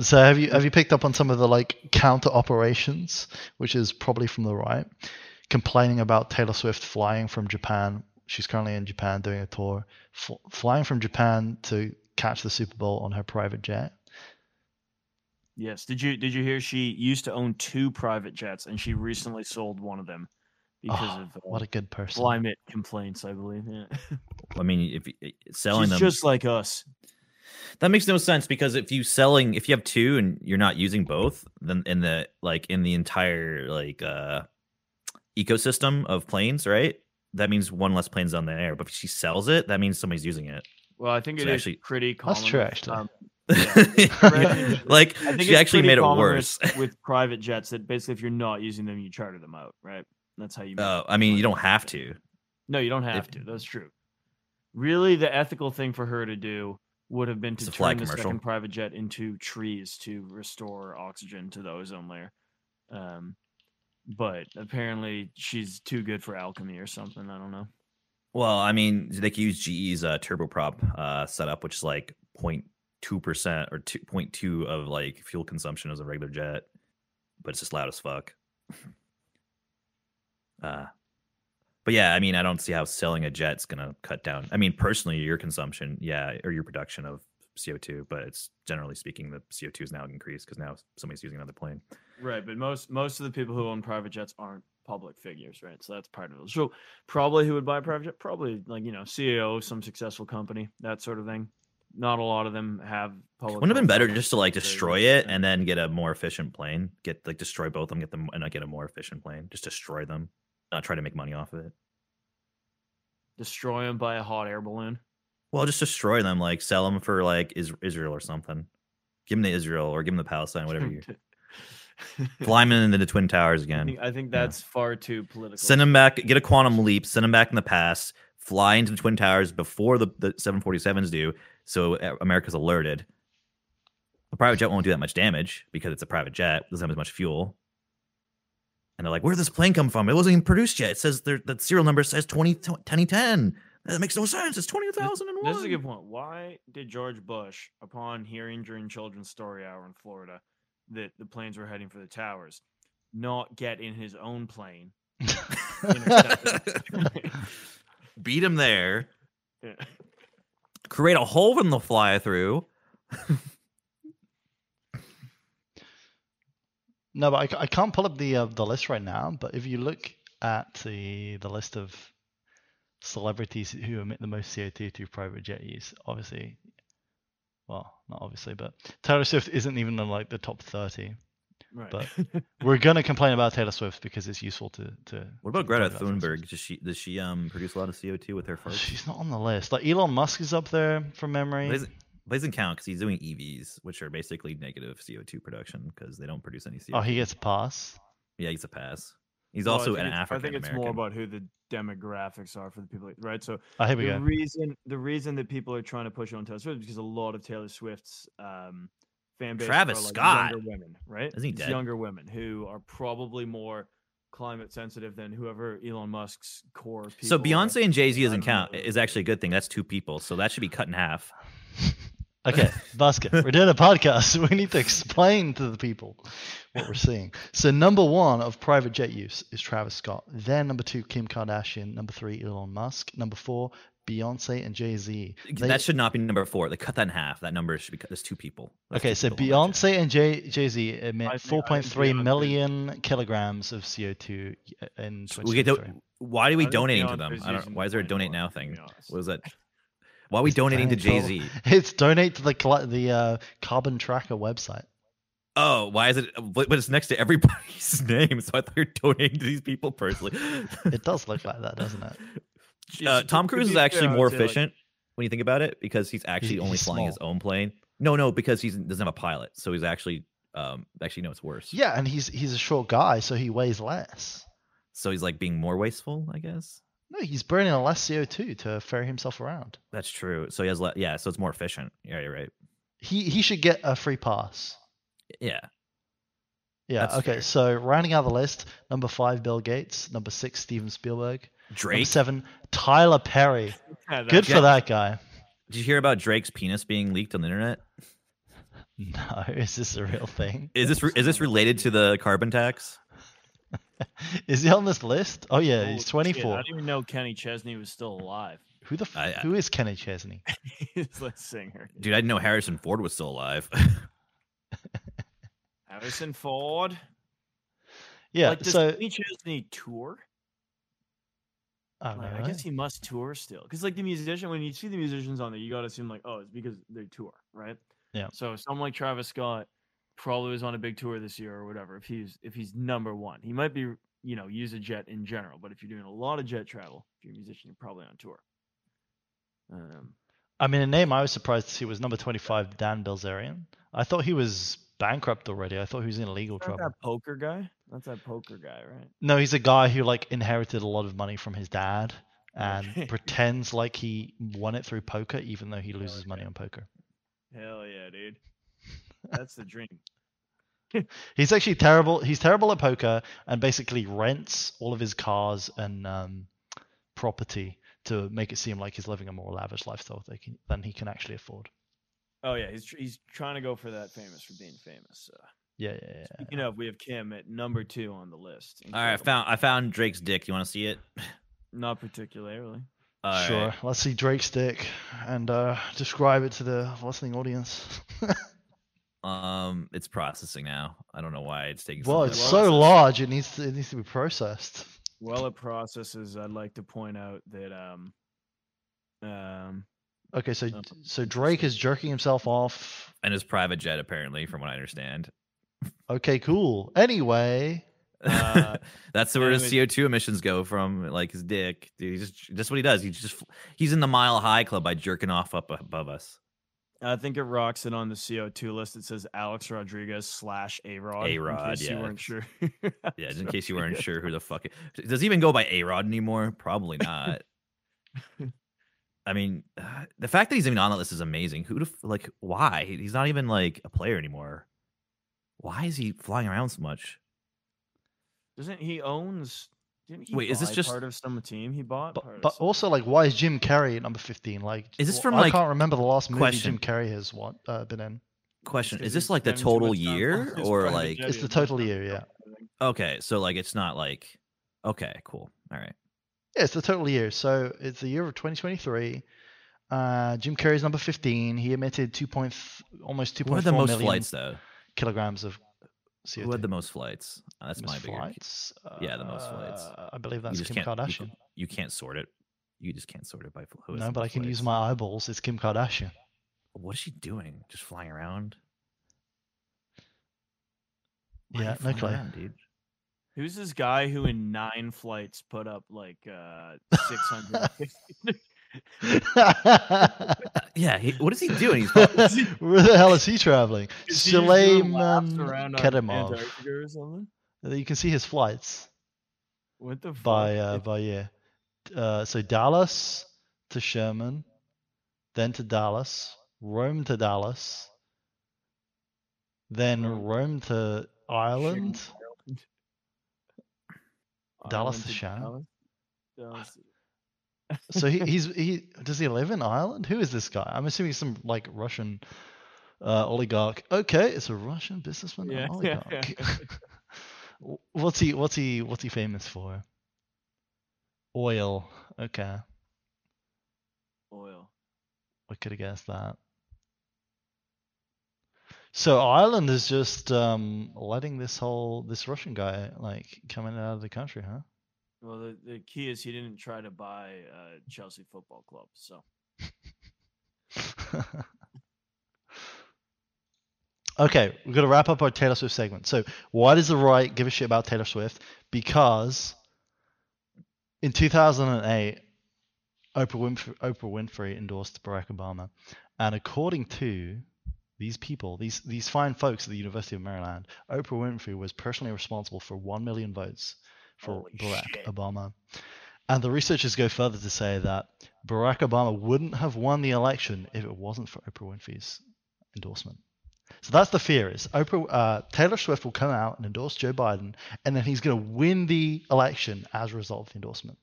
So have you have you picked up on some of the like counter operations, which is probably from the right, complaining about Taylor Swift flying from Japan. She's currently in Japan doing a tour, fl- flying from Japan to catch the Super Bowl on her private jet. Yes. Did you did you hear she used to own two private jets and she recently sold one of them because Oh, of uh, what a good person. climate complaints, I believe. Yeah. *laughs* I mean, if you- selling She's them just like us. That makes no sense because if you selling if you have two and you're not using both, then in the like in the entire like uh ecosystem of planes, right? That means one less plane's on the air. But if she sells it, that means somebody's using it. Well, I think it So is actually- pretty common. That's true, actually. um, *laughs* yeah, Like, I think she actually made it common with- worse. with private jets. That basically, if you're not using them, you charter them out, right? That's how you. Uh, I mean, you don't have to. No, you don't have to. That's true. Really, the ethical thing for her to do would have been to turn the commercial. second private jet into trees to restore oxygen to the ozone layer. Um, but apparently, she's too good for alchemy or something. I don't know. Well, I mean, they could use GE's uh, turboprop uh, setup, which is like 0.2 percent or 2.2 of like fuel consumption as a regular jet, but it's just loud as fuck. *laughs* uh, but yeah, I mean, I don't see how selling a jet's gonna cut down. I mean, personally, your consumption, yeah, or your production of CO2, but it's generally speaking, the CO2 is now increased because now somebody's using another plane. Right, but most most of the people who own private jets aren't public figures, right? So that's part of it. So probably who would buy a private jet? Probably like you know CEO of some successful company, that sort of thing. Not a lot of them have public. Wouldn't have been better just to like destroy it and then get a more efficient plane. Get like destroy both of them, get them and get a more efficient plane. Just destroy them, not try to make money off of it. destroy them by a hot air balloon. Well, just destroy them, like sell them for like is- Israel or something. Give them to Israel or give them to Palestine, whatever you. *laughs* Fly them into the Twin Towers I again. think, I think that's far too political. Send them back. Get a quantum leap. Send them back in the past. Fly into the Twin Towers before the, the 747s do, so America's alerted. A private jet won't do that much damage because it's a private jet. Doesn't have as much fuel. And they're like, "Where did this plane come from? It wasn't even produced yet. It says there that serial number says 20, 2010. That makes no sense. It's twenty thousand and This is a good point. Why did George Bush, upon hearing during Children's Story Hour in Florida that the planes were heading for the towers, not get in his own plane? *laughs* *laughs* Beat him there. Yeah. Create a hole for them to fly through. *laughs* No, but I, I can't pull up the uh, the list right now. But if you look at the the list of celebrities who emit the most CO2 through private jet use, obviously Well, not obviously, but Taylor Swift isn't even in like the top 30. Right. But *laughs* we're gonna complain about Taylor Swift because it's useful to to. What about Greta about Taylor Thunberg? Does she does she um produce a lot of CO two with her farts? She's not on the list. Like Elon Musk is up there from memory. But doesn't, doesn't count because he's doing EVs, which are basically negative CO two production because they don't produce any CO two. Oh, he gets a pass. Yeah, he's a pass. He's Well, also an it's- African I think it's more about who the demographics are for the people, right? So Oh, here we the go. reason the reason that people are trying to push on Taylor Swift is because a lot of Taylor Swift's um, fan base Travis are like Scott. younger women, right? Isn't he It's dead? younger women who are probably more climate sensitive than whoever Elon Musk's core. People So are. Beyonce and Jay Z doesn't count. Is actually a good thing. That's two people, so that should be cut in half. Okay, Basket, we're doing a podcast. *laughs* We need to explain to the people what we're seeing. So number one of private jet use is Travis Scott. Then number two, Kim Kardashian. Number three, Elon Musk. Number four, Beyonce and Jay Z. that should not be number four. They cut that in half. That number should be cut. There's two people. That's Okay, two so people Beyonce and Jay Jay Z emit I think- I think 4.3 Beyonce- million kilograms of CO2 in jet. We get 2023. do- why are we I donating to them? I don't, why is there a donate now thing? be honest. What was that? Why are we donating to Jay Z? *laughs* It's donate to the cl- the uh, carbon tracker website. Oh, why is it? But but it's next to everybody's *laughs* name, so I thought you were donating to these people personally. *laughs* It does look like that, doesn't it? uh, Tom Cruise is actually more would say, like- efficient when you think about it because he's actually He- only he's flying his own plane. No, no, because he doesn't have a pilot, so he's actually um actually no, it's worse. Yeah, and he's he's a short guy, so he weighs less. So he's like being more wasteful, I guess. No, he's burning less CO2 to ferry himself around. That's true. So he has le- yeah, so it's more efficient. Yeah, you're right. He he should get a free pass. Yeah. Yeah. That's okay. fair. So rounding out the list, number five, Bill Gates. Number six, Steven Spielberg. Number Drake. seven, Tyler Perry. *laughs* Yeah, Good that- for that guy. Did you hear about Drake's penis being leaked on the internet? *laughs* No, is this a real thing? Is this re- is this related to the carbon tax? *laughs* Is he on this list? Oh yeah, he's 24. I didn't even know Kenny Chesney was still alive. Who the f- I- I- who is Kenny Chesney? *laughs* He's the singer. Dude, I didn't know Harrison Ford was still alive. *laughs* Harrison Ford. Yeah. like, does so Kenny Chesney tour? I Like, know. I guess he must tour still, because like the musician, when you see the musicians on there, you gotta assume like, oh, it's because they tour, right? Yeah. So someone like Travis Scott probably was on a big tour this year or whatever. If he's if he's number one, he might be you know use a jet in general. But if you're doing a lot of jet travel, if you're a musician, you're probably on tour. Um, I mean, a name I was surprised to see was number 25, Dan Bilzerian. I thought he was bankrupt already. I thought he was in legal trouble. that poker guy. That's that poker guy, right? No, he's a guy who like inherited a lot of money from his dad and *laughs* pretends like he won it through poker, even though he loses money on poker. Hell yeah, dude. That's the dream. *laughs* He's actually terrible. He's terrible at poker and basically rents all of his cars and um, property to make it seem like he's living a more lavish lifestyle than he can, than he can actually afford. Oh yeah, he's tr- he's trying to go for that famous for being famous. Uh, Yeah, yeah, yeah. speaking of, we have Kim at number two on the list. All right, I found I found Drake's dick. You want to see it? *laughs* Not particularly. All right. sure. Let's see Drake's dick and uh, describe it to the listening audience. *laughs* Um, it's processing now. I don't know why it's taking. well, it's so process. large. It needs to, it needs to be processed. While it processes, I'd like to point out that um, um, Okay, so Oh, so Drake is jerking himself off. And his private jet, apparently, from what I understand. Okay, cool. Anyway, uh, *laughs* That's where his CO two emissions go from, like his dick. Dude, he's just that's what he does. He's just he's in the mile high club by jerking off up above us. I think it rocks it on the CO2 list. It says Alex Rodriguez slash A Rod. A-Rod, *laughs* In case you weren't sure. Yeah, just in case you weren't sure who the fuck. It, does he even go by A Rod anymore? Probably not. *laughs* I mean, *sighs* the fact that he's even on that list is amazing. Who the f- like? Why? He's not even like a player anymore. Why is he flying around so much? Doesn't he owns? Wait, is this just- part of some team? He bought but, but also like, why is Jim Carrey at number fifteen? Like, Is this from, I like- can't remember the last movie question. Jim Carrey has what uh, been in. Question: Is this like the total year *laughs* or like? It's the total year, yeah. Okay, so like it's not like. Okay, cool. All right. Yeah, it's the total year. So it's the year of 2023. Uh, Jim Carrey's number 15. He emitted 2. Point th- almost 2.4 Who had the most flights though? kilograms of CO2. Who had the most flights? Uh, that's Most my bigger. flights? Yeah, the most flights. Uh, I believe that's just Kim can't- you Kardashian. You, can't sort it. You just can't sort it by fl- who has No, but I most can use my eyeballs. It's Kim Kardashian. What is she doing? Just flying around? Yeah, no clue. around, dude. Who's this guy who in nine flights put up like uh *laughs* 650? *laughs* Yeah, he, what is he doing? *laughs* Where the hell is he traveling? *laughs* Is he just Suleiman Kerimov. Antarctica or something? You can see his flights What the fuck? by uh, by year. Uh, so Dallas to Sherman, then to Dallas, Rome to Dallas, then Rome to Ireland, Dallas to Shannon. Dallas. So he, he's he does he live in Ireland? Who is this guy? I'm assuming some like Russian uh, oligarch. Okay, it's a Russian businessman Yeah, yeah, *laughs* oligarch. yeah. *laughs* what's he what's he what's he famous for? Oil. Okay, Oil. I could have guessed that. So Ireland is just um, letting this whole this Russian guy like coming out of the country, huh? Well, the, the key is he didn't try to buy uh, Chelsea Football Club. So *laughs* Okay, we're gonna wrap up our Taylor Swift segment. So, why does the right give a shit about Taylor Swift? Because in 2008, Oprah Winfrey, Oprah Winfrey endorsed Barack Obama, and according to these people, these these fine folks at the University of Maryland, Oprah Winfrey was personally responsible for one million votes for Barack Obama. And the researchers go further to say that Barack Obama wouldn't have won the election if it wasn't for Oprah Winfrey's endorsement. So that's the fear: is Oprah uh, Taylor Swift will come out and endorse Joe Biden, and then he's going to win the election as a result of the endorsement.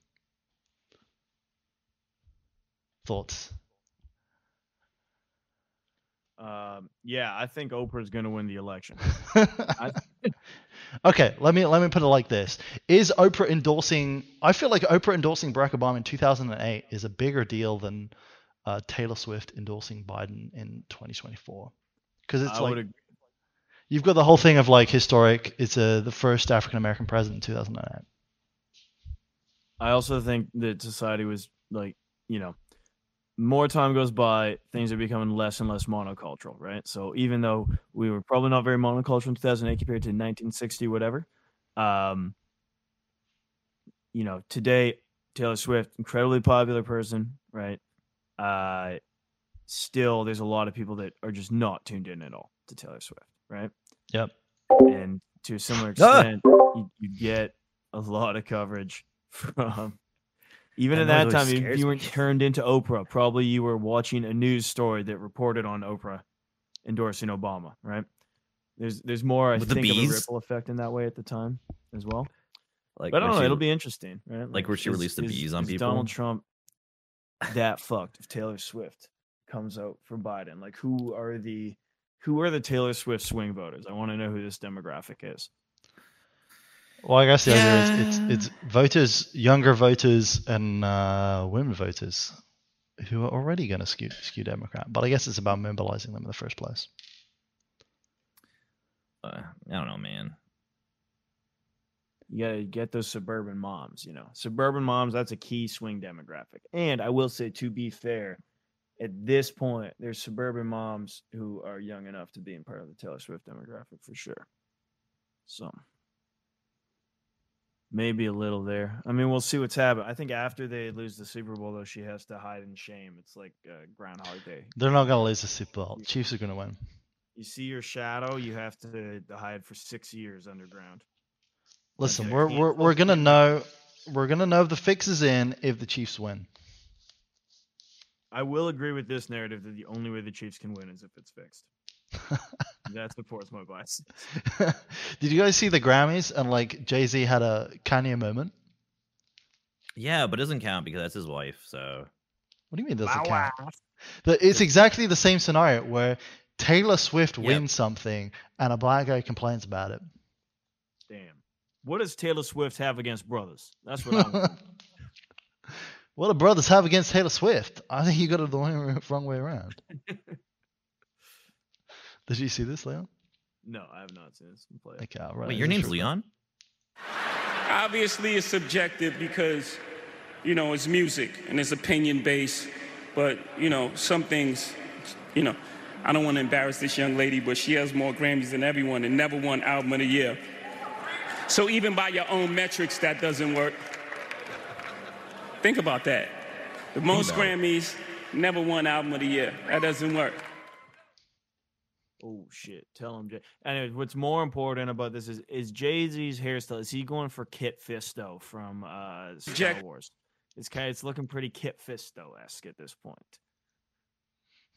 Thoughts? um, yeah, I think Oprah's going to win the election. *laughs* I, Okay, let me let me put it like this: Is Oprah endorsing? I feel like Oprah endorsing Barack Obama in 2008 is a bigger deal than uh, Taylor Swift endorsing Biden in 2024, because it's I like you've got the whole thing of like historic. It's uh, the first African American president in 2008. I also think that society was like, you know, more time goes by, things are becoming less and less monocultural, right? So even though we were probably not very monocultural in 2008 compared to 1960, whatever, um, you know, today Taylor Swift, incredibly popular person, right? Uh, still, there's a lot of people that are just not tuned in at all to Taylor Swift, right? Yep. And to a similar Ah! extent, you, you get a lot of coverage *laughs* from. Even at that time, always you, weren't turned into Oprah. Probably you were watching a news story that reported on Oprah endorsing Obama, right? There's there's more, I With the think, of a ripple effect in that way at the time as well. Like but I don't know. she- It'll be interesting, right? like where she is- released the is- bees on is people? Donald Trump that fucked if Taylor Swift comes out for Biden? Like, who are the who are the Taylor Swift swing voters? I want to know who this demographic is. Well, I guess the idea is it's it's voters, younger voters, and uh, women voters who are already going to skew skew Democrat. But I guess it's about mobilizing them in the first place. Uh, I don't know, man. You gotta get those suburban moms, you know. Suburban moms, that's a key swing demographic. And I will say, to be fair, at this point, there's suburban moms who are young enough to be in part of the Taylor Swift demographic for sure. So maybe a little there. I mean, we'll see what's happening. I think after they lose the Super Bowl, though, she has to hide in shame. It's like uh, Groundhog Day. They're not going to lose the Super Bowl. Chiefs are going to win. You see your shadow, you have to hide for six years underground. Listen, Okay, we're we're we're gonna know we're gonna know if the fix is in if the Chiefs win. I will agree with this narrative that the only way the Chiefs can win is if it's fixed. *laughs* that supports my bias. *laughs* Did you guys see the Grammys and like Jay Z had a Kanye moment? Yeah, but it doesn't count because that's his wife. So What do you mean doesn't My count? wife. It's exactly the same scenario where Taylor Swift Yep. wins something and a black guy complains about it. Damn. What does Taylor Swift have against brothers? That's what I want. *laughs* What do brothers have against Taylor Swift? I think you got it the wrong wrong way around. *laughs* Did you see this, Leon? no, I have not seen this play. Okay, all right. wait, your name's Leon? Obviously, it's subjective because, you know, it's music and it's opinion based. But, you know, some things you know, I don't want to embarrass this young lady, but she has more Grammys than everyone and never won Album of the Year. So even by your own metrics, that doesn't work. Think about that. The most. Grammys, never won Album of the Year. That doesn't work. Oh shit! Tell him, Jay. Anyways, what's more important about this is is Jay Z's hairstyle. Is he going for Kit Fisto from uh, Star Jack- Wars? It's kind. Of, it's looking pretty Kit Fisto esque at this point.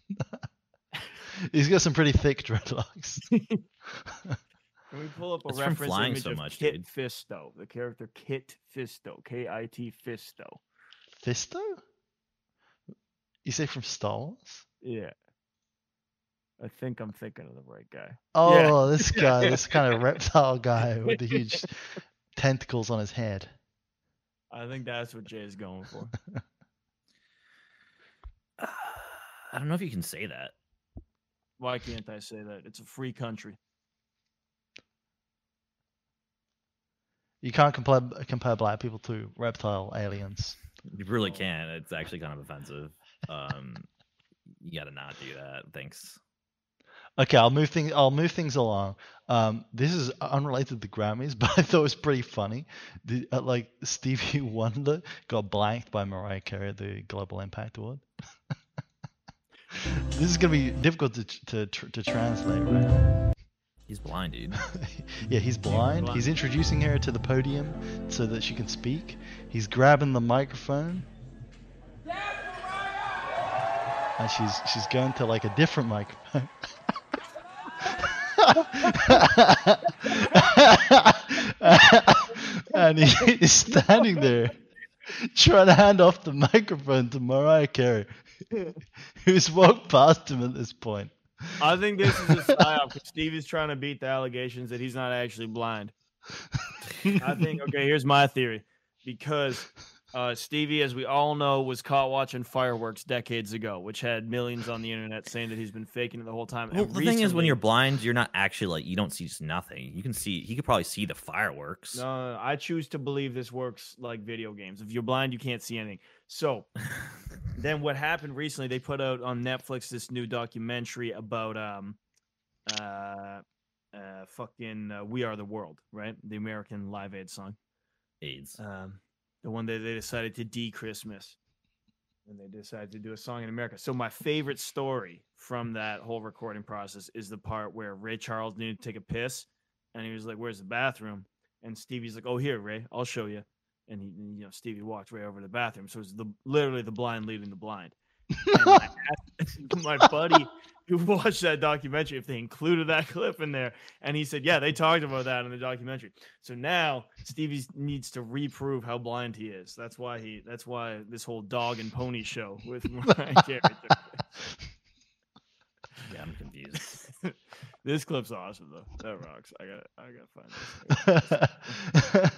*laughs* He's got some pretty thick dreadlocks. *laughs* Can we pull up a It's reference image so of much, Kit dude. Fisto, the character Kit Fisto, K I T Fisto? Fisto? You say from Star Wars? Yeah. I think I'm thinking of the right guy. Oh, Yeah. this *laughs* guy, this kind of reptile guy with the huge *laughs* tentacles on his head. I think that's what Jay is going for. *laughs* I don't know if you can say that. Why can't I say that? It's a free country. You can't compare compare black people to reptile aliens. You really can't. It's actually kind of offensive. Um, you got to not do that. Thanks. Okay, I'll move things. I'll move things along. Um, this is unrelated to the Grammys, *laughs* but I thought it was pretty funny. The, uh, like Stevie *laughs* Wonder got blanked by Mariah Carey at the Global Impact Award. *laughs* this is gonna be difficult to to to translate, right? He's blind, dude. yeah, he's blind. He's introducing her to the podium so that she can speak. He's grabbing the microphone. And she's she's going to like a different microphone. *laughs* and he is standing there trying to hand off the microphone to Mariah Carey, *laughs* who's walked past him at this point. I think this is a psyop because Stevie's trying to beat the allegations that he's not actually blind. I think okay, here's my theory. Because uh, Stevie, as we all know, was caught watching fireworks decades ago, which had millions on the internet saying that he's been faking it the whole time. Well, And the thing is, when you're blind, you're not actually like you don't see just nothing. You can see. He could probably see the fireworks. No, no, no, I choose to believe this works like video games. If you're blind, you can't see anything. So *laughs* then what happened recently, they put out on Netflix this new documentary about um uh uh fucking uh, We Are the World, right? The American Live Aid song. AIDS. Um the one that they decided to de-Christmas. And they decided to do a song in America. So my favorite story from that whole recording process is the part where Ray Charles needed to take a piss and he was like, Where's the bathroom? And Stevie's like, Oh, here, Ray, I'll show you. And he, you know, Stevie walked right over to the bathroom. So it's the literally the blind leading the blind. And I *laughs* my buddy who *laughs* watched that documentary if they included that *laughs* clip in there, and he said, "Yeah, they talked about that in the documentary." So now Stevie needs to reprove how blind he is. That's why he. That's why this whole dog and pony show with *laughs* Mariah Carey. Yeah, I'm confused. this clip's awesome though. That rocks. I got. I gotta find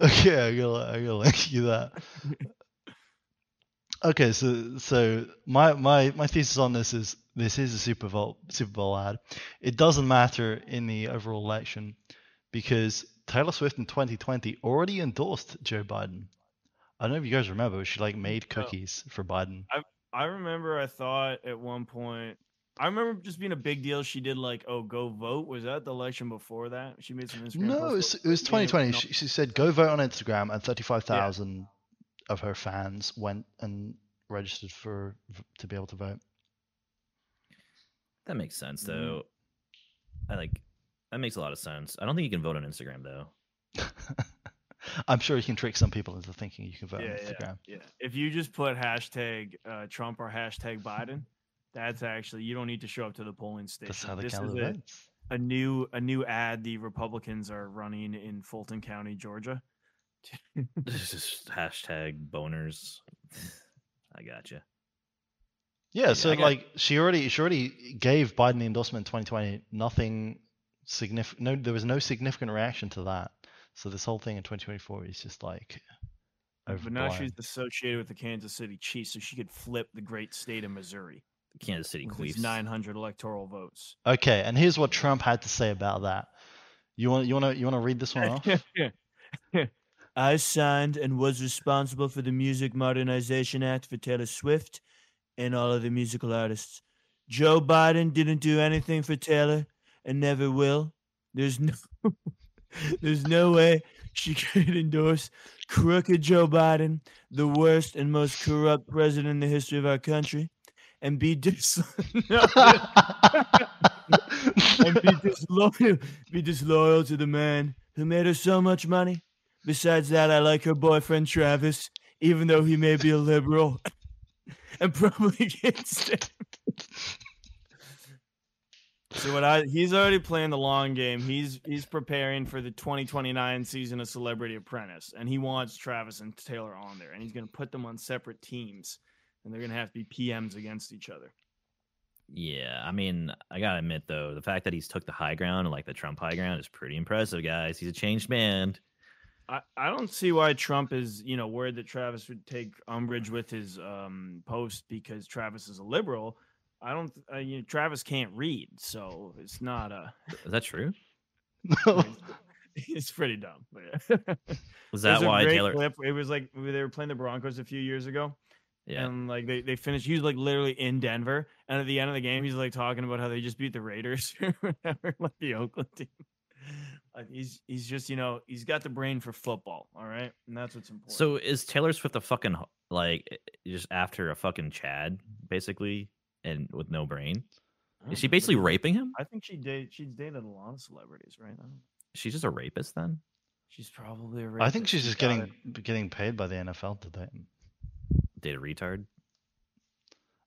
this. okay, I gotta, I gotta link you that. Okay, so so my my my thesis on this is this is a Super Bowl Super Bowl ad. It doesn't matter in the overall election because Taylor Swift in 2020 already endorsed Joe Biden. I don't know if you guys remember, but she like made cookies for Biden. I I remember I thought at one point I remember just being a big deal. She did like, oh, go vote. Was that the election before that? She made some Instagram. No, it was, it was 2020. She, she said go vote on Instagram, and 35,000 of her fans went and registered for to be able to vote. That makes sense, Mm-hmm. though. I like. That makes a lot of sense. I don't think you can vote on Instagram though. *laughs* I'm sure you can trick some people into thinking you can vote yeah, on Instagram. yeah. If you just put hashtag uh, Trump or hashtag Biden, that's actually you don't need to show up to the polling station. That's how they this count is the a, a new a new ad the Republicans are running in Fulton County, Georgia. *laughs* This is hashtag boners. *laughs* I gotcha. Yeah, so got- like she already she already gave Biden the endorsement in 2020. Nothing significant. No, there was no significant reaction to that. So this whole thing in 2024 is just like mm-hmm. But now she's associated with the Kansas City Chiefs, so she could flip the great state of Missouri. Kansas City with its Queefs. 900 electoral votes. Okay, and here's what Trump had to say about that. You want you want to you want to read this one off? *laughs* I signed and was responsible for the Music Modernization Act for Taylor Swift and all of the musical artists. Joe Biden didn't do anything for Taylor and never will. There's no *laughs* there's no way she could endorse crooked Joe Biden, the worst and most corrupt president in the history of our country, and be dis *laughs* and be disloyal be disloyal to the man who made her so much money. Besides that, I like her boyfriend Travis, even though he may be a liberal *laughs* and probably *laughs* against it. So what I he's already playing the long game. He's he's preparing for the 2029 season of Celebrity Apprentice, and he wants Travis and Taylor on there, and he's going to put them on separate teams, and they're going to have to be PMs against each other. Yeah, I mean, I gotta admit though, the fact that he's took the high ground, like the Trump high ground, is pretty impressive, guys. He's a changed man. I, I don't see why Trump is, you know, worried that Travis would take umbrage with his um, post because Travis is a liberal. I don't, uh, you know, Travis can't read, so it's not a. Is that true? *laughs* *laughs* it's pretty dumb. But *laughs* yeah. Was that why Taylor? Clip. It was like they were playing the Broncos a few years ago. Yeah. And like they, they finished, he was like literally in Denver. And at the end of the game, he's like talking about how they just beat the Raiders or whatever, like the Oakland team. Like he's he's just, you know, he's got the brain for football. All right. And that's what's important. So is Taylor Swift a fucking like just after a fucking Chad, basically, and with no brain? Is she don't know, basically raping him? I think she date she's dated a lot of celebrities, right? I don't- She's just a rapist then. She's probably I think she's just got getting getting paid by the NFL to date. Date a retard.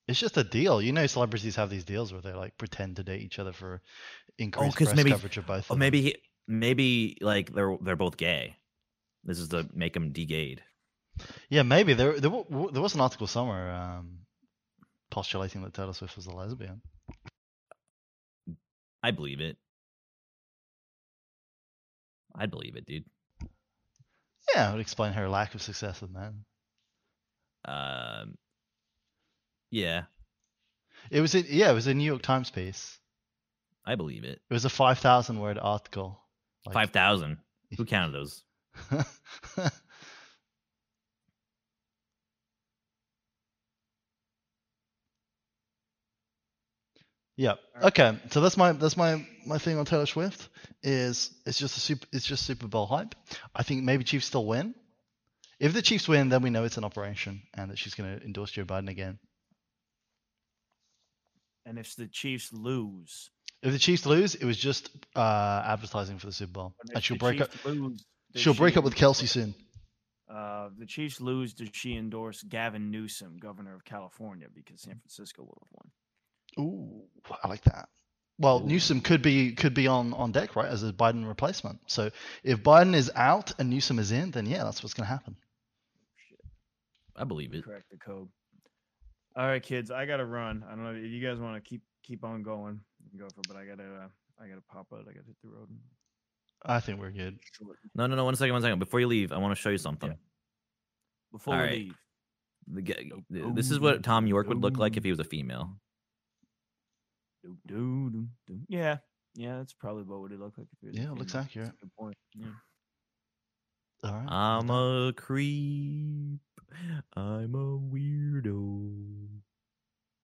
It's just a deal. You know, celebrities have these deals where they like pretend to date each other for oh, increased because press maybe, coverage of both. oh, of them. maybe, he- maybe like they're they're both gay. This is to make them de-gayed. Yeah, maybe there there, wa- there was an article somewhere um, postulating that Taylor Swift was a lesbian. I believe it. I believe it, dude. Yeah, it would explain her lack of success with men. Um, yeah, It was a, yeah, it was a New York Times piece. I believe it. It was a five thousand word article. Like- Five thousand. Who counted those? *laughs* Yeah. Okay. So that's my that's my my thing on Taylor Swift is it's just a super it's just Super Bowl hype. I think maybe Chiefs still win. If the Chiefs win, then we know it's an operation and that she's going to endorse Joe Biden again. And if the Chiefs lose, If the Chiefs lose, it was just uh, advertising for the Super Bowl, and and she'll the break up. Lose, She'll break she up with Kelce soon. Uh, the Chiefs lose, does she endorse Gavin Newsom, governor of California, because San Francisco will have won? Ooh, I like that. Well, Newsom could be could be on on deck, right, as a Biden replacement. So if Biden is out and Newsom is in, then yeah, that's what's going to happen. I believe it. Correct the code. All right, kids, I gotta run. I don't know if you guys want to keep keep on going. You can go for, but I gotta uh, I gotta pop out. I gotta hit the road. I think we're good. No, no, no. One second, one second. Before you leave, I want to show you something. Before All we right. leave, The g- This is what Thom Yorke would look like if he was a female. Yeah, yeah, that's probably about what would it look like if it was Yeah, it looks accurate. That's a Good point. Yeah. All right. I'm a creep. I'm a weirdo.